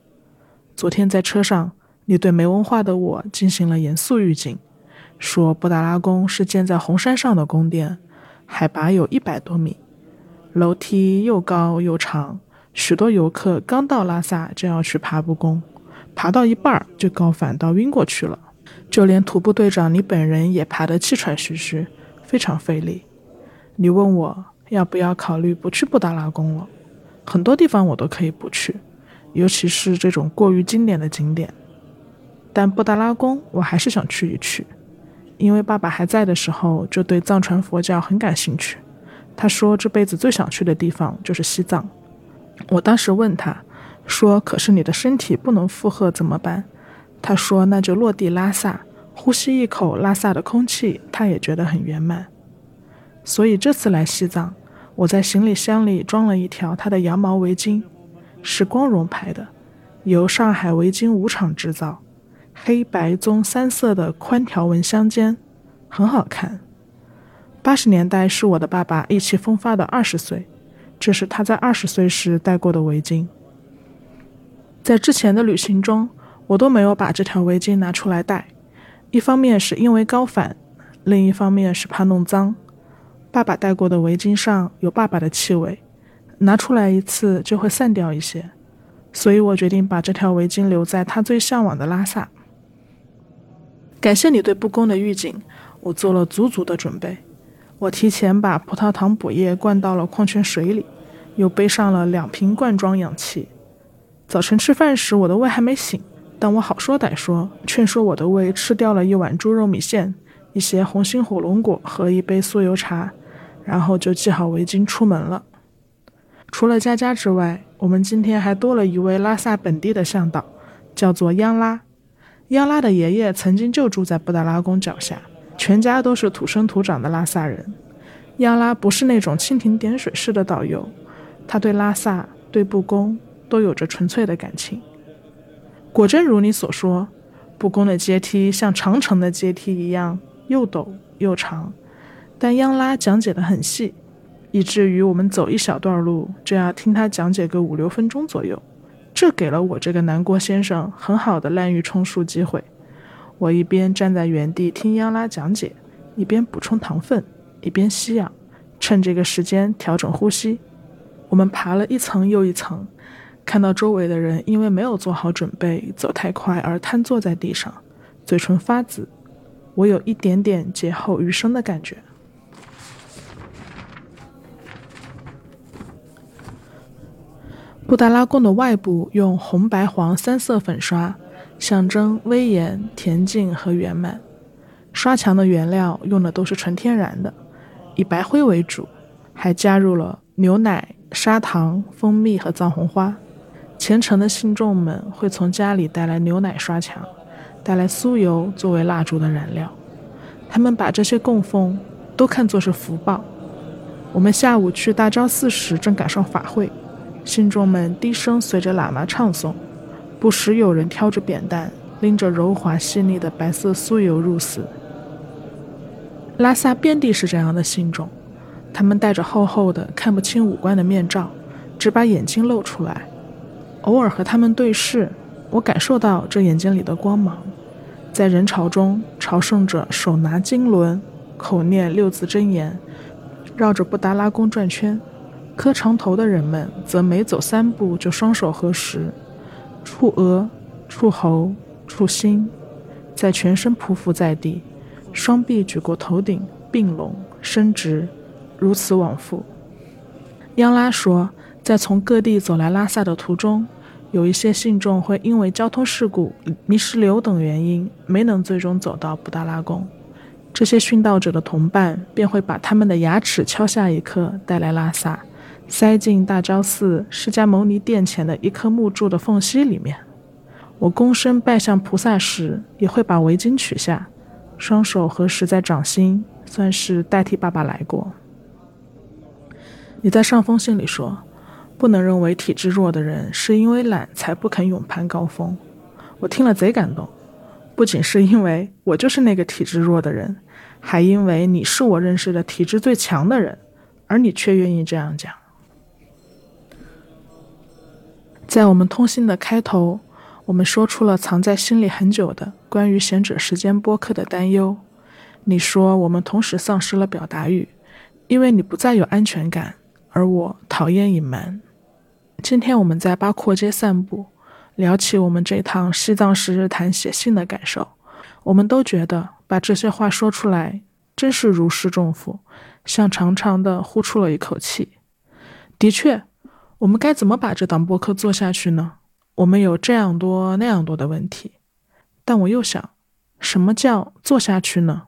昨天在车上，你对没文化的我进行了严肃预警，说布达拉宫是建在红山上的宫殿，海拔有一百多米，楼梯又高又长，许多游客刚到拉萨就要去爬布宫，爬到一半就高反到晕过去了。就连徒步队长你本人也爬得气喘吁吁，非常费力。你问我要不要考虑不去布达拉宫了？很多地方我都可以不去，尤其是这种过于经典的景点。但布达拉宫我还是想去一去，因为爸爸还在的时候就对藏传佛教很感兴趣。他说这辈子最想去的地方就是西藏。我当时问他，说：“可是你的身体不能负荷怎么办？”他说：“那就落地拉萨，呼吸一口拉萨的空气，他也觉得很圆满。”所以这次来西藏，我在行李箱里装了一条他的羊毛围巾，是光荣牌的，由上海围巾五厂制造，黑白棕三色的宽条纹相间，很好看。八十年代是我的爸爸意气风发的二十岁，这是他在二十岁时戴过的围巾。在之前的旅行中。我都没有把这条围巾拿出来戴，一方面是因为高反，另一方面是怕弄脏。爸爸戴过的围巾上有爸爸的气味，拿出来一次就会散掉一些，所以我决定把这条围巾留在他最向往的拉萨。感谢你对布宫的预警，我做了足足的准备。我提前把葡萄糖补液灌到了矿泉水里，又背上了两瓶罐装氧气。早晨吃饭时，我的胃还没醒。但我好说歹说，劝说我的胃吃掉了一碗猪肉米线、一些红心火龙果和一杯酥油茶，然后就系好围巾出门了。除了佳佳之外，我们今天还多了一位拉萨本地的向导，叫做央拉。央拉的爷爷曾经就住在布达拉宫脚下，全家都是土生土长的拉萨人。央拉不是那种蜻蜓点水式的导游，他对拉萨、对布宫都有着纯粹的感情。果真如你所说，布宫的阶梯像长城的阶梯一样又陡又长，但央拉讲解的很细，以至于我们走一小段路就要听他讲解个五六分钟左右。这给了我这个南郭先生很好的滥竽充数机会。我一边站在原地听央拉讲解，一边补充糖分，一边吸氧，趁这个时间调整呼吸。我们爬了一层又一层。看到周围的人因为没有做好准备，走太快而瘫坐在地上，嘴唇发紫，我有一点点劫后余生的感觉。布达拉宫的外部用红、白、黄三色粉刷，象征威严、恬静和圆满。刷墙的原料用的都是纯天然的，以白灰为主，还加入了牛奶、砂糖、蜂蜜和藏红花。虔诚的信众们会从家里带来牛奶刷墙，带来酥油作为蜡烛的燃料。他们把这些供奉都看作是福报。我们下午去大昭寺时正赶上法会，信众们低声随着喇嘛唱诵，不时有人挑着扁担，拎着柔滑细腻的白色酥油入寺。拉萨遍地是这样的信众，他们戴着厚厚的看不清五官的面罩，只把眼睛露出来。偶尔和他们对视，我感受到这眼睛里的光芒。在人潮中，朝圣者手拿经轮，口念六字真言，绕着布达拉宫转圈；磕长头的人们则每走三步就双手合十，触额、触喉、触心，在全身匍匐在地，双臂举过头顶并拢伸直，如此往复。央拉说。在从各地走来拉萨的途中，有一些信众会因为交通事故、泥石流等原因，没能最终走到布达拉宫。这些殉道者的同伴便会把他们的牙齿敲下一颗带来拉萨，塞进大昭寺释迦牟尼殿前的一颗木柱的缝隙里面。我躬身拜向菩萨时，也会把围巾取下，双手合十在掌心，算是代替爸爸来过。你在上封信里说。不能认为体质弱的人是因为懒才不肯勇攀高峰。我听了贼感动，不仅是因为我就是那个体质弱的人，还因为你是我认识的体质最强的人，而你却愿意这样讲。在我们通信的开头，我们说出了藏在心里很久的关于贤者时间播客的担忧。你说我们同时丧失了表达欲，因为你不再有安全感。而我讨厌隐瞒。今天我们在八廓街散步，聊起我们这趟西藏十日谈写信的感受，我们都觉得把这些话说出来，真是如释重负，像长长的呼出了一口气。的确，我们该怎么把这档播客做下去呢？我们有这样多那样多的问题，但我又想，什么叫做下去呢？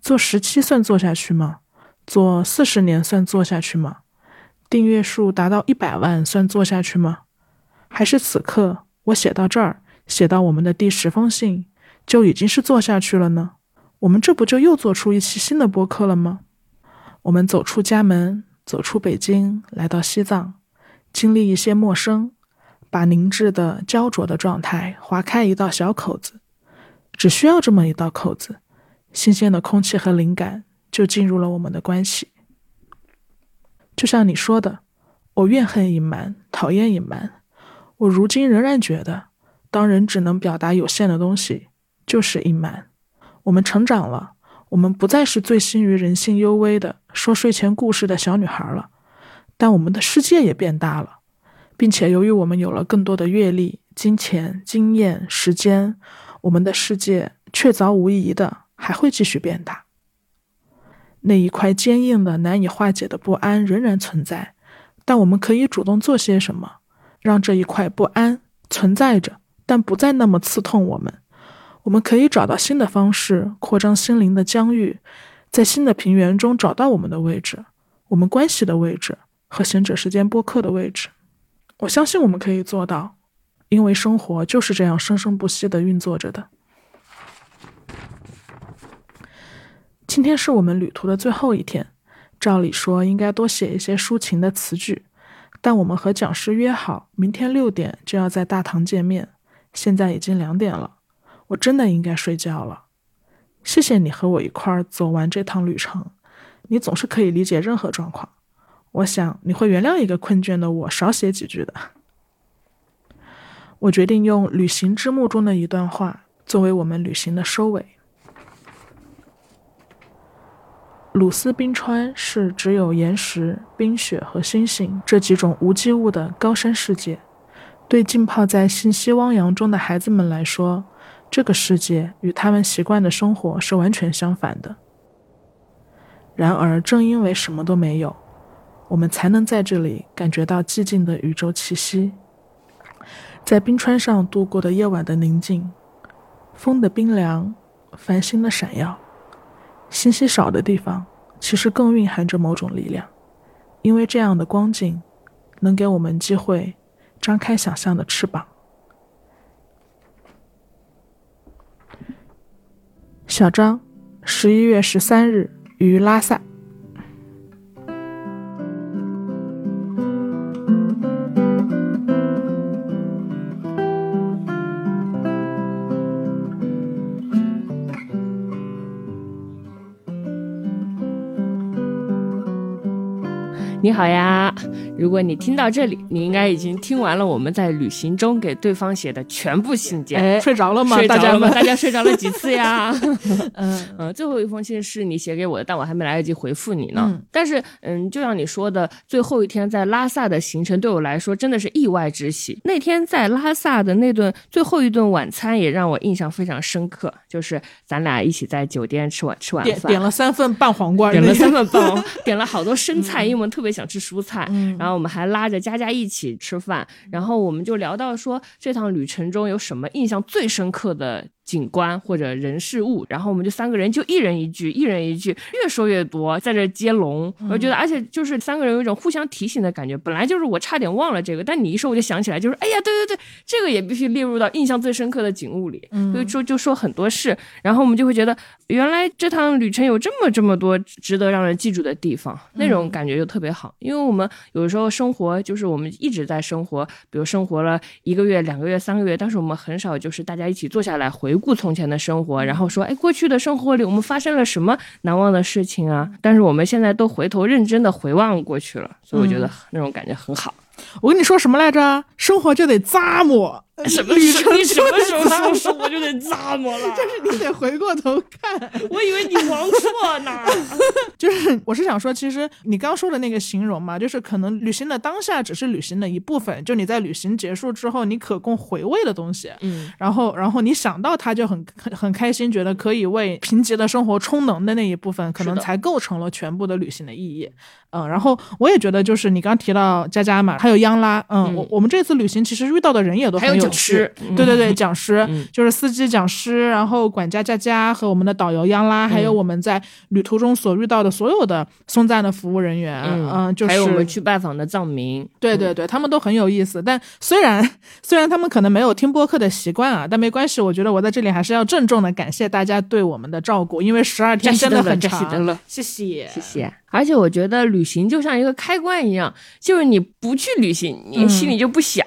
做十期算做下去吗？做四十年算做下去吗？订阅数达到一百万算做下去吗？还是此刻我写到这儿，写到我们的第十封信，就已经是做下去了呢？我们这不就又做出一期新的播客了吗？我们走出家门，走出北京，来到西藏，经历一些陌生，把凝滞的、焦灼的状态划开一道小口子，只需要这么一道口子，新鲜的空气和灵感就进入了我们的关系。就像你说的，我怨恨隐瞒，讨厌隐瞒。我如今仍然觉得，当人只能表达有限的东西，就是隐瞒。我们成长了，我们不再是醉心于人性幽微的说睡前故事的小女孩了，但我们的世界也变大了，并且由于我们有了更多的阅历、金钱、经验、时间，我们的世界确凿无疑的还会继续变大。那一块坚硬的、难以化解的不安仍然存在，但我们可以主动做些什么，让这一块不安存在着，但不再那么刺痛我们。我们可以找到新的方式，扩张心灵的疆域，在新的平原中找到我们的位置，我们关系的位置和贤者时间播客的位置。我相信我们可以做到，因为生活就是这样生生不息地运作着的。今天是我们旅途的最后一天，照理说应该多写一些抒情的词句，但我们和讲师约好，明天六点就要在大堂见面。现在已经两点了，我真的应该睡觉了。谢谢你和我一块儿走完这趟旅程，你总是可以理解任何状况。我想你会原谅一个困倦的我少写几句的。我决定用《旅行之幕》中的一段话作为我们旅行的收尾。鲁斯冰川是只有岩石、冰雪和星星这几种无机物的高山世界。对浸泡在信息汪洋中的孩子们来说，这个世界与他们习惯的生活是完全相反的。然而，正因为什么都没有，我们才能在这里感觉到寂静的宇宙气息。在冰川上度过的夜晚的宁静，风的冰凉，繁星的闪耀。信息少的地方，其实更蕴含着某种力量，因为这样的光景，能给我们机会张开想象的翅膀。小张，十一月十三日于拉萨。你好呀，如果你听到这里，你应该已经听完了我们在旅行中给对方写的全部信件。哎，睡着了吗？睡着了吗？大 [laughs] 大家睡着了几次呀？[laughs] [laughs] 嗯嗯，最后一封信是你写给我的，但我还没来得及回复你呢。嗯但是嗯，就像你说的，最后一天在拉萨的行程对我来说真的是意外之喜。那天在拉萨的那顿最后一顿晚餐也让我印象非常深刻，就是咱俩一起在酒店吃晚吃晚饭，点点了三份拌黄瓜，点了三份拌，点了好多生菜，因为我们特别想吃蔬菜。嗯然后我们还拉着佳佳一起吃饭，然后我们就聊到说这趟旅程中有什么印象最深刻的景观或者人事物，然后我们就三个人就一人一句，一人一句，越说越多，在这接龙。我觉得，而且就是三个人有一种互相提醒的感觉。本来就是我差点忘了这个，但你一说我就想起来，就是哎呀，对对对，这个也必须列入到印象最深刻的景物里。嗯所以说就说很多事，然后我们就会觉得，原来这趟旅程有这么这么多值得让人记住的地方，那种感觉就特别好。因为我们有时候生活就是我们一直在生活，比如生活了一个月、两个月、三个月，但是我们很少就是大家一起坐下来回顾从前的生活，然后说，哎，过去的生活里我们发生了什么难忘的事情啊？但是我们现在都回头认真的回望过去了，所以我觉得那种感觉很好。我跟你说什么来着？生活就得咂摸，[laughs] 什么旅程你什么时候就说说我就得咂摸了？[laughs] 你得回过头看。[laughs] 我以为你王错呢。就是我是想说，其实你刚说的那个形容嘛，就是可能旅行的当下只是旅行的一部分，就你在旅行结束之后，你可供回味的东西。嗯，然后，然后你想到它就很很很开心，觉得可以为贫瘠的生活充能的那一部分，可能才构成了全部的旅行的意义。嗯，然后我也觉得，就是你刚提到佳佳嘛，还有央拉，嗯，嗯我我们这次旅行其实遇到的人也都很有师，嗯对对对，讲师、嗯就是司机讲师，然后管家佳佳和我们的导游央拉，还有嗯我们在旅途中所遇到的所有的松赞的服务人员，嗯，就是还有我们去拜访的藏民，对对对，他们都很有意思。但虽然虽然他们可能没有听播客的习惯啊，但没关系。我觉得我在这里还是要郑重的感谢大家对我们的照顾，因为十二天真的很长。谢谢，谢谢。而且我觉得旅行就像一个开关一样，就是你不去旅行，你心里就不想；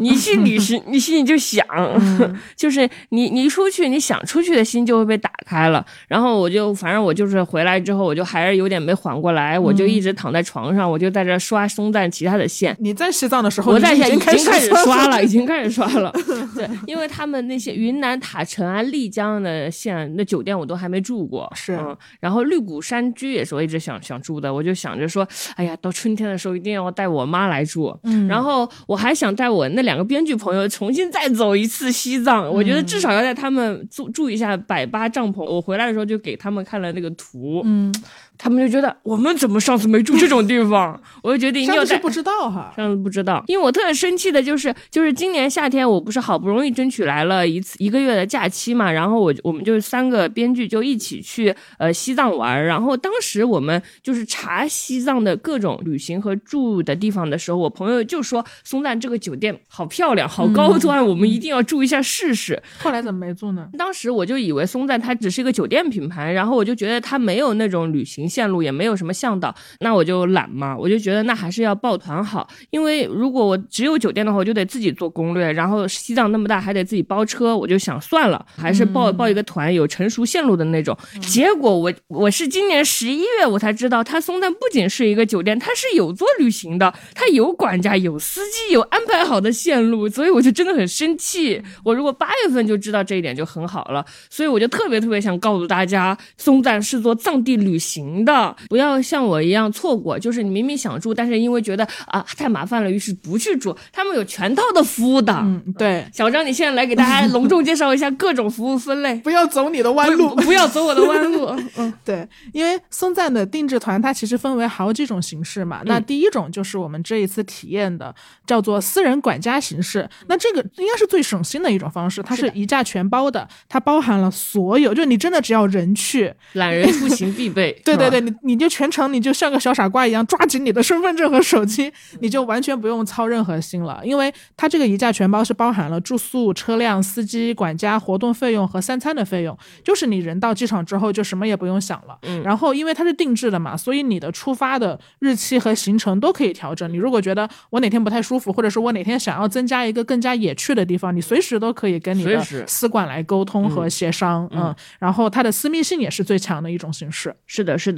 你去 [laughs] 旅行，你心里就想。[laughs] 就是你你一出去，你想出去的心就会被打开了。然后我就反正我就是回来之后，我就还是有点没缓过来，我就一直躺在床上，我就在这刷松赞其他的线。你在西藏的时候，我在线已经开始刷刷了，已经开始刷了。[laughs] 对，因为他们那些云南塔城啊、丽江的线，那酒店我都还没住过。是嗯，然后绿谷山居也是我一直想想住的，我就想着说，哎呀，到春天的时候一定要带我妈来住。嗯然后我还想带我那两个编剧朋友重新再走一次西藏，我觉得至少要带他们住住一下百八帐篷。我回来的时候就给他们看了那个图，嗯，他们就觉得我们怎么上次没住这种地方？[laughs] 我就决定要是不知道哈。上次不知道，因为我特别生气的就是，就是今年夏天我不是好不容易争取来了一次一个月的假期嘛，然后我我们就是三个编剧就一起去呃西藏玩，然后当时我们就是查西藏的各种旅行和住的地方的时候，我朋友就说松赞这个酒店好漂亮，好高端，我们一定要住一下试试。后来怎么没住呢？当时我就以为松赞它只是一个酒店品牌，然后我就觉得它没有那种旅行线路，也没有什么向导，那我就懒嘛，我就觉得那还是要抱团好，因为如果我只有酒店的话，我就得自己做攻略，然后西藏那么大还得自己包车，我就想算了，还是报报一个团有成熟线路的那种。[laughs] 结果我我是今年十一月我才知道，它松赞不仅是一个酒店，它是有做旅行的，它有管家、有司机、有安排好的线路，所以我就真的很生气。我如果八月份就知道这一点就很好了，所以我就特别特别想告诉大家，松赞是做藏地旅行的，不要像我一样错过。就是你明明想住，但是因为觉得啊太麻烦了，于是不去住。他们有全套的服务的。嗯，对，小张，你现在来给大家隆重介绍一下各种服务分类。不要走你的弯路。不要走我的弯路。[laughs] 嗯对，因为松赞的定制团它其实分为好几种形式嘛。那第一种就是我们这一次体验的，叫做私人管家形式。那这个应该是最省心的一种方式，它是一价全包的，它包含了所有，就你真的只要人去，懒人出行必备。[laughs] 对对对，对，你你就全程你就像个小傻瓜一样抓紧你的身份证和手机，[laughs] 你就完全不用操任何心了，因为它这个一价全包是包含了住宿、车辆、司机、管家、活动费用和三餐的费用，就是你人到机场之后就什么也不用想了。嗯然后因为它是定制的嘛，所以你的出发的日期和行程都可以调整。你如果觉得我哪天不太舒服，或者是我哪天想要增加一个更加野趣的地方，你随时都可以跟你的随时司管来沟通和协商。嗯嗯，然后它的私密性也是最强的一种形式。是的，是的。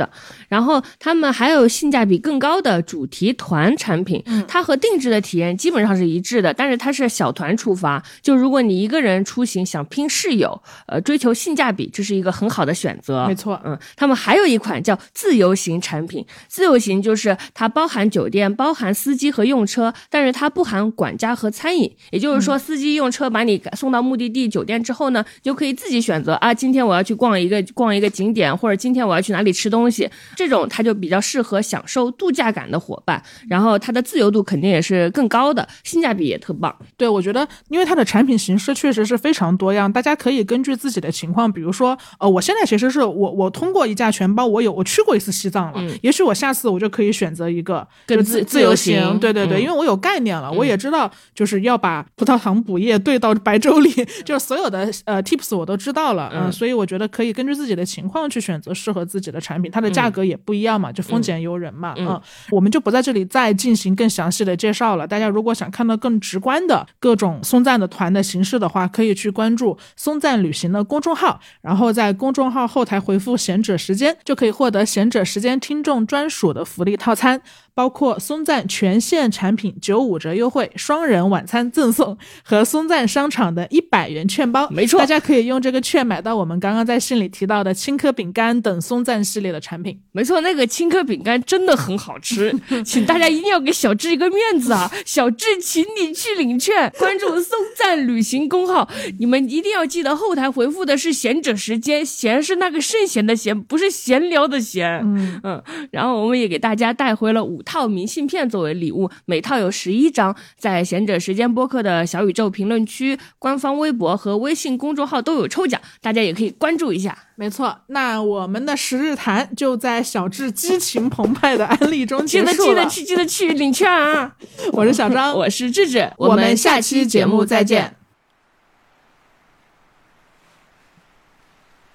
然后他们还有性价比更高的主题团产品，嗯它和定制的体验基本上是一致的，但是它是小团出发。就如果你一个人出行想拼室友，呃，追求性价比，这是一个很好的选择。没错嗯，他们还有一款叫自由行产品，自由行就是它包含酒店、包含司机和用车，但是它不含管家和餐饮。也就是说，司机用车把你送到目的地酒店之后呢，就可以自己选择啊，今天我要去逛一个逛一个景点，或者今天我要去哪里吃东西，这种它就比较适合享受度假感的伙伴。然后它的自由度肯定也是更高的，性价比也特棒。对，我觉得，因为它的产品形式确实是非常多样，大家可以根据自己的情况，比如说，呃，我现在其实是我我通过一架全包，我有我去过一次西藏了，嗯也许我下次我就可以选择一个更就自自自由行对对对，嗯因为我有概念了，我也知道就是要把葡萄糖补液兑到白粥里，[laughs] 就是所有的呃 tips 我都知道了，嗯、嗯所以我觉得可以根据自己的情况去选择适合自己的产品，它的价格也不一样嘛，就丰俭由人嘛，嗯。嗯，我们就不在这里再进行更详细的介绍了。大家如果想看到更直观的各种松赞的团的形式的话，可以去关注松赞旅行的公众号，然后在公众号后台回复“贤者时间”，就可以获得贤者时间听众专属的福利套餐，包括松赞全线产品九五折优惠、双人晚餐赠送和松赞商场的一百元券包。没错大家可以用这个券买到我们刚刚在信里提到的青稞饼干等松赞系列的产品。没错，那个青稞饼干真的很好吃，[laughs] 请大家一定要给小智一个面子啊！小智请你去领券，关注松赞旅行公号，你们一定要记得后台回复的是闲者时间，闲是那个圣贤的闲，不是闲聊的闲。嗯嗯，然后我们也给大家带回了五套明信片作为礼物，每套有十一张，在闲者时间播客的小宇宙评论区、官方微博和微信公众号都有抽奖，大家也可以关注一下。没错，那我们的十日谈就在小智激情澎湃的安利中记结束了。得记得去，记得去领券啊！我是小张，我是智智，我们下期节目再见。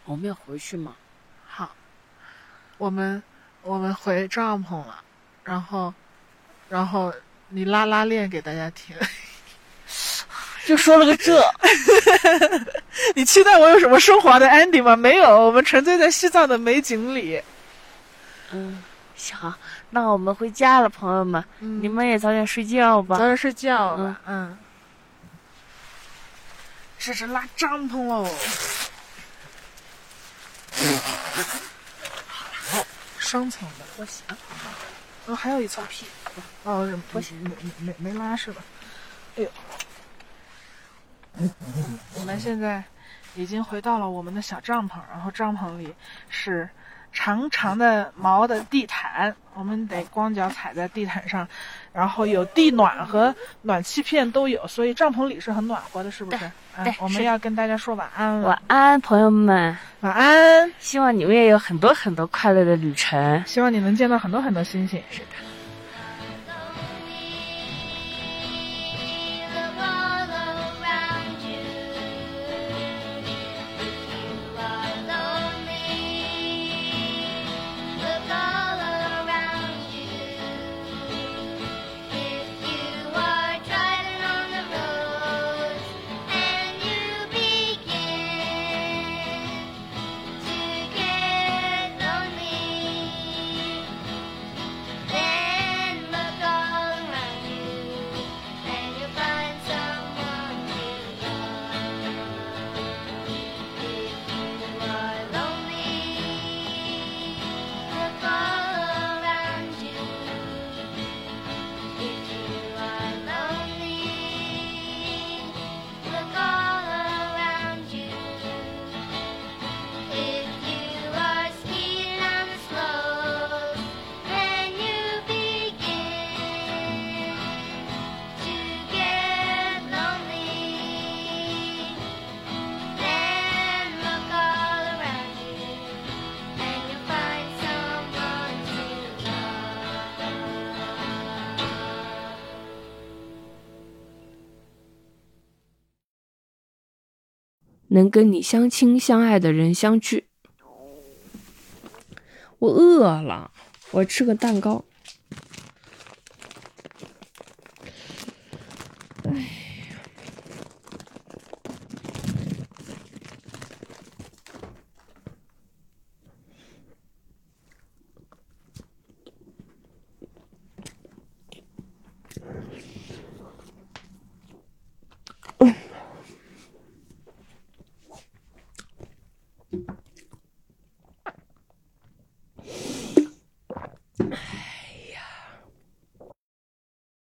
我们要回去吗？好，我们我们回帐篷了，然后然后你拉拉链给大家听。[laughs] 就说了个这，你期待我有什么升华的 ending 吗？没有，我们沉醉在西藏的美景里。嗯，行，那我们回家了，朋友们，嗯你们也早点睡觉吧。早点睡觉吧。嗯。这是拉帐篷喽。双层的，我想，哦，还有一层皮。哦，不行，没没没没拉是吧？哎呦，我们现在已经回到了我们的小帐篷，然后帐篷里是长长的毛的地毯，我们得光脚踩在地毯上，然后有地暖和暖气片都有，所以帐篷里是很暖和的，是不是？嗯对，我们要跟大家说晚安了。晚安，朋友们。晚安，希望你们也有很多很多快乐的旅程。希望你能见到很多很多星星。是的。能跟你相亲相爱的人相聚。我饿了，我吃个蛋糕。